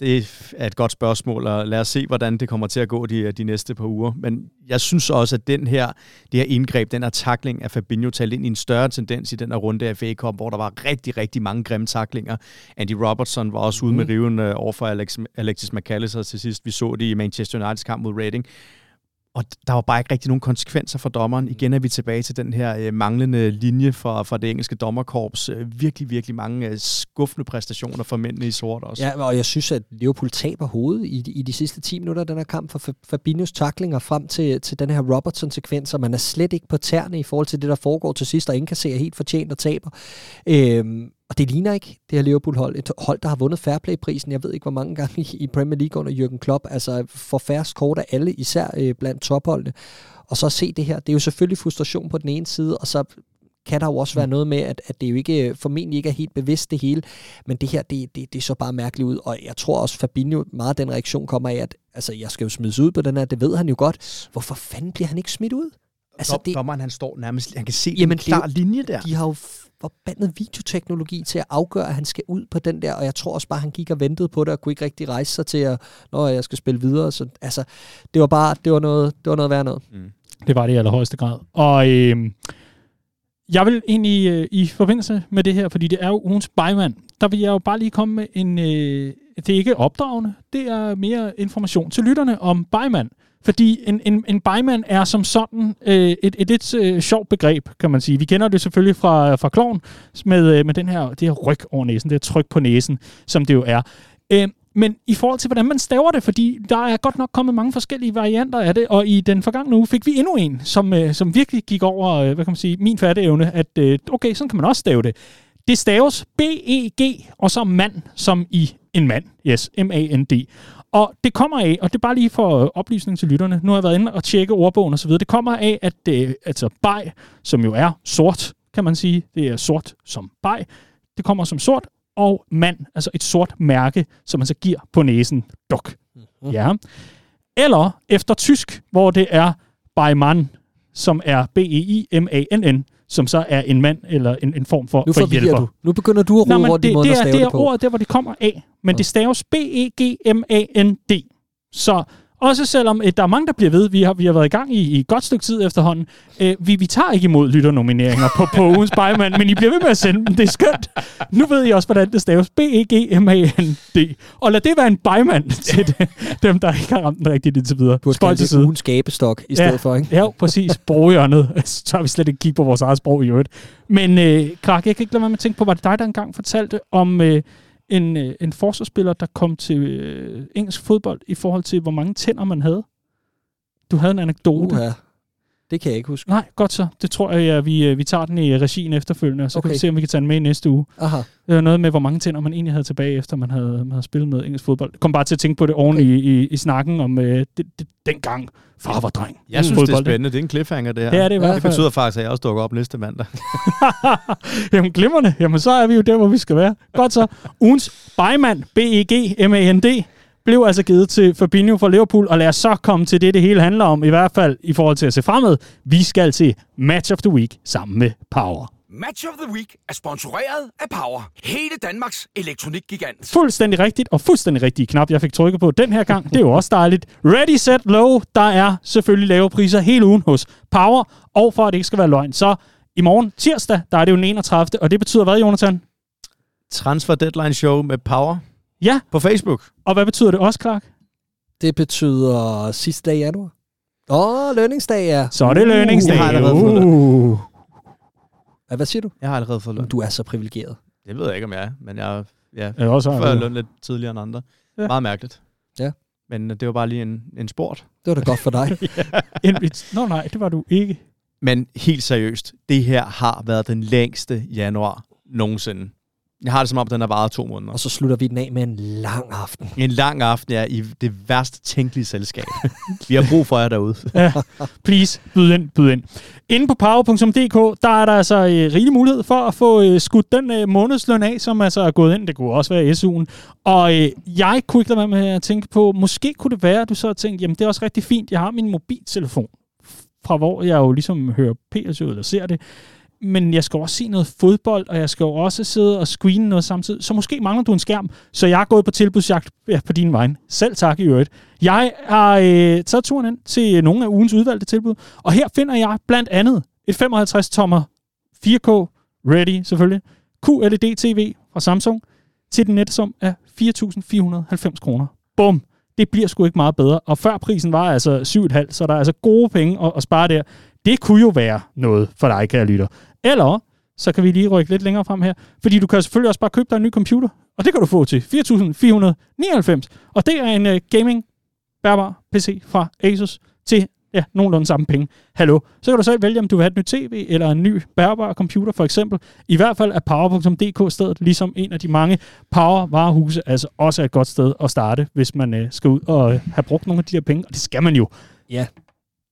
det er et godt spørgsmål, og lad os se, hvordan det kommer til at gå de, de næste par uger. Men jeg synes også, at den her, det her indgreb, den her takling af Fabinho talt ind i en større tendens i den her runde af FA Cup, hvor der var rigtig, rigtig mange grimme taklinger. Andy Robertson var også ude mm. med riven uh, over for Alex, Alexis McAllister til sidst. Vi så det i Manchester Uniteds kamp mod Reading. Og der var bare ikke rigtig nogen konsekvenser for dommeren. Mm. Igen er vi tilbage til den her øh, manglende linje fra, fra det engelske dommerkorps. Øh, virkelig, virkelig mange øh, skuffende præstationer for mændene i sort også. Ja, og jeg synes, at Liverpool taber hovedet i, i de sidste 10 minutter af den her kamp for Fabinhos taklinger frem til, til den her Robertson-sekvens, og man er slet ikke på tærne i forhold til det, der foregår til sidst, og se helt fortjent og taber. Øhm, og det ligner ikke det her Liverpool-hold. Et hold, der har vundet Fairplay-prisen, jeg ved ikke hvor mange gange i, Premier League under Jürgen Klopp. Altså for færrest kort af alle, især øh, blandt topholdene. Og så se det her. Det er jo selvfølgelig frustration på den ene side, og så kan der jo også være mm. noget med, at, at det jo ikke formentlig ikke er helt bevidst det hele, men det her, det, det, det så bare mærkeligt ud, og jeg tror også, Fabinho, meget den reaktion kommer af, at altså, jeg skal jo smides ud på den her, det ved han jo godt. Hvorfor fanden bliver han ikke smidt ud? Altså, det, dommeren, han står nærmest, han kan se jamen, en klar linje der. De har jo forbandet videoteknologi til at afgøre, at han skal ud på den der, og jeg tror også bare, at han gik og ventede på det, og kunne ikke rigtig rejse sig til, at når jeg skal spille videre. Så, altså, det var bare, det var noget, det var noget værd noget. Mm. Det var det i allerhøjeste grad. Og øh, jeg vil egentlig øh, i forbindelse med det her, fordi det er jo ugens bymand, der vil jeg jo bare lige komme med en, øh, det er ikke opdragende, det er mere information til lytterne om bymand. Fordi en, en, en bymand er som sådan øh, et, et et lidt øh, sjovt begreb, kan man sige. Vi kender det selvfølgelig fra, fra kloven med, øh, med den her, det her ryg over næsen, det her tryk på næsen, som det jo er. Øh, men i forhold til, hvordan man staver det, fordi der er godt nok kommet mange forskellige varianter af det, og i den forgangne uge fik vi endnu en, som, øh, som virkelig gik over, øh, hvad kan man sige, min fatteevne, at øh, okay, sådan kan man også stave det. Det staves B-E-G, og så mand, som i en mand. Yes, M-A-N-D. Og det kommer af, og det er bare lige for oplysning til lytterne, nu har jeg været inde og tjekke ordbogen og så videre, det kommer af, at det, altså baj, som jo er sort, kan man sige, det er sort som baj, det kommer som sort, og mand, altså et sort mærke, som man så giver på næsen, duk. Mm-hmm. Ja. Eller efter tysk, hvor det er Beimann, som er B-E-I-M-A-N-N, som så er en mand eller en, en form for, nu for hjælper. Du. Nu begynder du at rode rundt det, i måden det er, at stave det, er på. ordet der, hvor det kommer af, men ja. det staves B-E-G-M-A-N-D. Så også selvom øh, der er mange, der bliver ved, vi har, vi har været i gang i, i et godt stykke tid efterhånden. Øh, vi, vi tager ikke imod lytternomineringer på, på ugens Bejman, men I bliver ved med at sende dem. Det er skønt. Nu ved I også, hvordan det staves. B-E-G-M-A-N-D. Og lad det være en Bejman til det, dem, der ikke har ramt den rigtigt indtil videre. Du har det ugens gabestok i stedet ja, for, ikke? Ja, præcis. Sproghjørnet. Så tager vi slet ikke kigge på vores eget sprog i øvrigt. Men øh, Krak, jeg kan ikke lade være med at tænke på, var det dig, der engang fortalte om... Øh, en, øh, en forsvarsspiller, der kom til øh, engelsk fodbold i forhold til, hvor mange tænder man havde. Du havde en anekdote. Uh-huh. Det kan jeg ikke huske. Nej, godt så. Det tror jeg, at vi, øh, vi tager den i regien efterfølgende, og så okay. kan vi se, om vi kan tage den med i næste uge. Aha. Det var noget med, hvor mange tænder man egentlig havde tilbage, efter man havde, man havde spillet med engelsk fodbold. Jeg kom bare til at tænke på det oven okay. i, i, i snakken om øh, det, det, dengang far var dreng. Jeg synes, fodbold, det er spændende. Det er en cliffhanger, det her. Det er det hvert fald. Det betyder faktisk, at jeg også dukker op næste mandag. Jamen glimrende. Jamen så er vi jo der, hvor vi skal være. Godt så. Ugens Bejmand, B-E-G-M-A-N-D, blev altså givet til Fabinho fra Liverpool, og lad os så komme til det, det hele handler om, i hvert fald i forhold til at se fremad. Vi skal til Match of the Week sammen med Power. Match of the Week er sponsoreret af Power. Hele Danmarks elektronikgigant. Fuldstændig rigtigt, og fuldstændig rigtige knap, jeg fik trykket på den her gang. Det er jo også dejligt. Ready, set, low. Der er selvfølgelig lave priser hele ugen hos Power. Og for at det ikke skal være løgn, så i morgen tirsdag, der er det jo den 31. Og det betyder hvad, Jonathan? Transfer Deadline Show med Power. Ja. På Facebook. Og hvad betyder det også, Clark? Det betyder sidste dag i januar. Åh, oh, lønningsdag, ja. Så er det lønningsdag. Jeg har allerede uh. fået løn. Hvad siger du? Jeg har allerede fået løn. Du er så privilegeret. Det ved jeg ikke, om jeg er, men jeg, ja, jeg også får løn lidt tidligere end andre. Ja. Meget mærkeligt. Ja. Men det var bare lige en, en sport. Det var da godt for dig. Invit- Nå nej, det var du ikke. Men helt seriøst, det her har været den længste januar nogensinde. Jeg har det som om, den har varet to måneder. Og så slutter vi den af med en lang aften. En lang aften, ja, i det værste tænkelige selskab. Vi har brug for jer derude. Ja, please, byd ind, byd ind. Inde på power.dk, der er der altså øh, rigelig mulighed for at få øh, skudt den øh, månedsløn af, som altså er gået ind. Det kunne også være SU'en. Og øh, jeg kunne ikke lade være med at tænke på, måske kunne det være, at du så har tænkt, jamen det er også rigtig fint, jeg har min mobiltelefon, fra hvor jeg jo ligesom hører PSU eller ser det, men jeg skal også se noget fodbold, og jeg skal jo også sidde og screene noget samtidig. Så måske mangler du en skærm. Så jeg er gået på tilbudsjagt ja, på din vej. Selv tak i øvrigt. Jeg har øh, taget turen ind til nogle af ugens udvalgte tilbud, og her finder jeg blandt andet et 55-tommer 4K Ready selvfølgelig, QLED TV fra Samsung til den nette af 4.490 kroner. Bum! Det bliver sgu ikke meget bedre. Og før prisen var altså 7,5, så der er altså gode penge at, at spare der. Det kunne jo være noget for dig, kære lytter. Eller så kan vi lige rykke lidt længere frem her. Fordi du kan selvfølgelig også bare købe dig en ny computer. Og det kan du få til 4.499. Og det er en uh, gaming bærbar PC fra Asus til ja, nogenlunde samme penge. Hallo. Så kan du selv vælge, om du vil have et nyt tv eller en ny bærbar computer for eksempel. I hvert fald er power.dk stedet, ligesom en af de mange power-varehuse, altså også er et godt sted at starte, hvis man uh, skal ud og uh, have brugt nogle af de her penge. Og det skal man jo. Ja.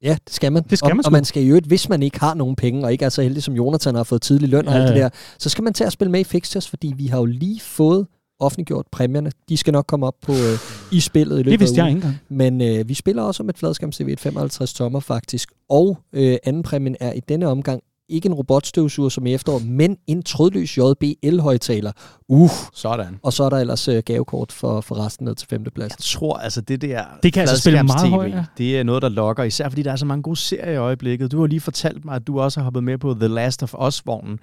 Ja, det skal man. Det skal og, man sgu. og man skal i øvrigt, hvis man ikke har nogen penge, og ikke er så heldig som Jonathan har fået tidlig løn og Ja, alt det der, så skal man til at spille med i Fixtures, fordi vi har jo lige fået offentliggjort præmierne. De skal nok komme op på øh, i spillet i løbet Det vidste af jeg ikke engang. Men øh, vi spiller også om et fladskærms TV, et 55 tommer faktisk. Og øh, anden præmien er i denne omgang ikke en robotstøvsuger som i efterår, men en trådløs JB el-højtaler. Uh, Sådan. og så er der ellers øh, gavekort for, for resten ned til femteplads. Jeg tror, altså det der Det kan altså spille meget højt, ja. Det er noget, der lokker, især fordi der er så mange gode serier i øjeblikket. Du har lige fortalt mig, at du også har hoppet med på The Last of Us-vognen.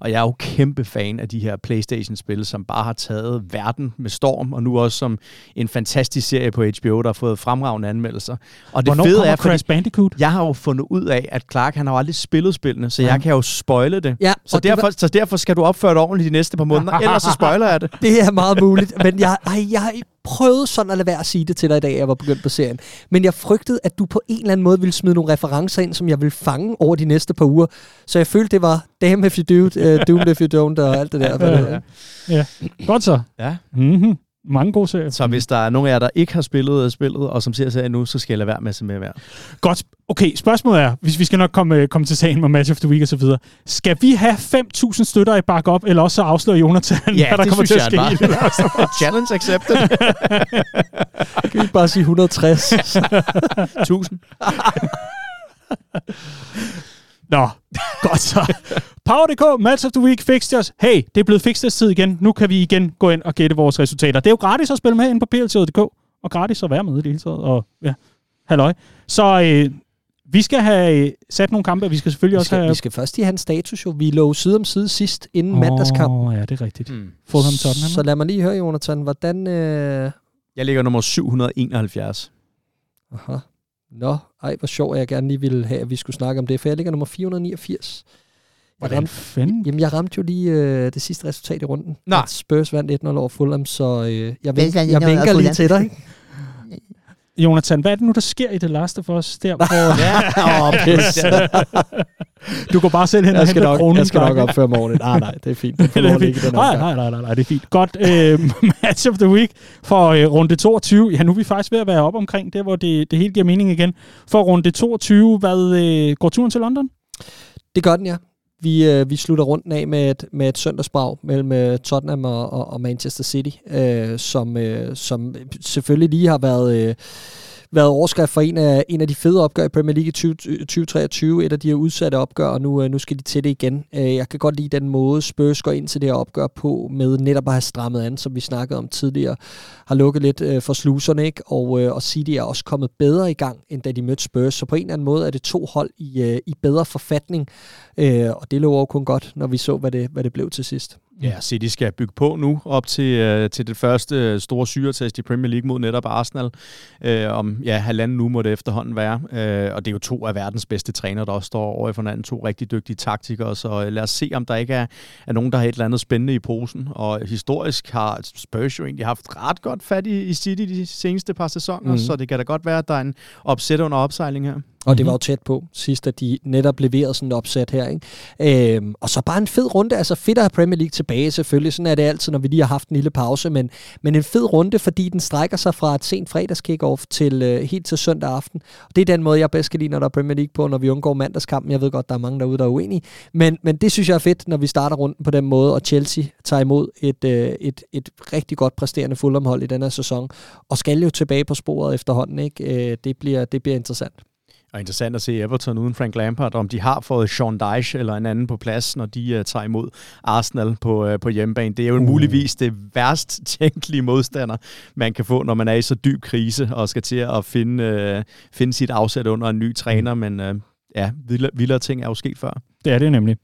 Og jeg er jo kæmpe fan af de her Playstation-spil, som bare har taget verden med storm, og nu også som en fantastisk serie på HBO, der har fået fremragende anmeldelser. Og det Hvornår fede er, Crash Bandicoot? jeg har jo fundet ud af, at Clark han har aldrig spillet spillene, så jeg kan jo spoile det. Ja, så, og det derfor, var- så derfor skal du opføre dig ordentligt de næste par måneder, ellers så spoiler jeg det. Det er meget muligt, men jeg, ej, jeg prøvet sådan at lade være at sige det til dig i dag, jeg var begyndt på serien. Men jeg frygtede, at du på en eller anden måde ville smide nogle referencer ind, som jeg ville fange over de næste par uger. Så jeg følte, det var damn if you do, uh, doom if you don't, og alt det der. Det hedder. Ja. Godt så. Ja. Mm-hmm. Mange gode serier. Så hvis der er nogen af jer, der ikke har spillet øh, spillet, og som ser serien nu, så skal jeg lade være med at se med hver. Godt. Okay, spørgsmålet er, hvis vi skal nok komme, øh, komme til sagen med Match of the Week og så videre. Skal vi have 5.000 støtter i backup, eller også så afslører Jonathan, hvad der kommer til at ske? i det? Challenge accepted. Kan vi bare sige 160? 1000. Nå, godt så. Power.dk, Match of the Week, Fixtures. Hey, det er blevet Fixtures tid igen. Nu kan vi igen gå ind og gætte vores resultater. Det er jo gratis at spille med ind på plc.dk, og gratis at være med i det hele taget. Og ja, halløj. Så øh, vi skal have øh, sat nogle kampe, og vi skal selvfølgelig Vi også skal, have... vi skal først lige have en status jo. Vi lå side om side sidst inden oh. mandagskamp. Åh, ja, det er rigtigt. Mm. Fulham Tottenham. Så lad mig lige høre, Jonathan, hvordan... Øh... Jeg ligger nummer 771. Aha. Nå, ej, hvor sjov, at jeg gerne lige ville have, at vi skulle snakke om det, for jeg ligger nummer 489. Jeg Hvordan ramte, fanden? jamen, jeg ramte jo lige øh, det sidste resultat i runden. At Spurs vandt 1-0 over Fulham, så øh, jeg, vink, jeg 1-0 over vinker lige til dig, ikke? Jonathan, hvad er det nu, der sker i The Last of Us? Der, hvor... Åh, pis. du går bare selv hen og jeg skal henter nok, kronen. jeg skal nok opføre mig ordentligt. Nej, nej, det er fint. Det er fint. Nej, nej, nej, nej, nej, det er fint. Godt. Øh, match of the week for øh, runde 22. Ja, nu er vi faktisk ved at være op omkring det, hvor det, det hele giver mening igen. For runde 22, hvad øh, går turen til London? Det gør den, ja. Vi, øh, vi slutter runden af med et, med et søndagsbrag mellem øh, Tottenham og, og, og Manchester City, øh, som, øh, som selvfølgelig lige har været... Øh, været overskrift for en af, en af de fede opgør i Premier League i 20, 2023, et af de her udsatte opgør, og nu, øh, nu skal de til det igen. Øh, jeg kan godt lide den måde, Spurs går ind til det her opgør på, med netop at have strammet an, som vi snakkede om tidligere, har lukket lidt øh, for sluserne, ikke? Og, og City er også kommet bedre i gang, end da de mødte Spurs, så på en eller anden måde er det to hold i, i bedre forfatning, og det lover jo kun godt, når vi så, hvad det, hvad det blev til sidst. Ja, City skal bygge på nu op til, øh, til det første øh, store syretest i Premier League mod netop Arsenal. Øh, om ja, halvanden uge må det efterhånden være. Øh, og det er jo to af verdens bedste trænere, der også står over for hinanden. To rigtig dygtige taktikere. Så øh, lad os se, om der ikke er, er nogen, der har et eller andet spændende i posen. Og historisk har Spurs jo egentlig haft ret godt fat i, i City de seneste par sæsoner. Mm. Så det kan da godt være, at der er en opsæt under opsejling her. Og det var jo tæt på sidst, at de netop leverede sådan et opsat her. Ikke? Øhm, og så bare en fed runde. Altså fedt at have Premier League tilbage selvfølgelig. Sådan er det altid, når vi lige har haft en lille pause. Men, men en fed runde, fordi den strækker sig fra et sent fredagskick-off til øh, helt til søndag aften. Og det er den måde, jeg bedst kan lide, når der er Premier League på, når vi undgår mandagskampen. Jeg ved godt, der er mange derude, der er uenige. Men, men det synes jeg er fedt, når vi starter runden på den måde, og Chelsea tager imod et, øh, et, et rigtig godt præsterende fuldomhold i den her sæson. Og skal jo tilbage på sporet efterhånden. Ikke? Øh, det, bliver, det bliver interessant. Og interessant at se Everton uden Frank Lampard, om de har fået Sean Dyche eller en anden på plads, når de uh, tager imod Arsenal på, uh, på hjemmebane. Det er jo uh. muligvis det værst tænkelige modstander, man kan få, når man er i så dyb krise og skal til at finde, uh, finde sit afsæt under en ny træner, men uh, ja, vildere, vildere ting er jo sket før. Det er det nemlig.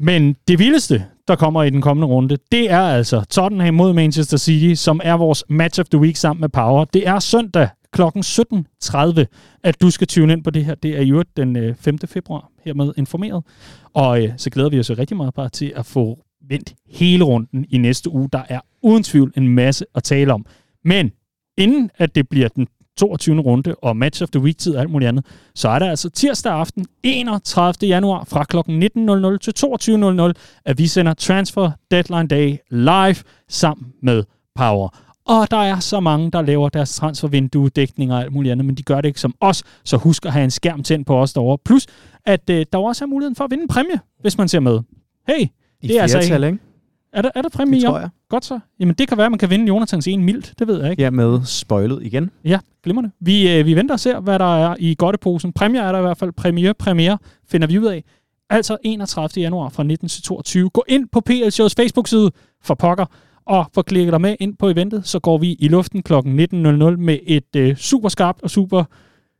Men det vildeste, der kommer i den kommende runde, det er altså Tottenham mod Manchester City, som er vores match of the week sammen med Power. Det er søndag kl. 17.30, at du skal tune ind på det her. Det er jo den øh, 5. februar, hermed informeret. Og øh, så glæder vi os rigtig meget bare til at få vendt hele runden i næste uge. Der er uden tvivl en masse at tale om. Men inden at det bliver den 22. runde og match of the week tid og alt muligt andet, så er der altså tirsdag aften 31. januar fra kl. 19.00 til 22.00, at vi sender Transfer Deadline Day live sammen med Power. Og der er så mange, der laver deres transfervindue, dækning og alt muligt andet, men de gør det ikke som os, så husk at have en skærm tændt på os derovre. Plus, at øh, der også er muligheden for at vinde en præmie, hvis man ser med. Hey, I det er altså ikke... ikke? Er der, er der præmie det tror jeg. Godt så. Jamen, det kan være, at man kan vinde Jonathans en mildt. Det ved jeg ikke. Ja, med spoilet igen. Ja, glimrende. Vi, øh, vi venter og ser, hvad der er i godteposen. Præmier er der i hvert fald. Premiere, premiere finder vi ud af. Altså 31. januar fra 19 til 22. Gå ind på PL Shows Facebook-side for pokker og for klikket dig med ind på eventet, så går vi i luften kl. 19.00 med et øh, super skarpt og super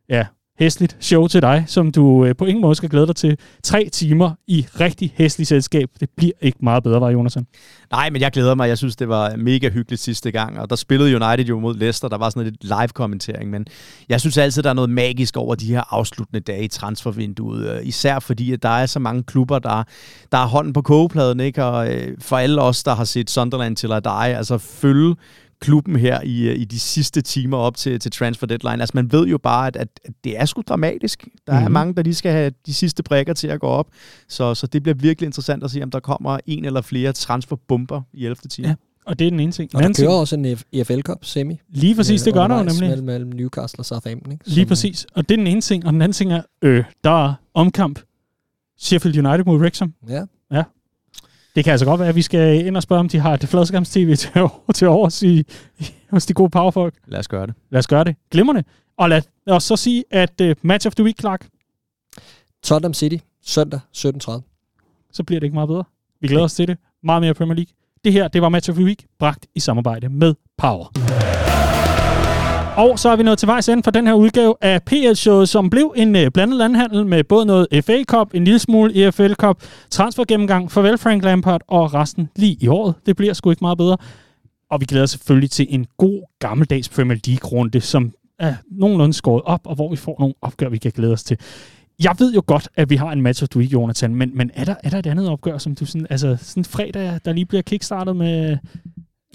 ja, hæsligt show til dig, som du øh, på ingen måde skal glæde dig til. Tre timer i rigtig hæsligt selskab. Det bliver ikke meget bedre, var Jonathan? Nej, men jeg glæder mig. Jeg synes, det var mega hyggeligt sidste gang, og der spillede United jo mod Leicester. Der var sådan lidt live-kommentering, men jeg synes altid, der er noget magisk over de her afsluttende dage i transfervinduet. Øh, især fordi, at der er så mange klubber, der, der har hånden på kogepladen, ikke? Og øh, for alle os, der har set Sunderland til at dig, altså følge klubben her i, øh, i de sidste timer op til, til transfer deadline. Altså man ved jo bare, at, at, det er sgu dramatisk. Der mm-hmm. er mhm. mange, der lige skal have de sidste brækker til at gå op. Så, så det bliver virkelig interessant at se, om der kommer en eller flere transferbomber i 11. time. Ja. Og det er den ene ting. Og der kører også en EFL Cup semi. Lige præcis, det gør der jo nemlig. Mellem, mellem Newcastle og Southampton. Ikke? Lige præcis. Og det er den ene ting. Og den anden ting er, øh, der er omkamp. Sheffield United mod Wrexham. Ja. Ja, det kan altså godt være, at vi skal ind og spørge, om de har det fladskærms-tv til, til overs i, hos de gode powerfolk. Lad os gøre det. Lad os gøre det. Glimrende. Og lad os så sige, at uh, Match of the Week, Clark. Tottenham City, søndag 17.30. Så bliver det ikke meget bedre. Vi glæder os til det. Meget mere Premier League. Det her, det var Match of the Week, bragt i samarbejde med Power. Og så er vi nået til vejs ende for den her udgave af PL-showet, som blev en øh, blandet landhandel med både noget FA Cup, en lille smule EFL Cup, transfer gennemgang, farvel Frank Lampard og resten lige i året. Det bliver sgu ikke meget bedre. Og vi glæder os selvfølgelig til en god gammeldags Premier League-runde, som er nogenlunde skåret op, og hvor vi får nogle opgør, vi kan glæde os til. Jeg ved jo godt, at vi har en match of the week, Jonathan, men, men er, der, er der et andet opgør, som du sådan, altså sådan fredag, der lige bliver kickstartet med,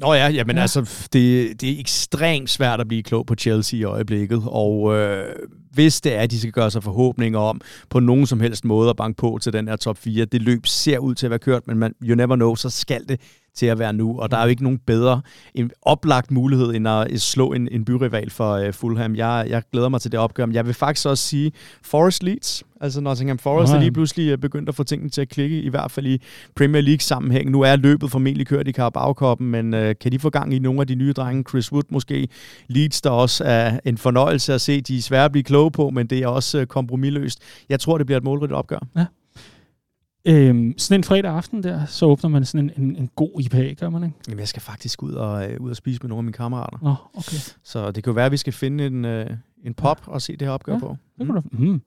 Nå ja, jamen ja. altså, det, det er ekstremt svært at blive klog på Chelsea i øjeblikket, og øh, hvis det er, at de skal gøre sig forhåbninger om på nogen som helst måde at banke på til den her top 4, det løb ser ud til at være kørt, men man, you never know, så skal det til at være nu, og der er jo ikke nogen bedre en oplagt mulighed end at slå en, en byrival for uh, Fulham. Jeg, jeg glæder mig til det opgør, men jeg vil faktisk også sige Forest Leeds, altså Nottingham Forest er lige pludselig øh, begyndt at få tingene til at klikke, i hvert fald i Premier League sammenhæng. Nu er løbet formentlig kørt i carabao men uh, kan de få gang i nogle af de nye drenge? Chris Wood måske. Leeds, der også er en fornøjelse at se. De er svære at blive kloge på, men det er også uh, kompromilløst. Jeg tror, det bliver et målrigt opgør. Ja. Øhm, sådan en fredag aften der, så åbner man sådan en, en, en god IPA, gør man ikke? Jamen, jeg skal faktisk ud og, øh, ud og spise med nogle af mine kammerater. Nå, okay. Så det kan jo være, at vi skal finde en, øh, en pop ja. og se det her opgør ja, på. Det, mm. mm.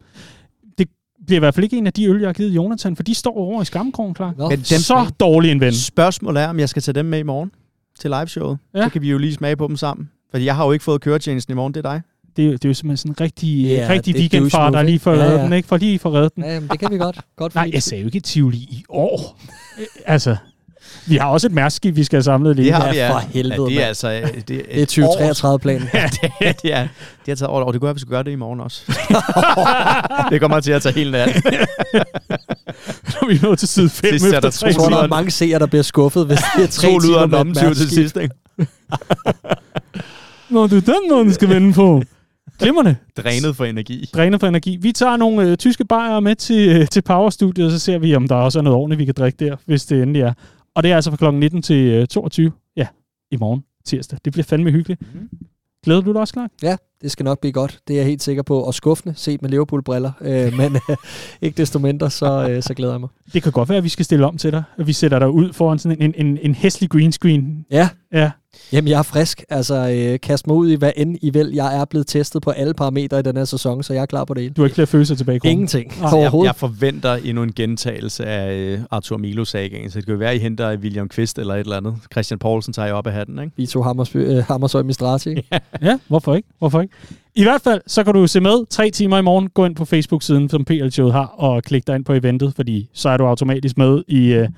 det bliver i hvert fald ikke en af de øl, jeg har givet Jonathan, for de står over i skamkrogen, klar. Men dem, Så dårlig en ven. spørgsmålet er, om jeg skal tage dem med i morgen til liveshowet. Ja. Så kan vi jo lige smage på dem sammen. Fordi jeg har jo ikke fået køretjenesten i morgen, det er dig. Det, er jo- det er jo simpelthen sådan en rigtig, Ja, yeah, rigtig det weekendfar, der lige får Ja, ja. den, ikke? For lige får reddet den. Ja, jamen, det kan vi godt. godt Nej, jeg sagde jo ikke Tivoli i år. Øh, altså, vi har også et mærskib, vi skal have samlet lige. Det har vi, ja. for helvede, ja, det er altså... øh, Det Det er 2033-planen. Ja, det, er- det, er, det har taget over, og det kunne være, at vi skal gøre det i morgen også. det kommer til at tage hele natten. Når vi er nået til side 5 Sidst er efter der tre Jeg tror, der er mange seere, der bliver skuffet, hvis det er tre To lyder timer med et lommetyv til mærskib. sidst, ikke? Nå, det er den måde, den skal vende på. Glimrende. Drænet for energi. Drænet for energi. Vi tager nogle øh, tyske bajere med til, øh, til Powerstudiet, og så ser vi, om der også er noget ordentligt, vi kan drikke der, hvis det endelig er. Og det er altså fra kl. 19 til øh, 22. Ja, i morgen tirsdag. Det bliver fandme hyggeligt. Mhm. Glæder du dig også, Clark? Ja, det skal nok blive godt. Det er jeg helt sikker på. Og skuffende set med Liverpool-briller. Øh, men øh, ikke desto mindre, så, øh, så glæder jeg mig. Det kan godt være, at vi skal stille om til dig. At vi sætter dig ud foran sådan en, en, en hæslig green screen. Ja, Ja, Jamen, jeg er frisk. Altså, øh, kast mig ud i, hvad end I vil. Jeg er blevet testet på alle parametre i den her sæson, så jeg er klar på det hele. du har ikke flere følelser tilbage i kroppen. Ingenting. Nej, Jeg, Overhovedet. jeg forventer endnu en gentagelse af øh, Arthur Milo-sagaen, så det kan jo være, at I henter William Kvist eller et eller andet. Christian Poulsen tager jeg op af hatten, ikke? Vito Hammers, øh, Hammershøj Mistrati. ikke? Ja, hvorfor ikke? Hvorfor ikke? I hvert fald, så kan du se med tre timer i morgen. Gå ind på Facebook-siden, som PL Showet har, og klik dig ind på eventet, fordi så er du automatisk med i, øh,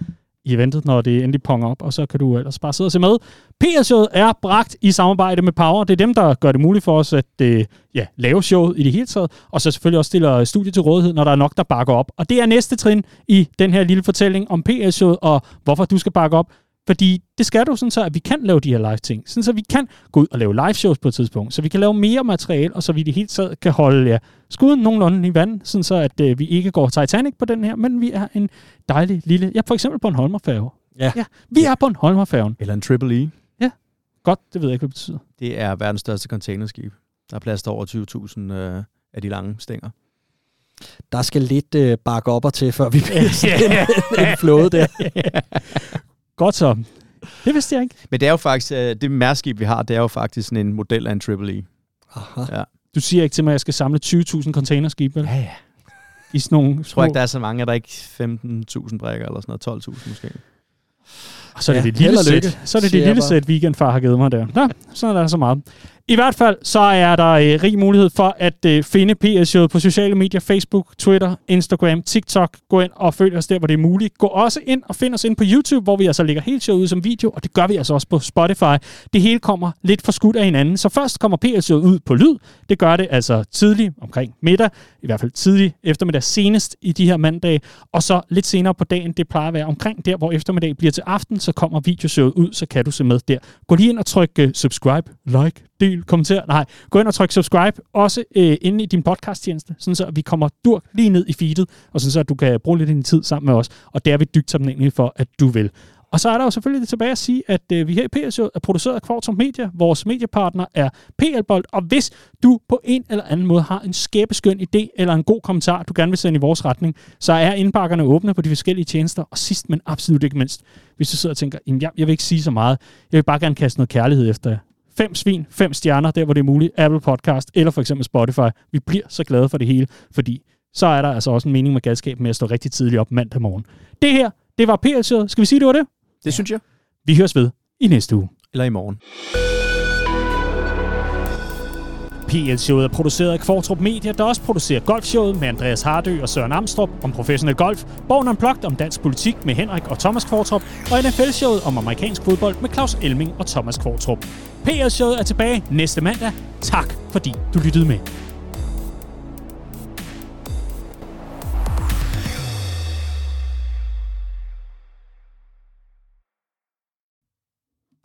i eventet, når det endelig ponger op, og så kan du ellers bare sidde og se med. PL Showet er bragt i samarbejde med Power. Det er dem, der gør det muligt for os at øh, ja, lave showet i det hele taget, og så selvfølgelig også stiller studiet til rådighed, når der er nok, der bakker op. Og det er næste trin i den her lille fortælling om PL Showet, og hvorfor du skal bakke op. Fordi det skal du, sådan så at vi kan lave de her live ting. Sådan så vi kan gå ud og lave live shows på et tidspunkt. Så vi kan lave mere materiale, og så vi i det hele taget kan holde ja, skuden nogenlunde i vand. Sådan så at øh, vi ikke går Titanic på den her, men vi er en dejlig lille... Ja, for eksempel på en Holmerfærge. Ja. ja vi er på en Holmerfærgen. Eller en Triple E. Godt, det ved jeg ikke, hvad det betyder. Det er verdens største containerskib. Der er plads til over 20.000 øh, af de lange stænger. Der skal lidt øh, bakke op og til, før vi bliver en, en flåde der. Godt så. Det vidste jeg ikke. Men det er jo faktisk, øh, det mærskib, vi har, det er jo faktisk sådan en model af en Triple E. Aha. Du siger ikke til mig, at jeg skal samle 20.000 containerskib, vel? Ja, ja. I sådan nogle Jeg tror ikke, der er så mange. Er der ikke 15.000 brækker eller sådan noget? 12.000 måske? Og så er det Ja, det lille sæt. Så er det det lille sæt, weekendfar har givet mig der. Nå, så er der så meget. I hvert fald, så er der øh, rig mulighed for at øh, finde PS på sociale medier, Facebook, Twitter, Instagram, TikTok. Gå ind og følg os der, hvor det er muligt. Gå også ind og find os ind på YouTube, hvor vi altså lægger helt showet ud som video, og det gør vi altså også på Spotify. Det hele kommer lidt for skudt af hinanden. Så først kommer PS ud på lyd. Det gør det altså tidligt omkring middag, i hvert fald tidligt eftermiddag senest i de her mandage, og så lidt senere på dagen, det plejer at være omkring der, hvor eftermiddag bliver til aften, så kommer videoshowet ud, så kan du se med der. Gå lige ind og tryk øh, subscribe, like, del, kommenter. Nej, gå ind og tryk subscribe, også øh, inde i din podcasttjeneste, sådan så vi kommer dur lige ned i feedet, og sådan så at du kan bruge lidt af din tid sammen med os, og det er vi dybt taknemmelige for, at du vil. Og så er der jo selvfølgelig det tilbage at sige, at øh, vi her i PSJ er produceret af Kvartum Media. Vores mediepartner er PL Bold, og hvis du på en eller anden måde har en skæbeskøn idé eller en god kommentar, du gerne vil sende i vores retning, så er indbakkerne åbne på de forskellige tjenester. Og sidst, men absolut ikke mindst, hvis du sidder og tænker, jeg, jeg vil ikke sige så meget, jeg vil bare gerne kaste noget kærlighed efter jer. Fem svin, fem stjerner, der hvor det er muligt, Apple Podcast eller for eksempel Spotify. Vi bliver så glade for det hele, fordi så er der altså også en mening med galskab med at stå rigtig tidligt op mandag morgen. Det her, det var PL Skal vi sige, det var det? Det synes jeg. Vi høres ved i næste uge. Eller i morgen. PL-showet er produceret af Kvartrup Media, der også producerer golfshowet med Andreas Hardø og Søren Amstrup om professionel golf, Born Unplugged om dansk politik med Henrik og Thomas Kvartrup, og NFL-showet om amerikansk fodbold med Claus Elming og Thomas Kvartrup. PL-showet er tilbage næste mandag. Tak fordi du lyttede med.